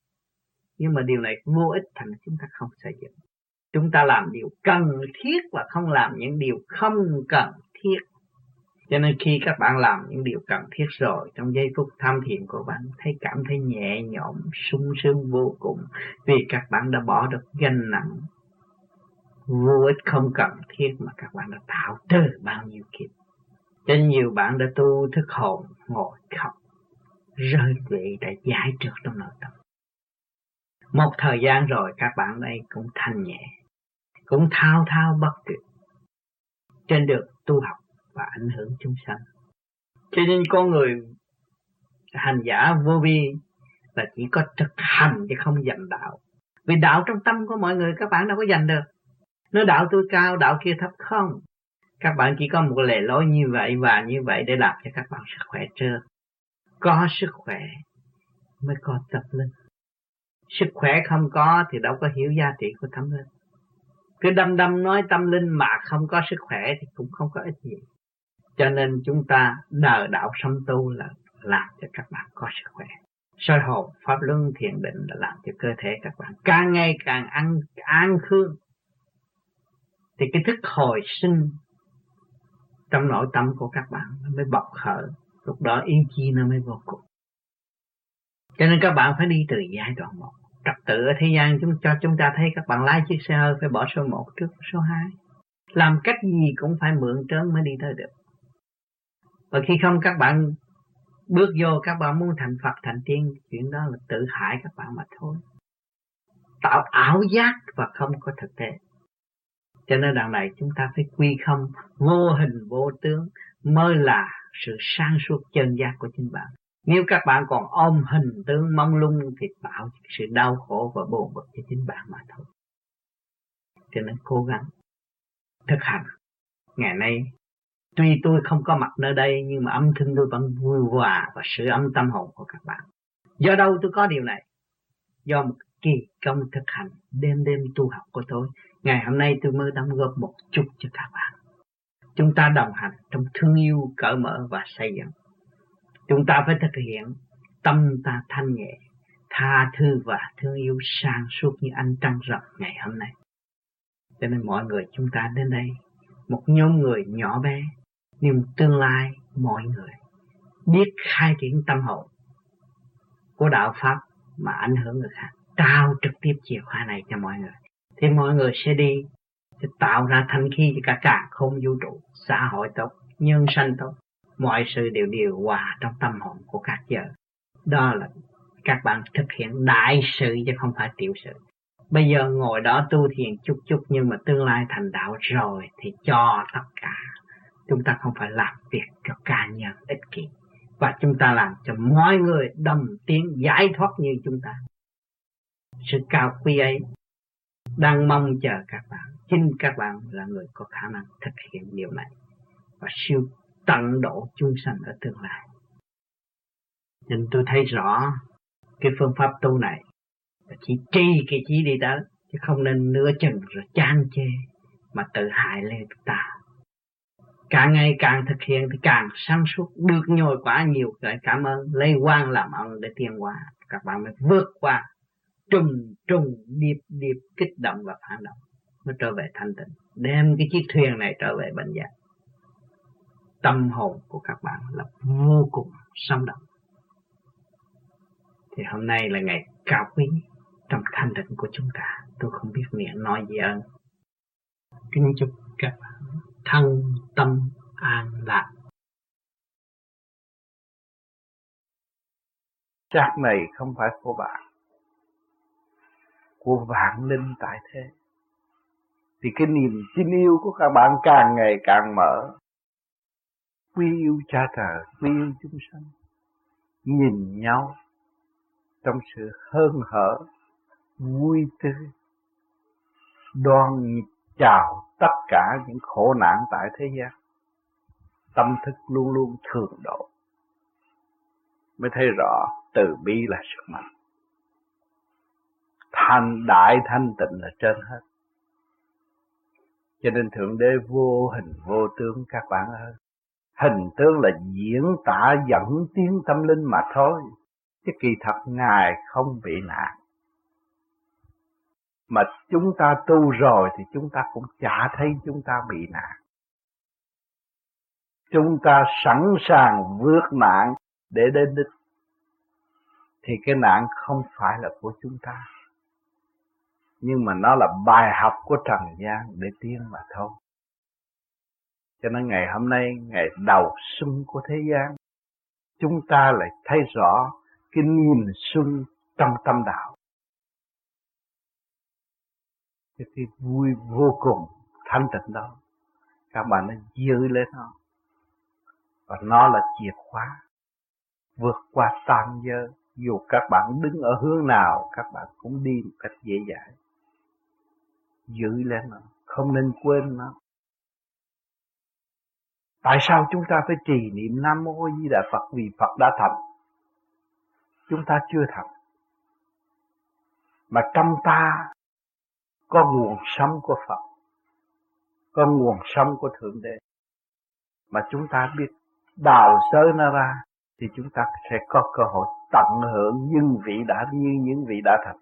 Nhưng mà điều này vô ích thành chúng ta không xây dựng. Chúng ta làm điều cần thiết và không làm những điều không cần thiết. Cho nên khi các bạn làm những điều cần thiết rồi, trong giây phút tham thiền của bạn, thấy cảm thấy nhẹ nhõm, sung sướng vô cùng, vì các bạn đã bỏ được gánh nặng vô ích không cần thiết mà các bạn đã tạo từ bao nhiêu kiếp. Cho nhiều bạn đã tu thức hồn, ngồi khóc, rơi vị đã giải trượt trong nội tâm. Một thời gian rồi các bạn đây cũng thanh nhẹ, cũng thao thao bất tuyệt. Trên đường tu học và ảnh hưởng chúng sanh. Cho nên con người hành giả vô vi là chỉ có thực hành chứ không dành đạo. Vì đạo trong tâm của mọi người các bạn đâu có dành được nó đạo tôi cao, đạo kia thấp không. Các bạn chỉ có một lề lối như vậy và như vậy để làm cho các bạn sức khỏe chưa Có sức khỏe mới có tập linh. Sức khỏe không có thì đâu có hiểu giá trị của tâm linh. Cứ đâm đâm nói tâm linh mà không có sức khỏe thì cũng không có ích gì. Cho nên chúng ta đời đạo sống tu là làm cho các bạn có sức khỏe. Soi hồn, pháp luân, thiền định là làm cho cơ thể các bạn càng ngày càng ăn an khương. Thì cái thức hồi sinh trong nội tâm của các bạn nó mới bộc khởi. Lúc đó ý chí nó mới vô cùng. Cho nên các bạn phải đi từ giai đoạn một. Trật tự ở thế gian chúng cho chúng ta thấy các bạn lái chiếc xe hơi phải bỏ số 1 trước số 2. Làm cách gì cũng phải mượn trớn mới đi tới được. Và khi không các bạn bước vô các bạn muốn thành Phật thành tiên, chuyện đó là tự hại các bạn mà thôi. Tạo ảo giác và không có thực tế. Cho nên đằng này chúng ta phải quy không, vô hình vô tướng mới là sự sáng suốt chân giác của chính bạn. Nếu các bạn còn ôm hình tướng mong lung thì tạo sự đau khổ và buồn bực cho chính bạn mà thôi. Cho nên cố gắng thực hành. Ngày nay Tuy tôi không có mặt nơi đây nhưng mà âm thanh tôi vẫn vui hòa và sự âm tâm hồn của các bạn. Do đâu tôi có điều này? Do một kỳ công thực hành đêm đêm tu học của tôi. Ngày hôm nay tôi mới đóng góp một chút cho các bạn. Chúng ta đồng hành trong thương yêu, cởi mở và xây dựng. Chúng ta phải thực hiện tâm ta thanh nhẹ, tha thứ và thương yêu sang suốt như anh trăng rộng ngày hôm nay. Cho nên mọi người chúng ta đến đây, một nhóm người nhỏ bé nhưng tương lai mọi người biết khai triển tâm hồn của đạo pháp mà ảnh hưởng người khác trao trực tiếp chìa khóa này cho mọi người thì mọi người sẽ đi, sẽ tạo ra thanh khí cho cả cả không vũ trụ, xã hội tốt, nhân sanh tốt. Mọi sự đều điều hòa trong tâm hồn của các giờ. Đó là các bạn thực hiện đại sự chứ không phải tiểu sự. Bây giờ ngồi đó tu thiền chút chút nhưng mà tương lai thành đạo rồi thì cho tất cả. Chúng ta không phải làm việc cho cá nhân ích kỷ. Và chúng ta làm cho mọi người đồng tiếng giải thoát như chúng ta. Sự cao quý ấy đang mong chờ các bạn. Chính các bạn là người có khả năng thực hiện điều này và siêu tận độ chúng sanh ở tương lai. Nên tôi thấy rõ cái phương pháp tu này chỉ tri cái chỉ đi tới, chứ không nên nửa chừng rồi chán chê mà tự hại lên ta. Càng ngày càng thực hiện thì càng sáng suốt, được nhồi quả nhiều. Cái cảm ơn, lấy quan làm ơn để tiền hóa. Các bạn mới vượt qua trùng trùng, điệp điệp kích động và phản động mới trở về thanh tịnh, đem cái chiếc thuyền này trở về bình giác tâm hồn của các bạn là vô cùng sống động. Thì hôm nay là ngày cao quý trong thanh tịnh của chúng ta. Tôi không biết miệng nói gì hơn. Kính chúc các bạn thân, tâm an lạc. Xác này không phải của bạn của vạn linh tại thế. Thì cái niềm tin yêu của các bạn càng ngày càng mở. Quy yêu cha trời quy yêu chúng sanh, nhìn nhau trong sự hơn hở, vui tươi, đoan chào tất cả những khổ nạn tại thế gian. Tâm thức luôn luôn thường độ. Mới thấy rõ từ bi là sức mạnh thanh, đại thanh tịnh là trên hết. Cho nên thượng đế vô hình, vô tướng các bạn ơi. Hình tướng là diễn tả, dẫn tiến tâm linh mà thôi. Chứ kỳ thật ngài không bị nạn. Mà chúng ta tu rồi thì chúng ta cũng chả thấy chúng ta bị nạn. Chúng ta sẵn sàng vượt nạn để đến đích. Thì cái nạn không phải là của chúng ta nhưng mà nó là bài học của trần gian để tiến mà thôi. Cho nên ngày hôm nay ngày đầu xuân của thế gian chúng ta lại thấy rõ cái niềm xuân trong tâm đạo. Cái, cái vui vô cùng thanh tịnh đó. Các bạn nên giữ lên nó. Và nó là chìa khóa vượt qua tam dơ dù các bạn đứng ở hướng nào các bạn cũng đi một cách dễ dãi giữ lên nó, không nên quên nó. Tại sao chúng ta phải trì niệm nam mô di đà phật vì phật đã thành? Chúng ta chưa thành. Mà trong ta có nguồn sống của phật, có nguồn sống của thượng đế. Mà chúng ta biết đào sớ nó ra thì chúng ta sẽ có cơ hội tận hưởng những vị đã, như những vị đã thành.